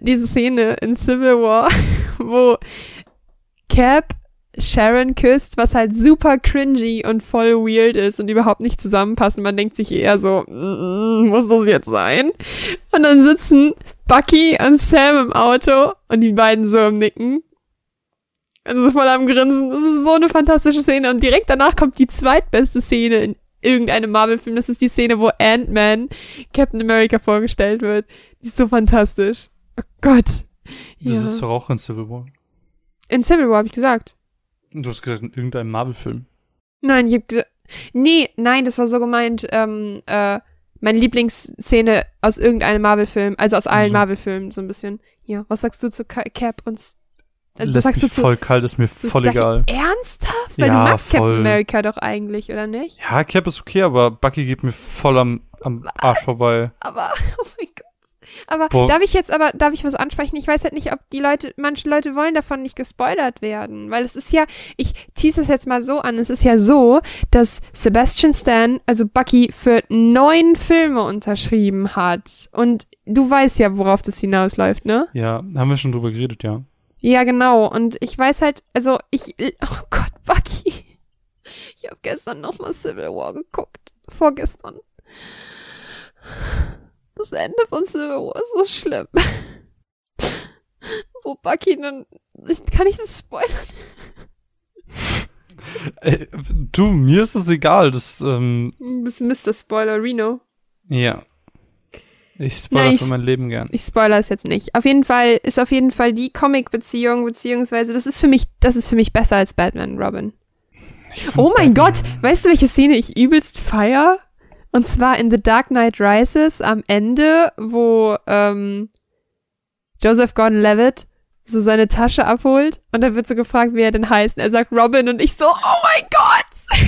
Diese Szene in Civil War, wo Cap Sharon küsst, was halt super cringy und voll weird ist und überhaupt nicht zusammenpasst. Und man denkt sich eher so, mm, muss das jetzt sein? Und dann sitzen Bucky und Sam im Auto und die beiden so im Nicken. Also voll am Grinsen. Das ist so eine fantastische Szene. Und direkt danach kommt die zweitbeste Szene in irgendeinem Marvel-Film. Das ist die Szene, wo Ant-Man Captain America vorgestellt wird. Die ist so fantastisch. Oh Gott. Das Ja. ist doch auch in Civil War. In Civil War habe ich gesagt. Du hast gesagt, in irgendeinem Marvel-Film. Nein, ich hab gesagt. Nee, nein, das war so gemeint, ähm, äh, meine Lieblingsszene aus irgendeinem Marvel-Film, also aus allen So. Marvel-Filmen, so ein bisschen. Ja, was sagst du zu Ca- Cap und also, Lässt sagst mich du zu voll kalt, ist mir voll egal. Ernsthaft? Weil Ja, du magst voll. Captain America doch eigentlich, oder nicht? Ja, Cap ist okay, aber Bucky geht mir voll am, am Arsch vorbei. Aber, oh mein Gott. Aber Boah. darf ich jetzt aber, darf ich was ansprechen? Ich weiß halt nicht, ob die Leute, manche Leute wollen davon nicht gespoilert werden, weil es ist ja, ich tease es jetzt mal so an, es ist ja so, dass Sebastian Stan, also Bucky, für neun Filme unterschrieben hat. Und du weißt ja, worauf das hinausläuft, ne? Ja, haben wir schon drüber geredet, ja. Ja, genau. Und ich weiß halt, also ich, oh Gott, Bucky. Ich habe gestern noch mal Civil War geguckt. Vorgestern. Das Ende von Civil War ist so schlimm. Wo Bucky dann, ich, kann ich das spoilern? Ey, du, mir ist das egal, das, ähm, Du bist Mr. Spoiler Reno. ja. Ich spoilere Nein, für ich- mein Leben gern. Ich spoiler es jetzt nicht. Auf jeden Fall ist auf jeden Fall die Comic-Beziehung, beziehungsweise das ist für mich, das ist für mich besser als Batman Robin. Oh mein Batman- Gott, weißt du, welche Szene ich übelst feier? Und zwar in The Dark Knight Rises am Ende, wo ähm, Joseph Gordon-Levitt so seine Tasche abholt und dann wird so gefragt, wie er denn heißt. Und er sagt Robin und ich so, oh mein Gott!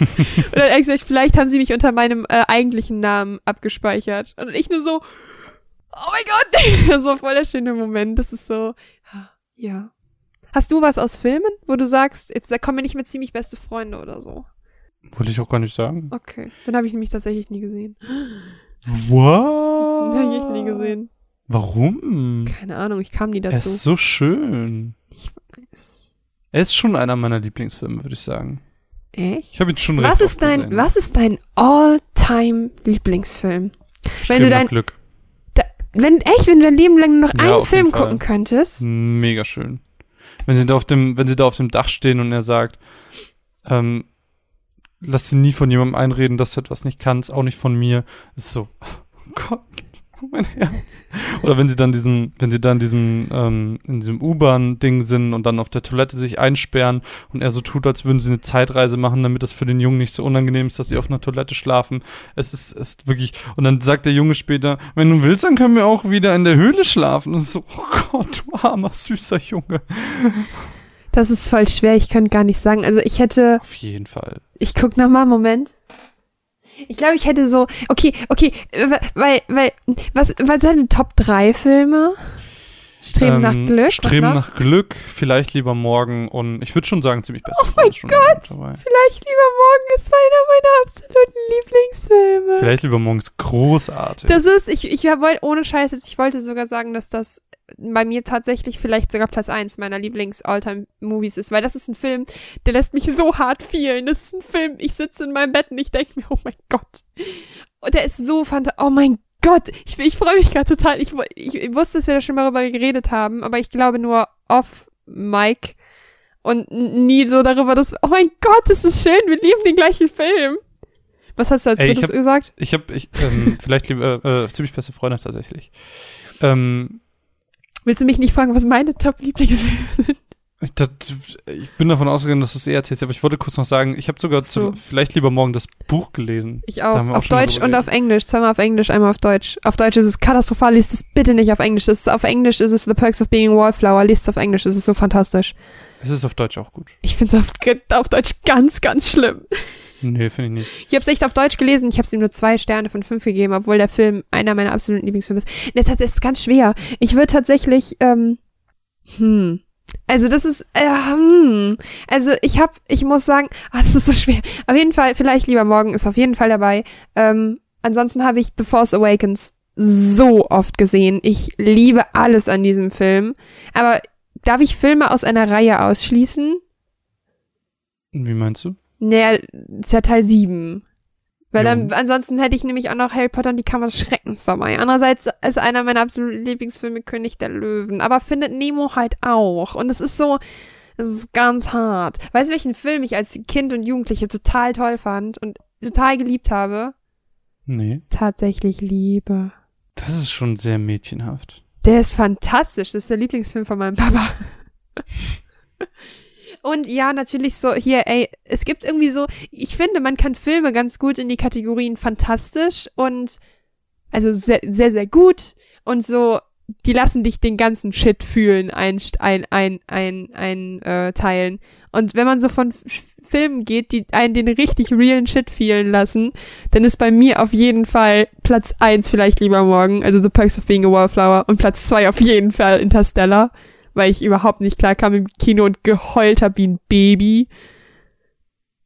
und dann er gesagt, vielleicht haben sie mich unter meinem äh, eigentlichen Namen abgespeichert. Und ich nur so, oh mein Gott! das war voll der schöne Moment. Das ist so, ja. Hast du was aus Filmen, wo du sagst, jetzt da kommen wir nicht mit ziemlich beste Freunde oder so? Wollte ich auch gar nicht sagen. Okay, dann habe ich nämlich tatsächlich nie gesehen. What? Habe ich nie gesehen. Warum? Keine Ahnung, ich kam nie Er dazu. ist so schön. Ich weiß. Er ist schon einer meiner Lieblingsfilme, würde ich sagen. Echt? Ich habe ihn schon Was ist dein, gesehen. was ist dein all-time Lieblingsfilm? Streben du dein- Glück. Wenn, echt, wenn du dein Leben lang nur noch Ja, einen Film gucken könntest? Mega schön. Wenn sie da auf dem, wenn sie da auf dem Dach stehen und er sagt, ähm, lass dir nie von jemandem einreden, dass du etwas nicht kannst, auch nicht von mir. ist so, oh Gott, mein Herz. Oder wenn sie dann diesen, wenn sie dann diesem, ähm, in diesem U-Bahn-Ding sind und dann auf der Toilette sich einsperren und er so tut, als würden sie eine Zeitreise machen, damit es für den Jungen nicht so unangenehm ist, dass sie auf einer Toilette schlafen. Es ist, es ist wirklich, und dann sagt der Junge später, wenn du willst, dann können wir auch wieder in der Höhle schlafen. Und so, oh Gott, du armer, süßer Junge. Das ist voll schwer, ich könnte gar nicht sagen. Also ich hätte, Auf jeden Fall. ich guck noch mal, Moment. Ich glaube, ich hätte so, okay, okay, äh, weil, weil, was, was sind Top 3 Filme? Streben nach Ähm, Glück? Streben nach Glück, vielleicht lieber morgen und ich würde schon sagen, ziemlich besser. Oh mein Gott! Vielleicht lieber morgen ist einer meiner absoluten Lieblingsfilme. Vielleicht lieber morgen ist großartig. Das ist, ich, ich wollte, ohne Scheiß jetzt, ich wollte sogar sagen, dass das bei mir tatsächlich vielleicht sogar Platz eins meiner Lieblings-Alltime-Movies ist, weil das ist ein Film, der lässt mich so hart fühlen. Das ist ein Film, ich sitze in meinem Bett und ich denke mir, oh mein Gott. Und der ist so fantastisch, oh mein Gott, ich, ich freue mich gerade total. Ich, ich, ich wusste, dass wir da schon mal darüber geredet haben, aber ich glaube nur off Mike und nie so darüber, dass, oh mein Gott, das ist schön, wir lieben den gleichen Film. Was hast du als drittes gesagt? Ich habe ich, ähm, vielleicht lieber äh, ziemlich beste Freunde tatsächlich. Ähm, Willst du mich nicht fragen, was meine Top-Lieblingsfilme sind? ich, das, ich bin davon ausgegangen, dass du es eher erzählst, aber ich wollte kurz noch sagen, ich habe sogar So. zu, vielleicht lieber morgen das Buch gelesen. Ich auch. auch Auf Deutsch und auf Englisch. Zweimal auf Englisch, einmal auf Deutsch. Auf Deutsch ist es katastrophal, liest es bitte nicht auf Englisch. Ist, auf Englisch ist es The Perks of Being a Wallflower, liest es auf Englisch, das ist so fantastisch. Es ist auf Deutsch auch gut. Ich finde es auf, auf Deutsch ganz, ganz schlimm. Nee, finde ich nicht. Ich habe es echt auf Deutsch gelesen, ich habe ihm nur zwei Sterne von fünf gegeben, obwohl der Film einer meiner absoluten Lieblingsfilme ist. Das ist ganz schwer. Ich würde tatsächlich, ähm, hm. Also das ist, äh, hm. Also ich habe, ich muss sagen, ah, das ist so schwer. Auf jeden Fall, vielleicht lieber morgen ist auf jeden Fall dabei. Ähm, ansonsten habe ich The Force Awakens so oft gesehen. Ich liebe alles an diesem Film. Aber darf ich Filme aus einer Reihe ausschließen? Wie meinst du? Naja, ist ja Teil 7. Weil dann, ansonsten hätte ich nämlich auch noch Harry Potter und die Kammer des Schreckens dabei. Andererseits ist einer meiner absoluten Lieblingsfilme König der Löwen. Aber findet Nemo halt auch. Und es ist so, es ist ganz hart. Weißt du, welchen Film ich als Kind und Jugendliche total toll fand und total geliebt habe? Nee. Tatsächlich Liebe. Das ist schon sehr mädchenhaft. Der ist fantastisch. Das ist der Lieblingsfilm von meinem Papa. Und ja, natürlich so, hier, ey, es gibt irgendwie so, ich finde, man kann Filme ganz gut in die Kategorien fantastisch und, also sehr, sehr, sehr gut und so, die lassen dich den ganzen Shit fühlen, ein, ein, ein, ein, ein, äh, teilen. Und wenn man so von Filmen geht, die einen den richtig realen Shit fühlen lassen, dann ist bei mir auf jeden Fall Platz eins vielleicht lieber morgen, also The Perks of Being a Wallflower und Platz zwei auf jeden Fall Interstellar, weil ich überhaupt nicht klar kam im Kino und geheult hab wie ein Baby.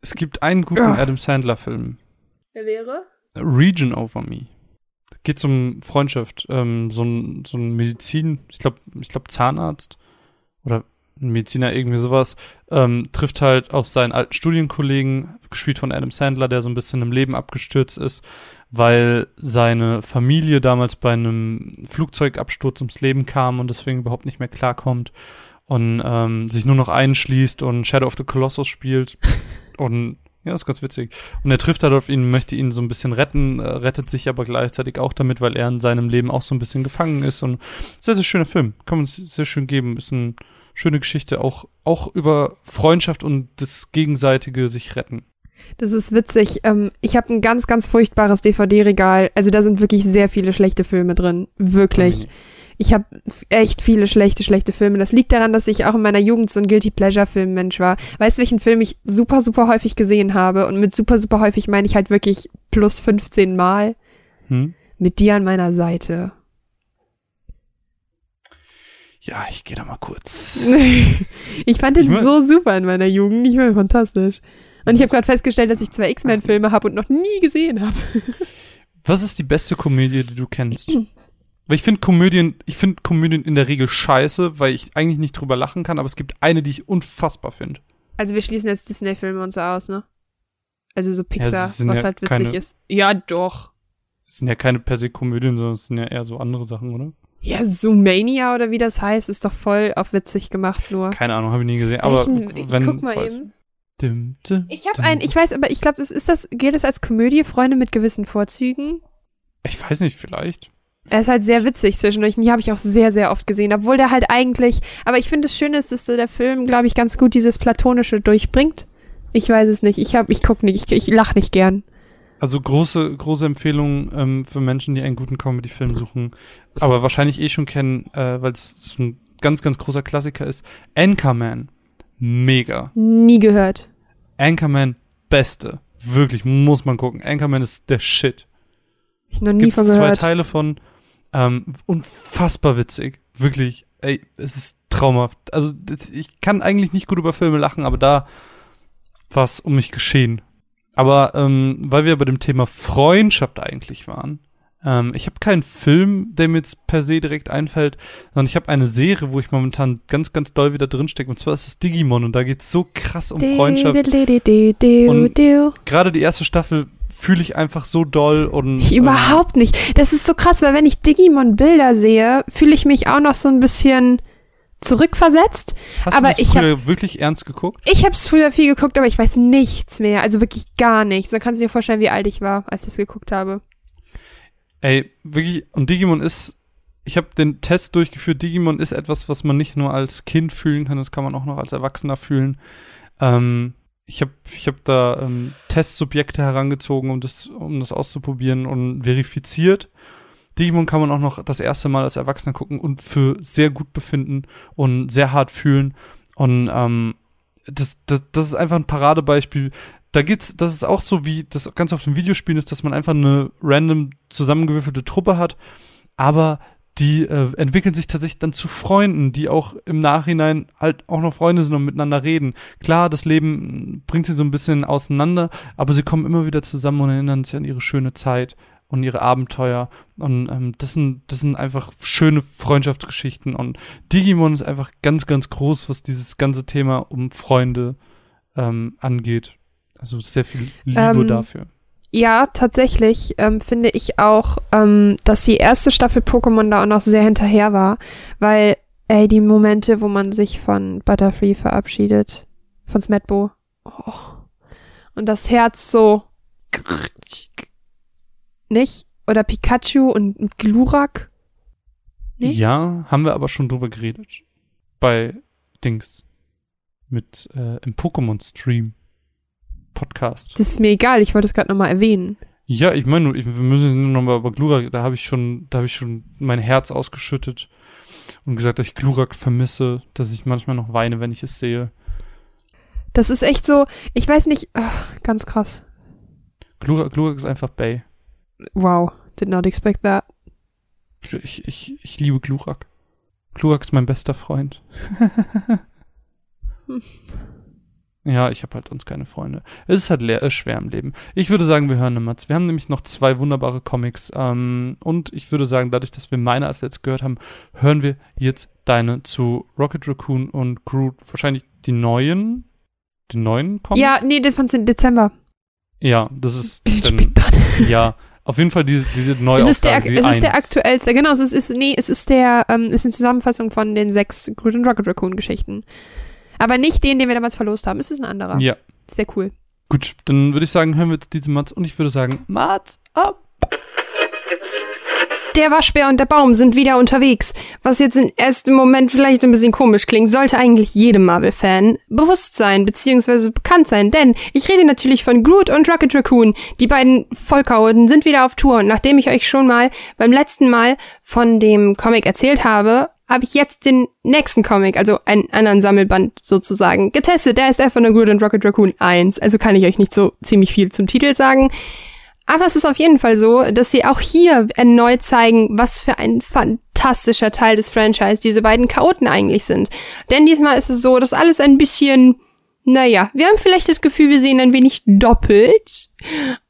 Es gibt einen guten Ah. Adam Sandler-Film. Wer wäre? Region Over Me. Geht um Freundschaft. Ähm, so ein, so ein Medizin, ich glaube, ich glaube Zahnarzt oder Mediziner, irgendwie sowas, ähm, trifft halt auf seinen alten Studienkollegen, gespielt von Adam Sandler, der so ein bisschen im Leben abgestürzt ist, weil seine Familie damals bei einem Flugzeugabsturz ums Leben kam und deswegen überhaupt nicht mehr klarkommt und ähm, sich nur noch einschließt und Shadow of the Colossus spielt und ja, ist ganz witzig. Und er trifft halt auf ihn, möchte ihn so ein bisschen retten, äh, rettet sich aber gleichzeitig auch damit, weil er in seinem Leben auch so ein bisschen gefangen ist. Und sehr, sehr schöner Film. Kann man sehr schön geben. Ist eine schöne Geschichte, auch, auch über Freundschaft und das gegenseitige sich retten. Das ist witzig. Ähm, ich habe ein ganz, ganz furchtbares DVD-Regal. Also da sind wirklich sehr viele schlechte Filme drin. Wirklich. Ich habe echt viele schlechte, schlechte Filme. Das liegt daran, dass ich auch in meiner Jugend so ein Guilty Pleasure-Film-Mensch war. Weißt du, welchen Film ich super, super häufig gesehen habe? Und mit super, super häufig meine ich halt wirklich plus 15 Mal. Hm? Mit dir an meiner Seite. Ja, ich gehe da mal kurz. ich fand den Ich mein- so super in meiner Jugend. Ich war fantastisch. Und ich habe gerade festgestellt, dass ich zwei X-Men-Filme habe und noch nie gesehen habe. Was ist die beste Komödie, die du kennst? Weil ich finde Komödien, ich finde Komödien in der Regel scheiße, weil ich eigentlich nicht drüber lachen kann, aber es gibt eine, die ich unfassbar finde. Also wir schließen jetzt Disney-Filme und so aus, ne? Also so Pixar, sind was ja halt witzig keine- ist. Ja, doch. Es sind ja keine per se Komödien, sondern es sind ja eher so andere Sachen, oder? Ja, Zoomania oder wie das heißt, ist doch voll auf witzig gemacht nur. Keine Ahnung, habe ich nie gesehen. Aber Welchen- ich wenn, guck mal falls- eben. Dim, dim, Ich habe einen, ich weiß, aber ich glaube, das ist das, gilt das als Komödie, Freunde mit gewissen Vorzügen? Ich weiß nicht, vielleicht. Er ist halt sehr witzig zwischendurch und die habe ich auch sehr, sehr oft gesehen, obwohl der halt eigentlich, aber ich finde das Schöne ist, dass der Film, glaube ich, ganz gut dieses Platonische durchbringt. Ich weiß es nicht, ich hab, ich guck nicht, ich, ich lach nicht gern. Also große, große Empfehlung ähm, für Menschen, die einen guten Comedy-Film suchen, aber wahrscheinlich eh schon kennen, äh, weil es ein ganz, ganz großer Klassiker ist. Anchorman. Mega. Nie gehört. Anchorman, beste. Wirklich, muss man gucken. Anchorman ist der Shit. Ich noch nie Gibt's von zwei gehört. Teile von. Ähm, unfassbar witzig. Wirklich. Ey, es ist traumhaft. Also, ich kann eigentlich nicht gut über Filme lachen, aber da war es um mich geschehen. Aber ähm, weil wir bei dem Thema Freundschaft eigentlich waren, ähm, ich habe keinen Film, der mir jetzt per se direkt einfällt, sondern ich habe eine Serie, wo ich momentan ganz, ganz doll wieder drinstecke. Und zwar ist es Digimon und da geht's so krass um Freundschaft. Und- Gerade die erste Staffel fühle ich einfach so doll und Ich ähm, überhaupt nicht. Das ist so krass, weil wenn ich Digimon-Bilder sehe, fühle ich mich auch noch so ein bisschen zurückversetzt. Hast aber du das ich hab- früher wirklich ernst geguckt? Ich habe es früher viel geguckt, aber ich weiß nichts mehr. Also wirklich gar nichts. Dann kannst du dir vorstellen, wie alt ich war, als ich es geguckt habe. Ey, wirklich, und Digimon ist, ich habe den Test durchgeführt, Digimon ist etwas, was man nicht nur als Kind fühlen kann, das kann man auch noch als Erwachsener fühlen. Ähm, ich habe ich hab da ähm, Testsubjekte herangezogen, um das, um das auszuprobieren und verifiziert. Digimon kann man auch noch das erste Mal als Erwachsener gucken und für sehr gut befinden und sehr hart fühlen. Und ähm, das, das, das ist einfach ein Paradebeispiel. Da geht's, das ist auch so, wie das ganz auf dem Videospielen ist, dass man einfach eine random zusammengewürfelte Truppe hat, aber die äh, entwickeln sich tatsächlich dann zu Freunden, die auch im Nachhinein halt auch noch Freunde sind und miteinander reden. Klar, das Leben bringt sie so ein bisschen auseinander, aber sie kommen immer wieder zusammen und erinnern sich an ihre schöne Zeit und ihre Abenteuer. Und ähm, das, sind, das sind einfach schöne Freundschaftsgeschichten. Und Digimon ist einfach ganz, ganz groß, was dieses ganze Thema um Freunde ähm, angeht. Also sehr viel Liebe Ähm, dafür. Ja, tatsächlich ähm, finde ich auch, ähm, dass die erste Staffel Pokémon da auch noch sehr hinterher war, weil, ey, die Momente, wo man sich von Butterfree verabschiedet, von Smetbo, oh, und das Herz so, nicht? Oder Pikachu und, Glurak? Nee? Ja, haben wir aber schon drüber geredet. Bei Dings. Mit äh, im Pokémon-Stream. Podcast. Das ist mir egal, ich wollte es gerade nochmal erwähnen. Ja, ich meine, wir müssen nur noch mal über Glurak, da habe ich schon, da habe ich schon mein Herz ausgeschüttet und gesagt, dass ich Glurak vermisse, dass ich manchmal noch weine, wenn ich es sehe. Das ist echt so, ich weiß nicht, ach, ganz krass. Glurak, Glurak ist einfach Bay. Wow, did not expect that. Ich, ich, ich liebe Glurak. Glurak ist mein bester Freund. Hm. Ja, ich habe halt sonst keine Freunde. Es ist halt leer, äh, schwer im Leben. Ich würde sagen, wir hören eine Matz. Wir haben nämlich noch zwei wunderbare Comics. Ähm, und ich würde sagen, dadurch, dass wir meine als jetzt gehört haben, hören wir jetzt deine zu Rocket Raccoon und Groot. Wahrscheinlich die neuen, die neuen Comics? Ja, nee, den von Dezember. Ja, das ist Bisschen spät dran. ja, auf jeden Fall diese, diese Es Neuauflage. ist der, es ist der aktuellste, genau, es ist, nee, es ist der, ähm, ist eine Zusammenfassung von den sechs Groot und Rocket Raccoon Geschichten. Aber nicht den, den wir damals verlost haben, es ist ein anderer. Ja, Sehr cool. gut, dann würde ich sagen, hören wir jetzt diese Mats und ich würde sagen, Mats ab. Der Waschbär und der Baum sind wieder unterwegs. Was jetzt im ersten Moment vielleicht ein bisschen komisch klingt, sollte eigentlich jedem Marvel-Fan bewusst sein, beziehungsweise bekannt sein. Denn ich rede natürlich von Groot und Rocket Raccoon. Die beiden Vollkauten sind wieder auf Tour. Und nachdem ich euch schon mal beim letzten Mal von dem Comic erzählt habe, habe ich jetzt den nächsten Comic, also einen anderen Sammelband sozusagen, getestet. Der ist von der Groot und Rocket Raccoon 1. Also kann ich euch nicht so ziemlich viel zum Titel sagen. Aber es ist auf jeden Fall so, dass sie auch hier erneut zeigen, was für ein fantastischer Teil des Franchise diese beiden Chaoten eigentlich sind. Denn diesmal ist es so, dass alles ein bisschen, naja, wir haben vielleicht das Gefühl, wir sehen ein wenig doppelt.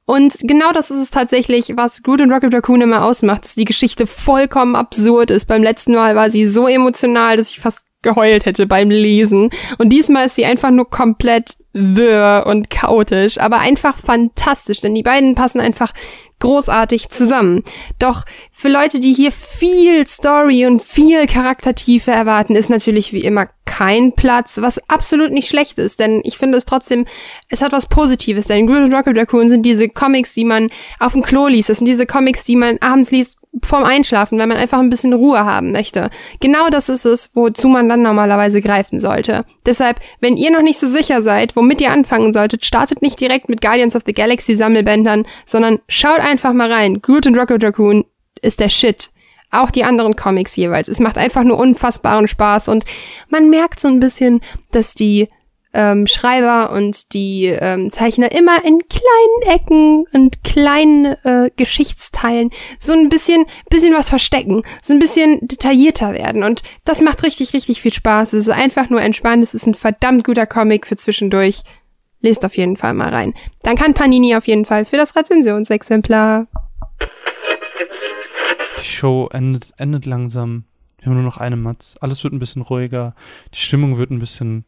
Und genau das ist es tatsächlich, was Groot und Rocket Raccoon immer ausmacht, dass die Geschichte vollkommen absurd ist. Beim letzten Mal war sie so emotional, dass ich fast geheult hätte beim Lesen. Und diesmal ist sie einfach nur komplett wirr und chaotisch, aber einfach fantastisch, denn die beiden passen einfach großartig zusammen. Doch für Leute, die hier viel Story und viel Charaktertiefe erwarten, ist natürlich wie immer kein Platz, was absolut nicht schlecht ist, denn ich finde es trotzdem, es hat was Positives, denn Groot und Rocket Raccoon sind diese Comics, die man auf dem Klo liest, das sind diese Comics, die man abends liest vorm Einschlafen, wenn man einfach ein bisschen Ruhe haben möchte. Genau das ist es, wozu man dann normalerweise greifen sollte. Deshalb, wenn ihr noch nicht so sicher seid, womit ihr anfangen solltet, startet nicht direkt mit Guardians of the Galaxy Sammelbändern, sondern schaut einfach mal rein. Groot und Rocket Raccoon ist der Shit. Auch die anderen Comics jeweils. Es macht einfach nur unfassbaren Spaß und man merkt so ein bisschen, dass die ähm, Schreiber und die ähm, Zeichner immer in kleinen Ecken und kleinen äh, Geschichtsteilen so ein bisschen, bisschen was verstecken, so ein bisschen detaillierter werden. Und das macht richtig, richtig viel Spaß. Es ist einfach nur entspannt. Es ist ein verdammt guter Comic für zwischendurch. Lest auf jeden Fall mal rein. Dann kann Panini auf jeden Fall für das Rezensionsexemplar. Die Show endet, endet langsam. Wir haben nur noch eine Matz. Alles wird ein bisschen ruhiger. Die Stimmung wird ein bisschen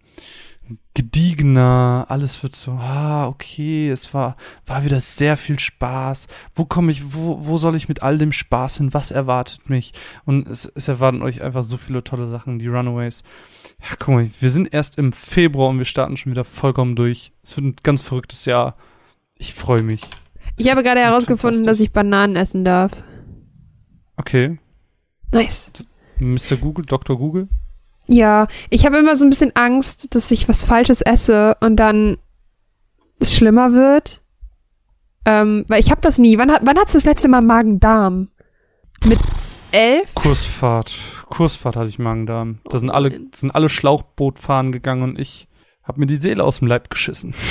gediegener. Alles wird so, ah, okay, es war, war wieder sehr viel Spaß. Wo komme ich, wo, wo soll ich mit all dem Spaß hin? Was erwartet mich? Und es, es erwarten euch einfach so viele tolle Sachen, die Runaways. Ja, guck mal, wir sind erst im Februar und wir starten schon wieder vollkommen durch. Es wird ein ganz verrücktes Jahr. Ich freue mich. Ich habe gerade herausgefunden, dass ich Bananen essen darf. Okay. Nice. Mr. Google, Dr. Google. Ja, ich habe immer so ein bisschen Angst, dass ich was Falsches esse und dann es schlimmer wird. Ähm, weil ich habe das nie. Wann, hat- wann hast du das letzte Mal Magen-Darm? Mit elf? Kursfahrt. Kursfahrt hatte ich Magen-Darm. Da sind alle, sind alle Schlauchboot fahren gegangen und ich habe mir die Seele aus dem Leib geschissen.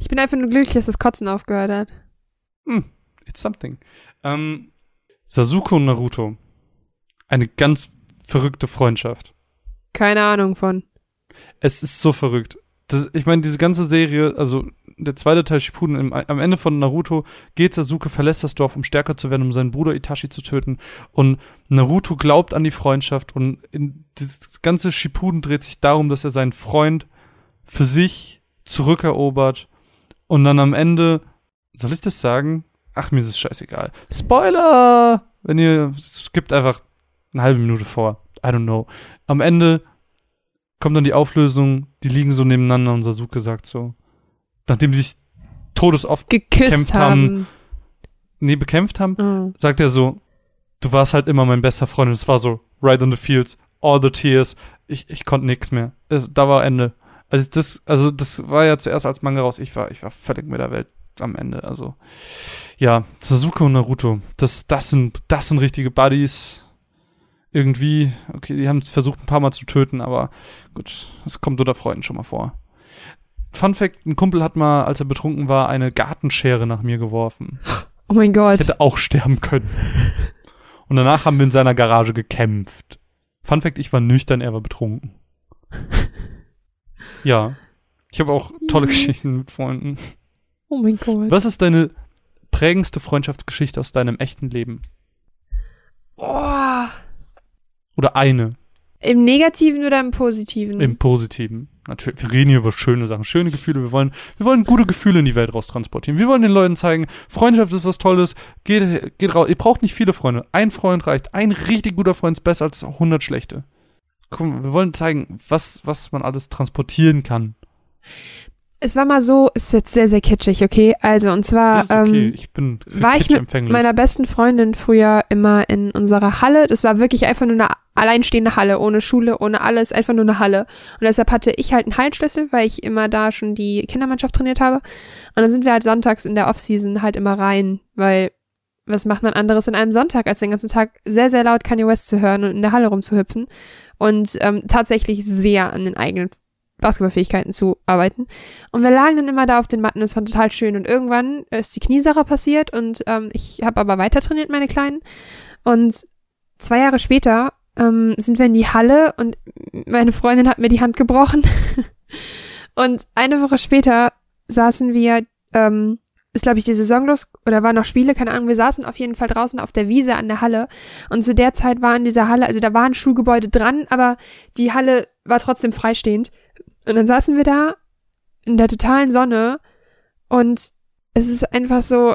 Ich bin einfach nur glücklich, dass das Kotzen aufgehört hat. Hm, it's something. Ähm, Sasuke und Naruto. Eine ganz verrückte Freundschaft. Keine Ahnung von. Es ist so verrückt. Das, ich meine, diese ganze Serie, also der zweite Teil Shippuden, im, am Ende von Naruto geht Sasuke, verlässt das Dorf, um stärker zu werden, um seinen Bruder Itachi zu töten. Und Naruto glaubt an die Freundschaft und in, dieses ganze Shippuden dreht sich darum, dass er seinen Freund für sich zurückerobert und dann am Ende, soll ich das sagen? Ach, mir ist es scheißegal. Spoiler! Wenn ihr, es gibt einfach eine halbe Minute vor. I don't know. Am Ende kommt dann die Auflösung, die liegen so nebeneinander und Sasuke sagt so, nachdem sie sich todesoft Geküsst Kämpft haben. haben. nee, bekämpft haben, Mhm. sagt er so, du warst halt immer mein bester Freund. Und es war so, right on the fields, all the tears. Ich, ich konnte nix mehr. Es, da war Ende. Also das, also das war ja zuerst als Manga raus. Ich war, ich war völlig mit der Welt am Ende. Also ja, Sasuke und Naruto, das, das sind, das sind richtige Buddies. Irgendwie, okay, die haben es versucht ein paar Mal zu töten, aber gut, es kommt unter Freunden schon mal vor. Fun Fact, ein Kumpel hat mal, als er betrunken war, eine Gartenschere nach mir geworfen. Oh mein Gott. Ich hätte auch sterben können. Und danach haben wir in seiner Garage gekämpft. Fun Fact, ich war nüchtern, er war betrunken. Ja. Ich habe auch tolle Geschichten mit Freunden. Oh mein Gott. Was ist deine prägendste Freundschaftsgeschichte aus deinem echten Leben? Oh. Oder eine Im Negativen oder im Positiven? im Positiven? Natürlich, wir reden hier über schöne Sachen, schöne Gefühle. Wir wollen, wir wollen gute Gefühle in die Welt raus transportieren. Wir wollen den Leuten zeigen, Freundschaft ist was Tolles. Geht, geht raus. Ihr braucht nicht viele Freunde. Ein Freund reicht. Ein richtig guter Freund ist besser als 100 schlechte. Guck mal, wir wollen zeigen, was, was man alles transportieren kann. Es war mal so, ist jetzt sehr, sehr kitschig, okay? Also, und zwar, okay. ähm, ich bin war ich mit meiner besten Freundin früher immer in unserer Halle. Das war wirklich einfach nur eine alleinstehende Halle, ohne Schule, ohne alles, einfach nur eine Halle. Und deshalb hatte ich halt einen Hallenschlüssel, weil ich immer da schon die Kindermannschaft trainiert habe. Und dann sind wir halt sonntags in der Offseason halt immer rein, weil was macht man anderes in einem Sonntag, als den ganzen Tag sehr, sehr laut Kanye West zu hören und in der Halle rumzuhüpfen und ähm, tatsächlich sehr an den eigenen Basketballfähigkeiten zu arbeiten. Und wir lagen dann immer da auf den Matten, es war total schön. Und irgendwann ist die Kniesache passiert und ähm, ich habe aber weiter trainiert, meine Kleinen. Und zwei Jahre später ähm, sind wir in die Halle und meine Freundin hat mir die Hand gebrochen. und eine Woche später saßen wir, ähm, ist glaube ich die Saison los oder waren noch Spiele, keine Ahnung, wir saßen auf jeden Fall draußen auf der Wiese an der Halle und zu der Zeit war in dieser Halle, also da war ein Schulgebäude dran, aber die Halle war trotzdem freistehend und dann saßen wir da in der totalen Sonne und es ist einfach so,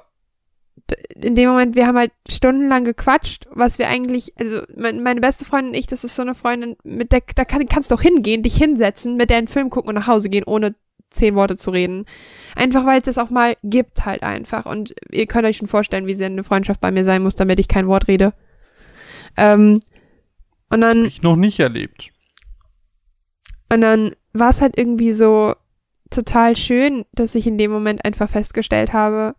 in dem Moment, wir haben halt stundenlang gequatscht, was wir eigentlich, also mein, meine beste Freundin und ich, das ist so eine Freundin, mit der, da kann, kannst du auch hingehen, dich hinsetzen, mit der einen Film gucken und nach Hause gehen, ohne zehn Worte zu reden. Einfach weil es das auch mal gibt halt einfach. Und ihr könnt euch schon vorstellen, wie sehr eine Freundschaft bei mir sein muss, damit ich kein Wort rede. Ähm, und dann ich noch nicht erlebt. und dann war es halt irgendwie so total schön, dass ich in dem Moment einfach festgestellt habe,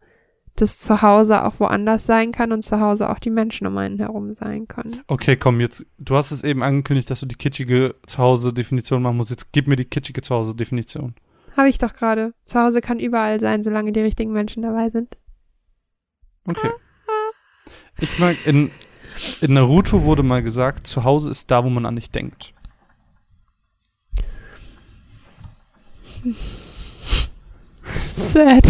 dass zu Hause auch woanders sein kann und zu Hause auch die Menschen um einen herum sein können. Okay, komm, jetzt, du hast es eben angekündigt, dass du die kitschige Zuhause-Definition machen musst. Jetzt gib mir die kitschige Zuhause-Definition. Habe ich doch gerade. Zu Hause kann überall sein, solange die richtigen Menschen dabei sind. Okay. Ich mag, in, in Naruto wurde mal gesagt, zu Hause ist da, wo man an dich denkt. Sad.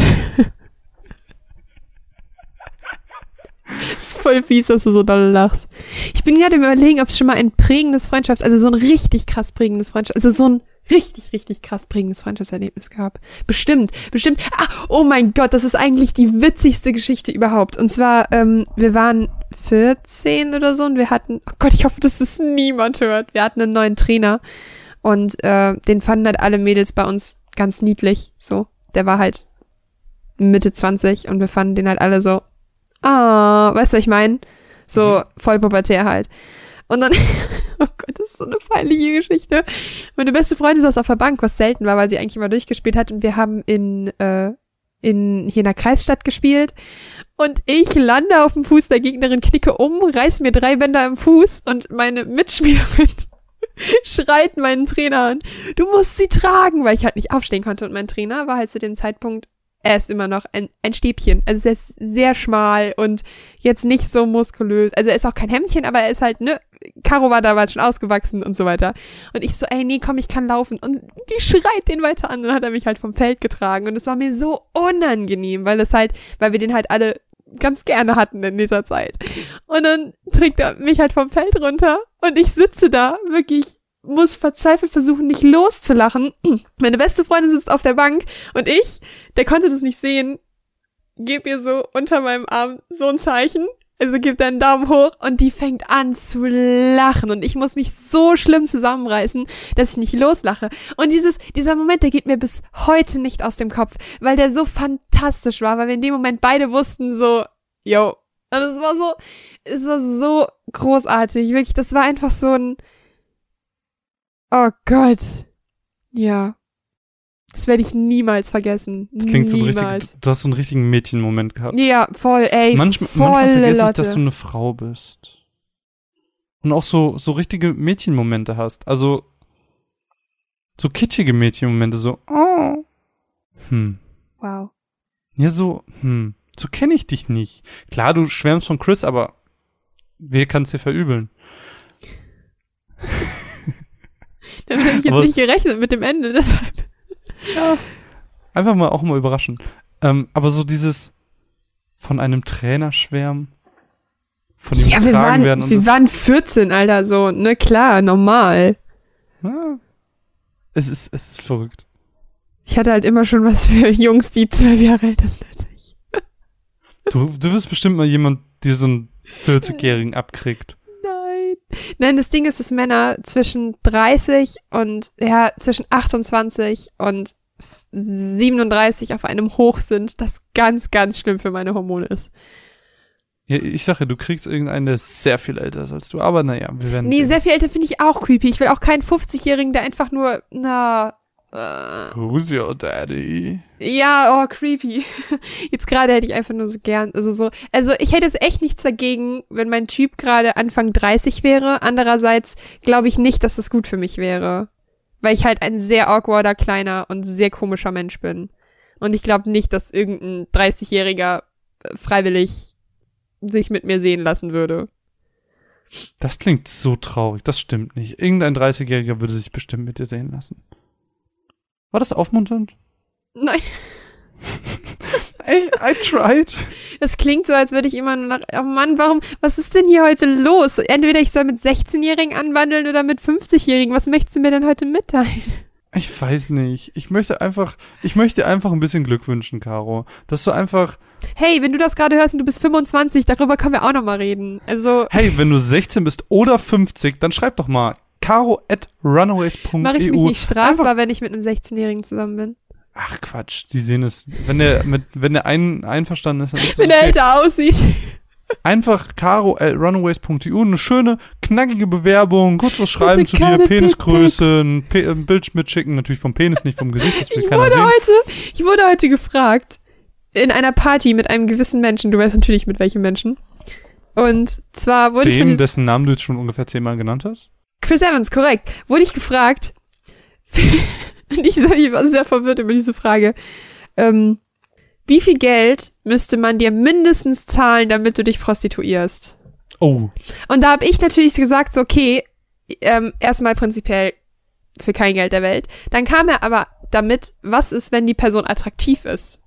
ist voll fies, dass du so doll lachst. Ich bin gerade im Überlegen, ob es schon mal ein prägendes Freundschafts-, also so ein richtig krass prägendes Freundschafts-, also so ein richtig, richtig krass prägendes Freundschaftserlebnis gab. Bestimmt, bestimmt. Ah, oh mein Gott, das ist eigentlich die witzigste Geschichte überhaupt. Und zwar, ähm, wir waren 14 oder so und wir hatten, oh Gott, ich hoffe, dass das niemand hört. Wir hatten einen neuen Trainer und äh, den fanden halt alle Mädels bei uns ganz niedlich. So, der war halt Mitte 20 und wir fanden den halt alle so, ah, weißt du, was ich meine? So voll pubertär halt. Und dann, oh Gott, das ist so eine peinliche Geschichte. Meine beste Freundin saß auf der Bank, was selten war, weil sie eigentlich immer durchgespielt hat. Und wir haben in, äh, in, hier in der Kreisstadt gespielt. Und ich lande auf dem Fuß der Gegnerin, knicke um, reiß mir drei Bänder im Fuß und meine Mitspielerin schreit meinen Trainer an, du musst sie tragen, weil ich halt nicht aufstehen konnte. Und mein Trainer war halt zu dem Zeitpunkt, er ist immer noch ein, ein Stäbchen. Also er ist sehr schmal und jetzt nicht so muskulös. Also er ist auch kein Hemdchen, aber er ist halt, ne, Caro war damals schon ausgewachsen und so weiter. Und ich so, ey, nee, komm, ich kann laufen. Und die schreit den weiter an. Und dann hat er mich halt vom Feld getragen. Und es war mir so unangenehm, weil es halt, weil wir den halt alle ganz gerne hatten in dieser Zeit. Und dann trägt er mich halt vom Feld runter und ich sitze da wirklich muss verzweifelt versuchen, nicht loszulachen. Meine beste Freundin sitzt auf der Bank und ich, der konnte das nicht sehen, gebe ihr so unter meinem Arm so ein Zeichen. Also gibt einen Daumen hoch und die fängt an zu lachen und ich muss mich so schlimm zusammenreißen, dass ich nicht loslache. Und dieses, dieser Moment, der geht mir bis heute nicht aus dem Kopf, weil der so fantastisch war, weil wir in dem Moment beide wussten so, yo. Und es war so, es war so großartig, wirklich, das war einfach so ein, oh Gott. Ja. Das werde ich niemals vergessen. Das klingt so niemals. richtig, du hast so einen richtigen Mädchenmoment gehabt. Ja, voll, ey. Manchmal, volle manchmal vergesse ich, Lotte. dass du eine Frau bist. Und auch so, so richtige Mädchenmomente hast. Also, so kitschige Mädchenmomente, so, oh. Hm. Wow. Ja, so, hm. So kenne ich dich nicht. Klar, du schwärmst von Chris, aber wer kann es dir verübeln? Damit habe ich jetzt Aber- nicht gerechnet mit dem Ende, deshalb. Einfach mal auch mal überraschen. Ähm, aber so dieses von einem Trainer schwärmen, von ihm Ja, wir waren, werden wir waren 14, Alter, so, ne, klar, normal. Ja. Es ist, es ist verrückt. Ich hatte halt immer schon was für Jungs, die zwölf Jahre älter sind als ich. Du, du wirst bestimmt mal jemand, die so einen 40-Jährigen abkriegt. Nein. Das Ding ist, dass Männer zwischen 30 und, ja, zwischen 28 und 37 auf einem Hoch sind, das ganz, ganz schlimm für meine Hormone ist. Ja, ich sage, du kriegst irgendeinen, der sehr viel älter ist als du. Aber naja, wir werden Nee, sehen. sehr viel älter finde ich auch creepy. Ich will auch keinen 50-Jährigen, der einfach nur, na, äh, Who's your daddy? Ja, oh, creepy. Jetzt gerade hätte ich einfach nur so gern, also so, also ich hätte jetzt echt nichts dagegen, wenn mein Typ gerade Anfang 30 wäre. Andererseits glaube ich nicht, dass das gut für mich wäre. Weil ich halt ein sehr awkwarder, kleiner und sehr komischer Mensch bin. Und ich glaube nicht, dass irgendein 30-Jähriger äh, freiwillig sich mit mir sehen lassen würde. Das klingt so traurig. Das stimmt nicht. Irgendein 30-Jähriger würde sich bestimmt mit dir sehen lassen. War das aufmunternd? Nein, Ey, I tried. das klingt so, als würde ich immer nur nach, oh Mann, warum, was ist denn hier heute los? Entweder ich soll mit 16-Jährigen anwandeln oder mit 50-Jährigen. Was möchtest du mir denn heute mitteilen? Ich weiß nicht. Ich möchte einfach, ich möchte einfach ein bisschen Glück wünschen, Caro. Dass du einfach, Hey, wenn du das gerade hörst und du bist 25, darüber können wir auch noch mal reden. Also hey, wenn du 16 bist oder 50, dann schreib doch mal caro at runaways.eu. mache ich mich nicht strafbar, Einfach- wenn ich mit einem 16-Jährigen zusammen bin. Ach Quatsch, die sehen es. Wenn der mit, wenn der ein, einverstanden ist, dann ist es Wenn okay. älter aussieht. Einfach caro at runaways.eu, eine schöne, knackige Bewerbung, kurz was schreiben zu dir, Penisgröße, ein, Pe ein Bild mitschicken, natürlich vom Penis, nicht vom Gesicht, das will Ich keiner wurde sehen. heute, ich wurde heute gefragt in einer Party mit einem gewissen Menschen. Du weißt natürlich mit welchem Menschen. Und zwar wurde ich von Dem, dessen Namen du jetzt schon ungefähr zehnmal genannt hast? Chris Evans, korrekt. Wurde ich gefragt. und ich, ich war sehr verwirrt über diese Frage. Ähm, wie viel Geld müsste man dir mindestens zahlen, damit du dich prostituierst? Oh, Und da habe ich natürlich gesagt, so, okay, ähm, erstmal prinzipiell für kein Geld der Welt. Dann kam er aber damit, was ist, wenn die Person attraktiv ist?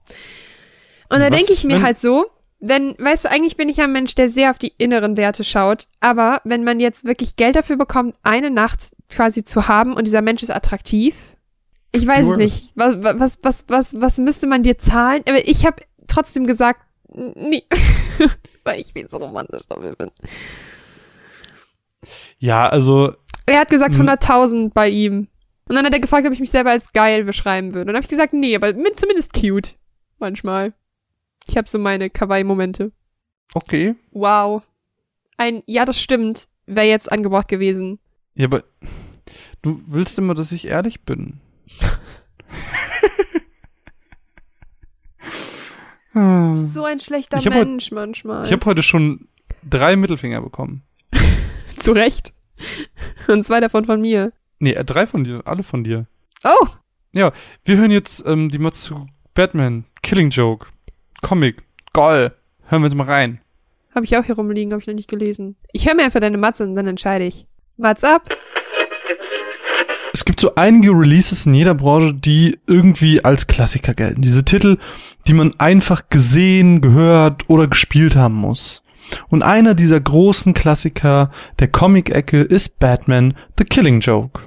Und da denke ich mir wenn- halt so, wenn, weißt du, eigentlich bin ich ein Mensch, der sehr auf die inneren Werte schaut, aber wenn man jetzt wirklich Geld dafür bekommt, eine Nacht quasi zu haben und dieser Mensch ist attraktiv, ich weiß es nicht. Was, was, was, was, was müsste man dir zahlen? Aber ich habe trotzdem gesagt, nee. Weil ich viel so romantisch dafür bin. ja, also, Er hat gesagt Mhm. 100.000 bei ihm. Und dann hat er gefragt, ob ich mich selber als geil beschreiben würde. Und dann habe ich gesagt, nee, aber zumindest cute. Manchmal. Ich habe so meine Kawaii-Momente. okay. Wow. Ein Ja, das stimmt, wäre jetzt angebracht gewesen. Ja, aber du willst immer, dass ich ehrlich bin. So ein schlechter Mensch manchmal. Ich habe heute schon drei Mittelfinger bekommen. Zu Recht. Und zwei davon von mir. Nee, äh, drei von dir, alle von dir. Oh, Wir hören jetzt ähm, die Mods zu Batman, Killing Joke, Comic, Goll. Hören wir jetzt mal rein. habe ich auch hier rumliegen, habe ich noch nicht gelesen. Ich höre mir einfach deine Matze und dann entscheide ich. What's up? Es gibt so einige Releases in jeder Branche, die irgendwie als Klassiker gelten. Diese Titel, die man einfach gesehen, gehört oder gespielt haben muss. Und einer dieser großen Klassiker der Comic-Ecke ist Batman The Killing Joke.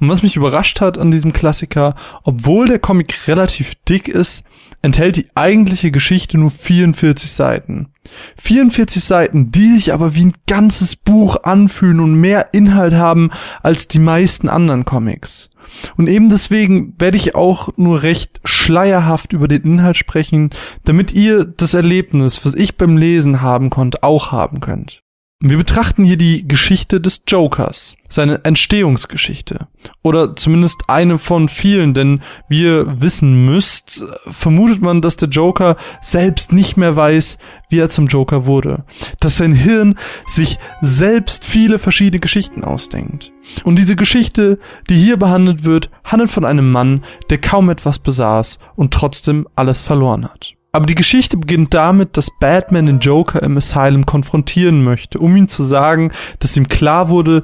Und was mich überrascht hat an diesem Klassiker, obwohl der Comic relativ dick ist, enthält die eigentliche Geschichte nur 44 Seiten. 44 Seiten, die sich aber wie ein ganzes Buch anfühlen und mehr Inhalt haben als die meisten anderen Comics. Und eben deswegen werde ich auch nur recht schleierhaft über den Inhalt sprechen, damit ihr das Erlebnis, was ich beim Lesen haben konnte, auch haben könnt. Wir betrachten hier die Geschichte des Jokers, seine Entstehungsgeschichte. Oder zumindest eine von vielen, denn wie ihr wissen müsst, vermutet man, dass der Joker selbst nicht mehr weiß, wie er zum Joker wurde. Dass sein Hirn sich selbst viele verschiedene Geschichten ausdenkt. Und diese Geschichte, die hier behandelt wird, handelt von einem Mann, der kaum etwas besaß und trotzdem alles verloren hat. Aber die Geschichte beginnt damit, dass Batman den Joker im Asylum konfrontieren möchte, um ihm zu sagen, dass ihm klar wurde,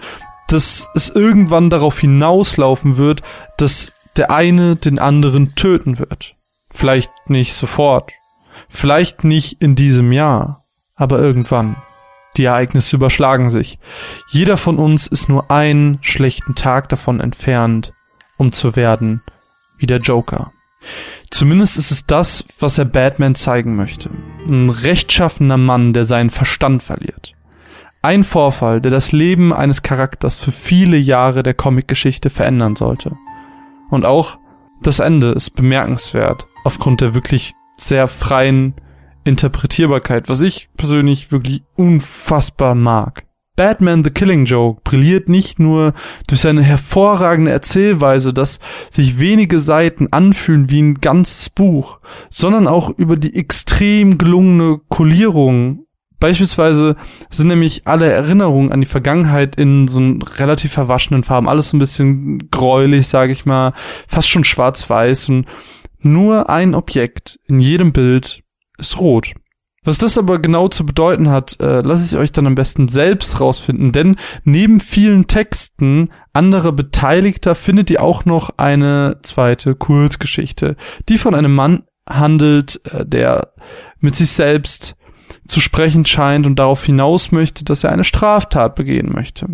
dass es irgendwann darauf hinauslaufen wird, dass der eine den anderen töten wird. Vielleicht nicht sofort, vielleicht nicht in diesem Jahr, aber irgendwann. Die Ereignisse überschlagen sich. Jeder von uns ist nur einen schlechten Tag davon entfernt, um zu werden wie der Joker. Zumindest ist es das, was er Batman zeigen möchte. Ein rechtschaffener Mann, der seinen Verstand verliert. Ein Vorfall, der das Leben eines Charakters für viele Jahre der Comicgeschichte verändern sollte. Und auch das Ende ist bemerkenswert, aufgrund der wirklich sehr freien Interpretierbarkeit, was ich persönlich wirklich unfassbar mag. Batman The Killing Joke brilliert nicht nur durch seine hervorragende Erzählweise, dass sich wenige Seiten anfühlen wie ein ganzes Buch, sondern auch über die extrem gelungene Kolierung. Beispielsweise sind nämlich alle Erinnerungen an die Vergangenheit in so relativ verwaschenen Farben, alles so ein bisschen gräulich, sage ich mal, fast schon schwarz-weiß und nur ein Objekt in jedem Bild ist rot. Was das aber genau zu bedeuten hat, äh, lasse ich euch dann am besten selbst rausfinden, denn neben vielen Texten anderer Beteiligter findet ihr auch noch eine zweite Kurzgeschichte, die von einem Mann handelt, äh, der mit sich selbst zu sprechen scheint und darauf hinaus möchte, dass er eine Straftat begehen möchte.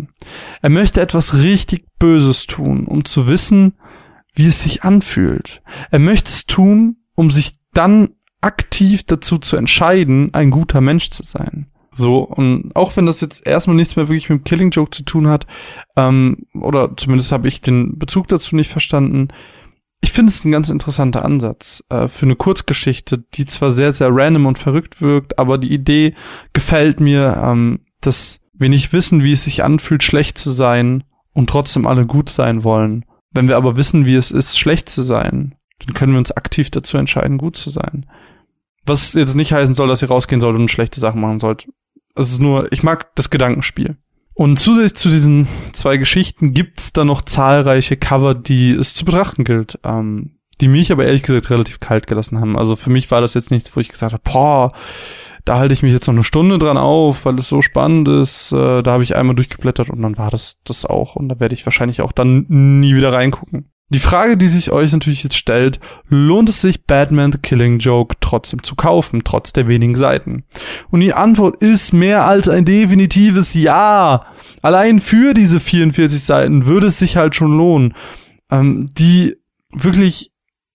Er möchte etwas richtig Böses tun, um zu wissen, wie es sich anfühlt. Er möchte es tun, um sich dann aktiv dazu zu entscheiden, ein guter Mensch zu sein. So, und auch wenn das jetzt erstmal nichts mehr wirklich mit dem Killing Joke zu tun hat, ähm, oder zumindest habe ich den Bezug dazu nicht verstanden, ich finde es ein ganz interessanter Ansatz äh, für eine Kurzgeschichte, die zwar sehr, sehr random und verrückt wirkt, aber die Idee gefällt mir, ähm, dass wir nicht wissen, wie es sich anfühlt, schlecht zu sein und trotzdem alle gut sein wollen. Wenn wir aber wissen, wie es ist, schlecht zu sein, dann können wir uns aktiv dazu entscheiden, gut zu sein. Was jetzt nicht heißen soll, dass ihr rausgehen sollt und schlechte Sachen machen sollt. Es ist nur, ich mag das Gedankenspiel. Und zusätzlich zu diesen zwei Geschichten gibt's da noch zahlreiche Cover, die es zu betrachten gilt. Ähm, die mich aber ehrlich gesagt relativ kalt gelassen haben. Also für mich war das jetzt nichts, wo ich gesagt habe, boah, da halte ich mich jetzt noch eine Stunde dran auf, weil es so spannend ist. Äh, da habe ich einmal durchgeblättert und dann war das das auch. Und da werde ich wahrscheinlich auch dann nie wieder reingucken. Die Frage, die sich euch natürlich jetzt stellt, lohnt es sich Batman The Killing Joke trotzdem zu kaufen, trotz der wenigen Seiten? Und die Antwort ist mehr als ein definitives Ja. Allein für diese 44 Seiten würde es sich halt schon lohnen, ähm, die wirklich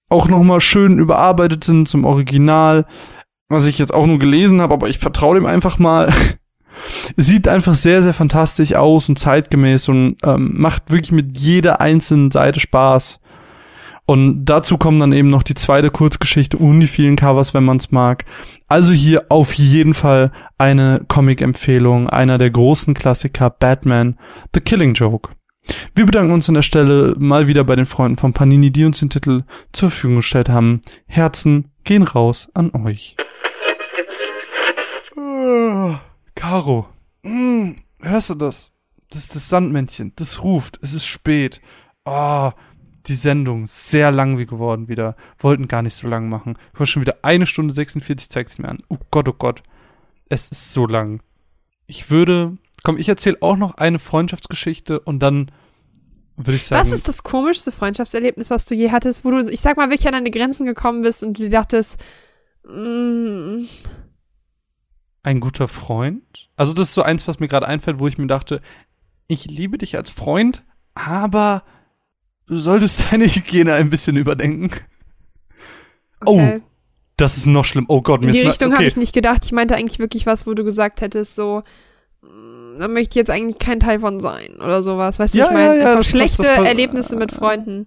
auch nochmal schön überarbeitet sind zum Original, was ich jetzt auch nur gelesen habe, aber ich vertraue dem einfach mal. Sieht einfach sehr, sehr fantastisch aus und zeitgemäß und ähm, macht wirklich mit jeder einzelnen Seite Spaß. Und dazu kommen dann eben noch die zweite Kurzgeschichte und die vielen Covers, wenn man es mag. Also hier auf jeden Fall eine Comic-Empfehlung, einer der großen Klassiker Batman, The Killing Joke. Wir bedanken uns an der Stelle mal wieder bei den Freunden von Panini, die uns den Titel zur Verfügung gestellt haben. Herzen gehen raus an euch. Caro, mm, hörst du das? Das ist das Sandmännchen. Das ruft. Es ist spät. Oh, die Sendung sehr langweilig geworden wieder. Wollten gar nicht so lang machen. Ich war schon wieder eine Stunde 46, zeig's mir an. Oh Gott, oh Gott. Es ist so lang. Ich würde, komm, ich erzähle auch noch eine Freundschaftsgeschichte und dann würde ich sagen. Was ist das komischste Freundschaftserlebnis, was du je hattest, wo du, ich sag mal, wirklich an deine Grenzen gekommen bist und du dachtest, mm, ein guter Freund. Also das ist so eins, was mir gerade einfällt, wo ich mir dachte, ich liebe dich als Freund, aber du solltest deine Hygiene ein bisschen überdenken. Okay. Oh, das ist noch schlimm. Oh Gott, mir In die ist Richtung okay. habe ich nicht gedacht. Ich meinte eigentlich wirklich was, wo du gesagt hättest, so, mm, da möchte ich jetzt eigentlich kein Teil von sein oder sowas. Weißt du, Ja, ich meine, ja, ja, schlechte das- Erlebnisse mit Freunden.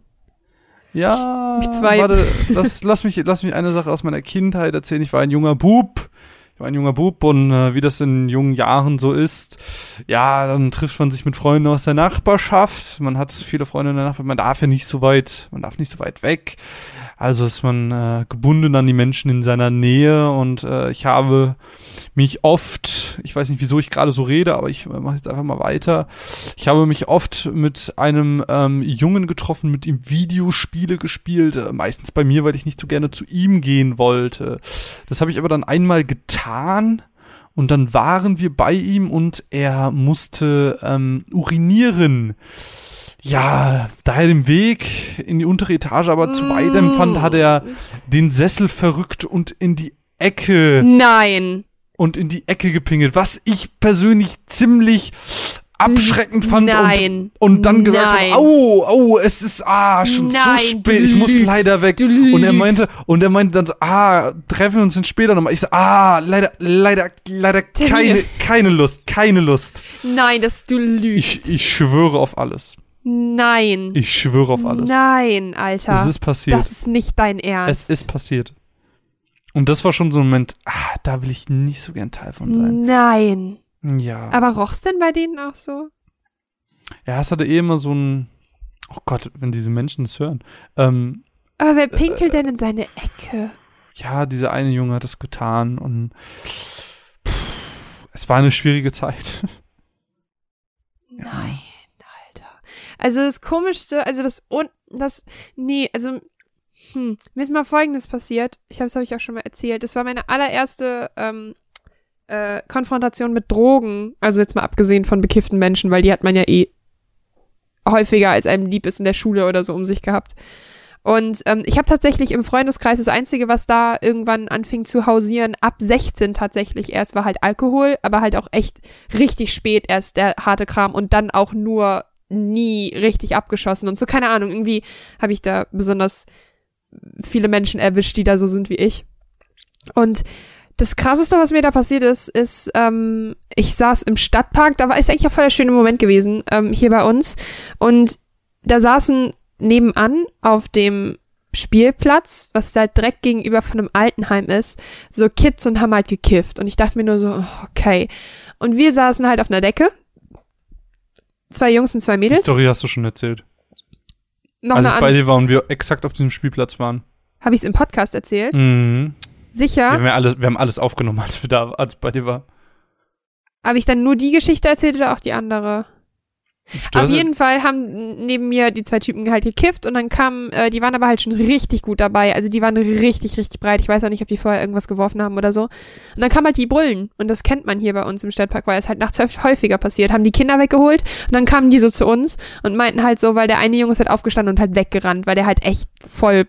Ja, Mich zwei. warte, lass, lass, mich, lass mich eine Sache aus meiner Kindheit erzählen. Ich war ein junger Bub. Ich war ein junger Bub und äh, wie das in jungen Jahren so ist, ja, dann trifft man sich mit Freunden aus der Nachbarschaft. Man hat viele Freunde in der Nachbarschaft. Man darf ja nicht so weit, man darf nicht so weit weg. Also ist man äh, gebunden an die Menschen in seiner Nähe und äh, ich habe mich oft, ich weiß nicht, wieso ich gerade so rede, aber ich äh, mache jetzt einfach mal weiter. Ich habe mich oft mit einem ähm, Jungen getroffen, mit ihm Videospiele gespielt, äh, meistens bei mir, weil ich nicht so gerne zu ihm gehen wollte. Das habe ich aber dann einmal getan und dann waren wir bei ihm und er musste ähm, urinieren. Ja, daher den Weg in die untere Etage, aber zu weit empfand, hat er den Sessel verrückt und in die Ecke Nein. und in die Ecke gepinkelt, was ich persönlich ziemlich abschreckend fand Nein. und, und dann gesagt Nein. habe, au, au, es ist ah schon Nein, so spät, ich muss lügst. leider weg. Und er meinte und er meinte dann so, ah, treffen wir uns dann später nochmal. Ich so, ah, leider, leider, leider keine, keine Lust, keine Lust. Nein, dass du lügst. Ich, ich schwöre auf alles. Nein. Ich schwöre auf alles. Nein, Alter. Es ist passiert. das ist nicht dein Ernst. Es ist passiert. Und das war schon so ein Moment, ah, da will ich nicht so gern Teil von sein. Nein. Ja. Aber roch's denn bei denen auch so? Ja, es hatte eh immer so ein, oh Gott, wenn diese Menschen das hören. Ähm, Aber wer pinkelt denn in seine Ecke? ja, dieser eine Junge hat das getan und pff, es war eine schwierige Zeit. Ja. Nein, Alter. Also das Komischste, also das und das, nee, also hm, mir ist mal Folgendes passiert. Ich habe es habe ich auch schon mal erzählt. Das war meine allererste ähm, äh, Konfrontation mit Drogen. Also jetzt mal abgesehen von bekifften Menschen, weil die hat man ja eh häufiger als einem lieb ist in der Schule oder so um sich gehabt. Und ähm, ich habe tatsächlich im Freundeskreis das Einzige, was da irgendwann anfing zu hausieren, ab 16 tatsächlich erst, war halt Alkohol, aber halt auch echt richtig spät erst der harte Kram und dann auch nur nie richtig abgeschossen und so, keine Ahnung, irgendwie habe ich da besonders viele Menschen erwischt, die da so sind wie ich. Und das krasseste, was mir da passiert ist, ist, ähm, ich saß im Stadtpark, da war ist eigentlich auch voll der schöne Moment gewesen, ähm, hier bei uns. Und da saßen nebenan auf dem Spielplatz, was da direkt gegenüber von einem Altenheim ist, so Kids und haben halt gekifft. Und ich dachte mir nur so, okay. Und wir saßen halt auf einer Decke. Zwei Jungs und zwei Die Mädels. Story hast du schon erzählt. Noch Als ich bei dir war und wir exakt auf diesem Spielplatz waren. Habe ich es im Podcast erzählt? Mhm. Wir, Sicher. haben ja alles, wir haben alles aufgenommen, als wir da, als bei dir war. Habe ich dann nur die Geschichte erzählt oder auch die andere? Du Auf jeden Fall haben neben mir die zwei Typen halt gekifft und dann kamen, äh, die waren aber halt schon richtig gut dabei. Also die waren richtig, richtig breit. Ich weiß auch nicht, ob die vorher irgendwas geworfen haben oder so. Und dann kamen halt die Bullen. Und das kennt man hier bei uns im Stadtpark, weil es halt nachts häufiger passiert. Haben die Kinder weggeholt und dann kamen die so zu uns und meinten halt so, weil der eine Junge ist halt aufgestanden und halt weggerannt, weil der halt echt voll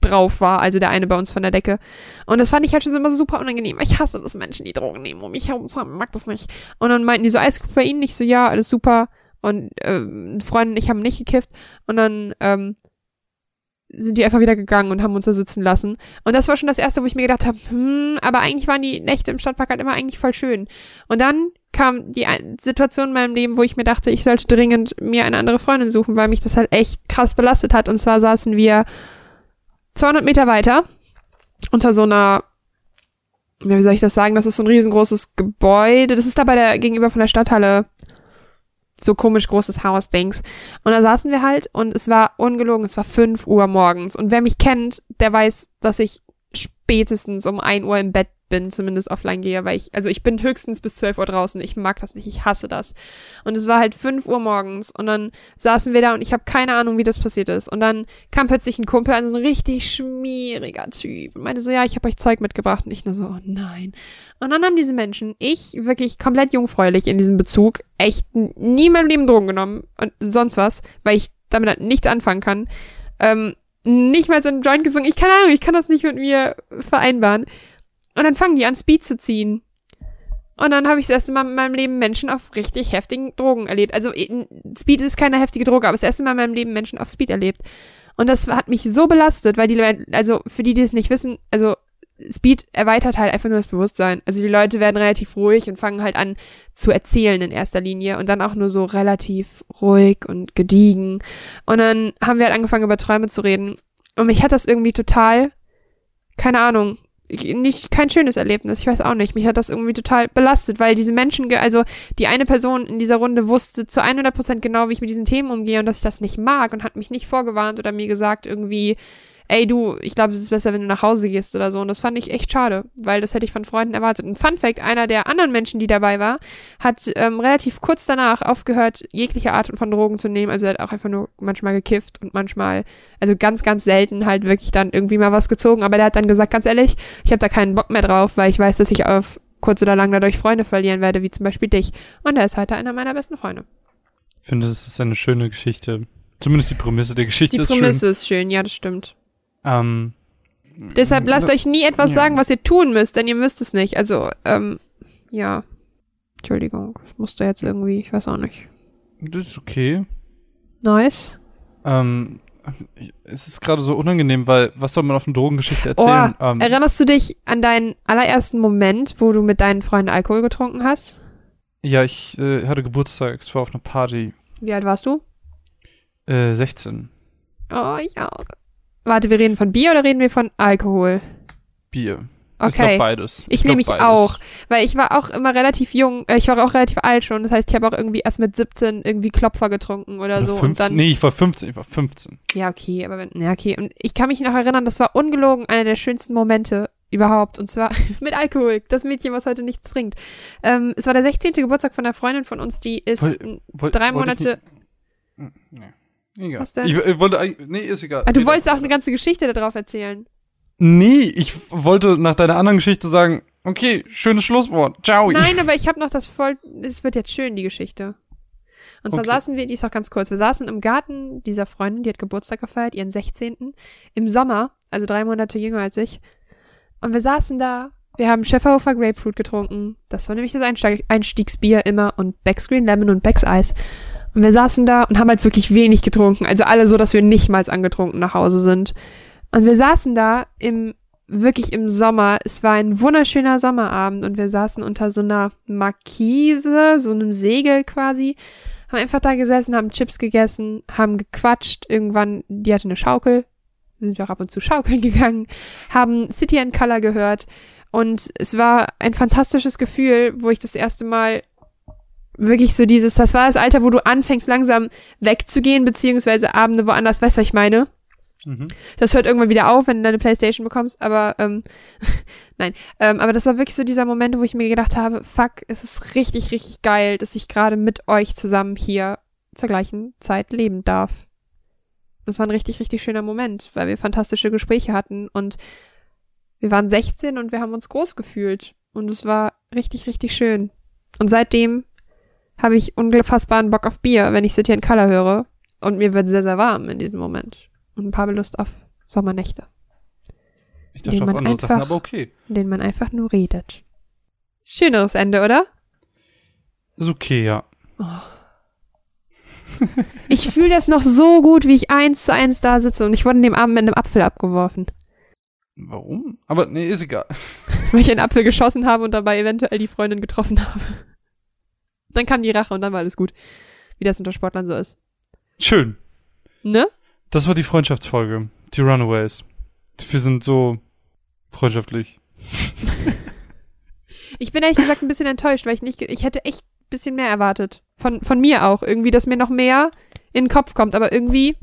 drauf war, also der eine bei uns von der Decke. Und das fand ich halt schon immer so super unangenehm. Ich hasse das Menschen, die Drogen nehmen um mich herum zu haben. Mag das nicht. Und dann meinten die so, alles gut bei Ihnen? Ich so, ja, alles super. Und ähm, Freunde und ich haben nicht gekifft. Und dann ähm, sind die einfach wieder gegangen und haben uns da sitzen lassen. Und das war schon das Erste, wo ich mir gedacht habe, hm, aber eigentlich waren die Nächte im Stadtpark halt immer eigentlich voll schön. Und dann kam die Situation in meinem Leben, wo ich mir dachte, ich sollte dringend mir eine andere Freundin suchen, weil mich das halt echt krass belastet hat. Und zwar saßen wir 200 Meter weiter unter so einer, ja, wie soll ich das sagen? Das ist so ein riesengroßes Gebäude. Das ist da bei der, gegenüber von der Stadthalle so komisch großes Haus, Dings. Und da saßen wir halt und es war ungelogen, es war 5 Uhr morgens. Und wer mich kennt, der weiß, dass ich spätestens um 1 Uhr im Bett bin, zumindest offline gehe, weil ich, also ich bin höchstens bis 12 Uhr draußen. Ich mag das nicht, ich hasse das. Und es war halt 5 Uhr morgens und dann saßen wir da und ich habe keine Ahnung, wie das passiert ist. Und dann kam plötzlich ein Kumpel, also ein richtig schmieriger Typ und meinte so, ja, ich habe euch Zeug mitgebracht. Und ich nur so, oh nein. Und dann haben diese Menschen, ich wirklich komplett jungfräulich in diesem Bezug, echt nie in meinem Leben Drogen genommen und sonst was, weil ich damit halt nichts anfangen kann. Ähm, nicht mal so einen Joint gesungen. Ich keine Ahnung, ich kann das nicht mit mir vereinbaren. Und dann fangen die an, Speed zu ziehen. Und dann habe ich das erste Mal in meinem Leben Menschen auf richtig heftigen Drogen erlebt. Also Speed ist keine heftige Droge, aber das erste Mal in meinem Leben Menschen auf Speed erlebt. Und das hat mich so belastet, weil die Leute, also für die, die es nicht wissen, also Speed erweitert halt einfach nur das Bewusstsein. Also die Leute werden relativ ruhig und fangen halt an zu erzählen in erster Linie und dann auch nur so relativ ruhig und gediegen. Und dann haben wir halt angefangen über Träume zu reden. Und mich hat das irgendwie total, keine Ahnung, nicht kein schönes Erlebnis, ich weiß auch nicht. Mich hat das irgendwie total belastet, weil diese Menschen, also die eine Person in dieser Runde wusste zu 100% genau, wie ich mit diesen Themen umgehe und dass ich das nicht mag und hat mich nicht vorgewarnt oder mir gesagt irgendwie, ey du, ich glaube, es ist besser, wenn du nach Hause gehst oder so. Und das fand ich echt schade, weil das hätte ich von Freunden erwartet. Und Fun Fact, einer der anderen Menschen, die dabei war, hat ähm, relativ kurz danach aufgehört, jegliche Art von Drogen zu nehmen. Also er hat auch einfach nur manchmal gekifft und manchmal, also ganz, ganz selten halt wirklich dann irgendwie mal was gezogen. Aber der hat dann gesagt, ganz ehrlich, ich habe da keinen Bock mehr drauf, weil ich weiß, dass ich auf kurz oder lang dadurch Freunde verlieren werde, wie zum Beispiel dich. Und er ist halt einer meiner besten Freunde. Ich finde, das ist eine schöne Geschichte. Zumindest die Prämisse der Geschichte die ist Prämisse schön. ist schön, ja, das stimmt. Ähm, Deshalb lasst euch nie etwas Ja. sagen, was ihr tun müsst, denn ihr müsst es nicht. Also, ähm, ja. Entschuldigung, das musste jetzt irgendwie, ich weiß auch nicht. das ist okay. Nice. Ähm, es ist gerade so unangenehm, weil was soll man auf eine Drogengeschichte Oh, erzählen? ähm, erinnerst du dich an deinen allerersten Moment, wo du mit deinen Freunden Alkohol getrunken hast? ja, ich äh, hatte Geburtstag, es war auf einer Party. Wie alt warst du? Äh, 16. Oh, ich auch. Warte, wir reden von Bier oder reden wir von Alkohol? Bier. Ich Okay. glaub beides. Ich glaub nehme mich auch, weil ich war auch immer relativ jung, äh, ich war auch relativ alt schon, das heißt, ich habe auch irgendwie erst mit 17 irgendwie Klopfer getrunken oder Oder so 15, und dann nee, ich war 15, ich war 15. Ja, okay, aber wenn, ja, okay. Und ich kann mich noch erinnern, das war ungelogen einer der schönsten Momente überhaupt. Und zwar mit Alkohol. Das Mädchen, was heute nichts trinkt. Ähm, es war der 16. Geburtstag von einer Freundin von uns, die ist Woll- drei ich Monate. nicht- Nee. Egal. Was denn? Ich, ich wollte nee, ist egal. Ah, du Nee, wolltest auch eine ganze Geschichte darauf erzählen. Nee, ich wollte nach deiner anderen Geschichte sagen, okay, schönes Schlusswort. Ciao. Nein, aber ich habe noch das voll. Es wird jetzt schön, die Geschichte. Und zwar Okay. saßen wir, die ist auch ganz kurz, wir saßen im Garten dieser Freundin, die hat Geburtstag gefeiert, ihren 16. im Sommer, also drei Monate jünger als ich. Und wir saßen da, wir haben Schäferhofer Grapefruit getrunken, das war nämlich das Einstiegsbier immer, und Beck's Green Lemon und Beck's Eis. Und wir saßen da und haben halt wirklich wenig getrunken, also alle so, dass wir nicht mal angetrunken nach Hause sind. Und wir saßen da im, wirklich im Sommer. Es war ein wunderschöner Sommerabend und wir saßen unter so einer Markise, so einem Segel quasi, haben einfach da gesessen, haben Chips gegessen, haben gequatscht. Irgendwann, die hatte eine Schaukel. Wir sind auch ab und zu schaukeln gegangen, haben City and Color gehört. Und es war ein fantastisches Gefühl, wo ich das erste Mal wirklich so dieses, das war das Alter, wo du anfängst langsam wegzugehen, beziehungsweise Abende woanders, weißt du, was ich meine? Mhm. Das hört irgendwann wieder auf, wenn du deine Playstation bekommst, aber ähm, nein. Ähm, aber das war wirklich so dieser Moment, wo ich mir gedacht habe, fuck, es ist richtig, richtig geil, dass ich gerade mit euch zusammen hier zur gleichen Zeit leben darf. Das war ein richtig, richtig schöner Moment, weil wir fantastische Gespräche hatten und wir waren 16 und wir haben uns groß gefühlt. Und es war richtig, richtig schön. Und seitdem habe ich unfassbaren Bock auf Bier, wenn ich City in Color höre. Und mir wird sehr, sehr warm in diesem Moment. Und ein paar Lust auf Sommernächte, Ich dachte auf andere Sachen, einfach- aber okay. in denen man einfach nur redet. Schöneres Ende, oder? Ist okay, ja. Ich fühle das noch so gut, wie ich eins zu eins da sitze und ich wurde in dem Abend mit einem Apfel abgeworfen. Warum? Aber nee, ist egal. Weil ich einen Apfel geschossen habe und dabei eventuell die Freundin getroffen habe. Dann kam die Rache und dann war alles gut. Wie das unter Sportlern so ist. Schön. Ne? Das war die Freundschaftsfolge. Die Runaways. Wir sind so freundschaftlich. Ich bin ehrlich gesagt ein bisschen enttäuscht, weil ich nicht, ich hätte echt ein bisschen mehr erwartet. Von, von mir auch. Irgendwie, dass mir noch mehr in den Kopf kommt, aber irgendwie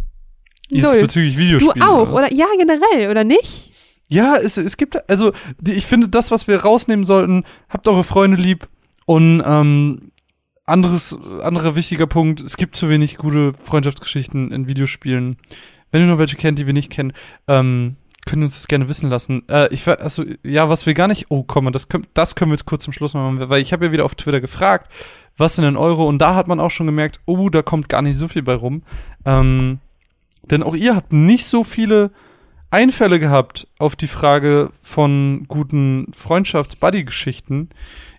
Jetzt null. bezüglich Du Videospielen. auch, was? oder? Ja, generell, oder nicht? Ja, es, es gibt, also die, ich finde, das, was wir rausnehmen sollten, habt eure Freunde lieb und ähm, anderes, anderer wichtiger Punkt, es gibt zu wenig gute Freundschaftsgeschichten in Videospielen. Wenn ihr noch welche kennt, die wir nicht kennen, ähm, könnt ihr uns das gerne wissen lassen. Äh, ich also, ja, was wir gar nicht, oh, komm, das, können- das können wir jetzt kurz zum Schluss machen, weil ich habe ja wieder auf Twitter gefragt, was sind denn eure, und da hat man auch schon gemerkt, oh, da kommt gar nicht so viel bei rum. Ähm, denn auch ihr habt nicht so viele Einfälle gehabt auf die Frage von guten Freundschafts-Buddy-Geschichten.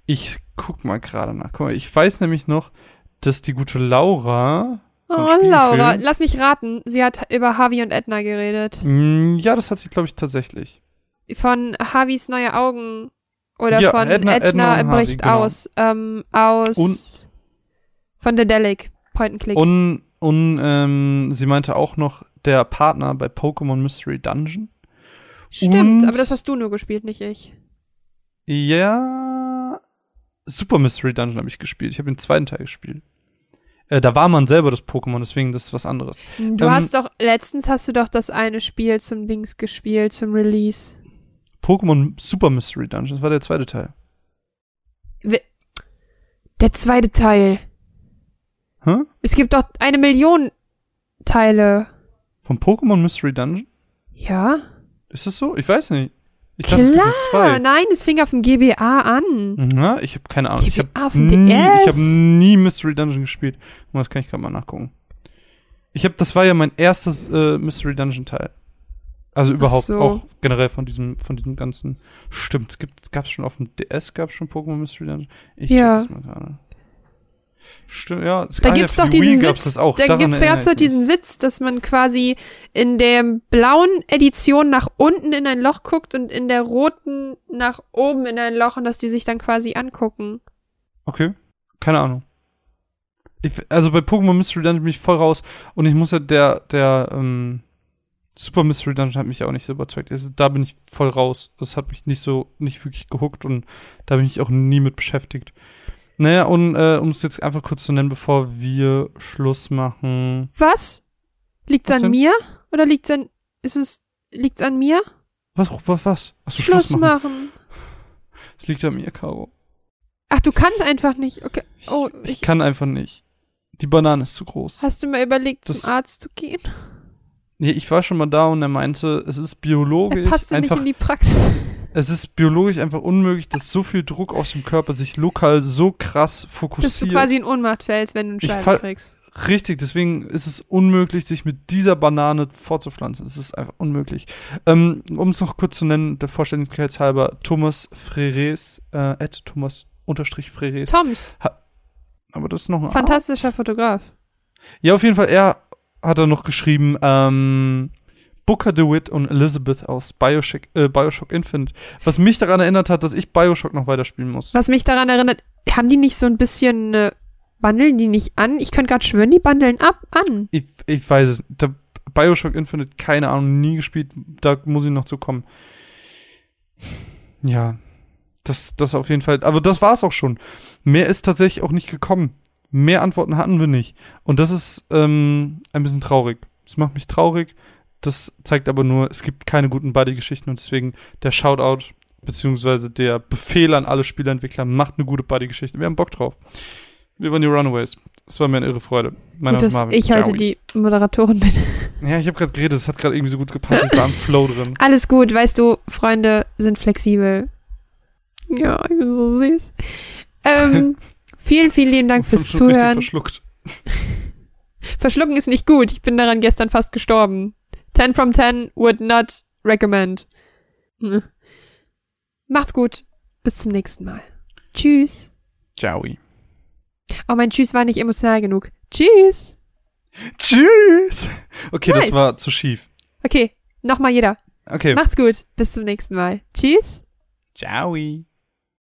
Ich guck mal gerade nach. Guck mal, ich weiß nämlich noch, dass die gute Laura. Oh, Laura, lass mich raten. Sie hat über Harvey und Edna geredet. Mm, Ja, das hat sie, glaube ich, tatsächlich. Von Harveys neue Augen. Oder Ja, von Edna- Edna, Edna bricht Harvey, genau. aus. Ähm, aus. Und- von Dedelic. Point and Click. Und, und ähm, sie meinte auch noch der Partner bei Pokémon Mystery Dungeon. Stimmt, und- aber das hast du nur gespielt, nicht ich. Ja, Super Mystery Dungeon habe ich gespielt. Ich habe den zweiten Teil gespielt. Äh, da war man selber das Pokémon, deswegen das ist was anderes. Du Ähm, hast doch, letztens hast du doch das eine Spiel zum Dings gespielt, zum Release. Pokémon Super Mystery Dungeon, das war der zweite Teil. Der zweite Teil. Hä? Es gibt doch eine Million Teile. Von Pokémon Mystery Dungeon? Ja? Ist das so? Ich weiß nicht. Ich dachte, es Klar, zwei. nein, es fing auf dem GBA an. Ja, ich habe keine Ahnung. Ich habe GBA nie, DS. ich hab nie Mystery Dungeon gespielt. Das kann ich gerade mal nachgucken. Ich habe, das war ja mein erstes äh, Mystery Dungeon Teil. Also überhaupt so. auch generell von diesem, von diesem ganzen. Stimmt, es gibt, gab's schon auf dem DS, gab's schon Pokémon Mystery Dungeon. Ich Ja. check das mal gerade. Stimmt, ja. es- Da gibt's doch die diesen Wii Witz. auch. Da gibt's, gab's doch diesen Witz, dass man quasi in der blauen Edition nach unten in ein Loch guckt und in der roten nach oben in ein Loch und dass die sich dann quasi angucken. Okay. Keine Ahnung. Ich, also bei Pokémon Mystery Dungeon bin ich voll raus und ich muss ja der, der, ähm, Super Mystery Dungeon hat mich auch nicht so überzeugt. Also, da bin ich voll raus. Das hat mich nicht so, nicht wirklich gehuckt und da bin ich auch nie mit beschäftigt. Naja, und äh, um es jetzt einfach kurz zu nennen, bevor wir Schluss machen. Was? Liegt's Was an denn? mir? Oder liegt's an, ist es, liegt's an mir? Was, was, was? Achso, Schluss, Schluss machen. Es liegt an mir, Caro. Ach, du kannst einfach nicht. Okay. Oh, ich, ich, kann einfach nicht. Die Banane ist zu groß. hast du mal überlegt, Das- zum Arzt zu gehen? Nee, ich war schon mal da und er meinte, es ist Er biologisch passte nicht einfach in die Praxis. Es ist biologisch einfach unmöglich, dass so viel Druck aus dem Körper sich lokal so krass Dass du fokussiert. quasi in Ohnmacht fällst, wenn du einen fall- kriegst. Richtig, deswegen ist es unmöglich, sich mit dieser Banane fortzupflanzen. Es ist einfach unmöglich. Ähm, um es noch kurz zu nennen, der Vollständigkeit halber, Thomas Freres, äh, at Thomas unterstrich Freres. Toms, Aber das ist noch ein fantastischer Fotograf. Ja, auf jeden Fall, er hat er noch geschrieben, ähm, Booker DeWitt und Elizabeth aus Bioshock, äh, Bioshock Infinite. Was mich daran erinnert hat, dass ich Bioshock noch weiterspielen muss. Was mich daran erinnert, haben die nicht so ein bisschen, äh, bandeln die nicht an? Ich könnte gerade schwören, die bandeln ab, an. Ich, ich weiß es. Der Bioshock Infinite, keine Ahnung, nie gespielt. Da muss ich noch zu kommen. Ja, das, das auf jeden Fall. Aber das war's auch schon. Mehr ist tatsächlich auch nicht gekommen. Mehr Antworten hatten wir nicht. Und das ist ähm, ein bisschen traurig. Das macht mich traurig. Das zeigt aber nur, es gibt keine guten Buddy-Geschichten und deswegen der Shoutout beziehungsweise der Befehl an alle Spieleentwickler, macht eine gute Buddy-Geschichte. Wir haben Bock drauf. Wir waren die Runaways. Das war mir eine irre Freude. Mein Name ist dass Marvin. ich heute Ciao. die Moderatorin bin. Ja, ich habe gerade geredet, es hat gerade irgendwie so gut gepasst. Ich war im Flow drin. Alles gut, weißt du, Freunde sind flexibel. Ja, ich bin so süß. Ähm, vielen, vielen lieben Dank fürs Zuhören. Verschluckt. Verschlucken ist nicht gut. Ich bin daran gestern fast gestorben. 10 from 10 would not recommend. Hm. Macht's gut. Bis zum nächsten Mal. Tschüss. Ciao. Oh, mein Tschüss war nicht emotional genug. Tschüss. Tschüss. Okay, Nice. das war zu schief. Okay, nochmal jeder. Okay. Macht's gut. Bis zum nächsten Mal. Tschüss. Ciao.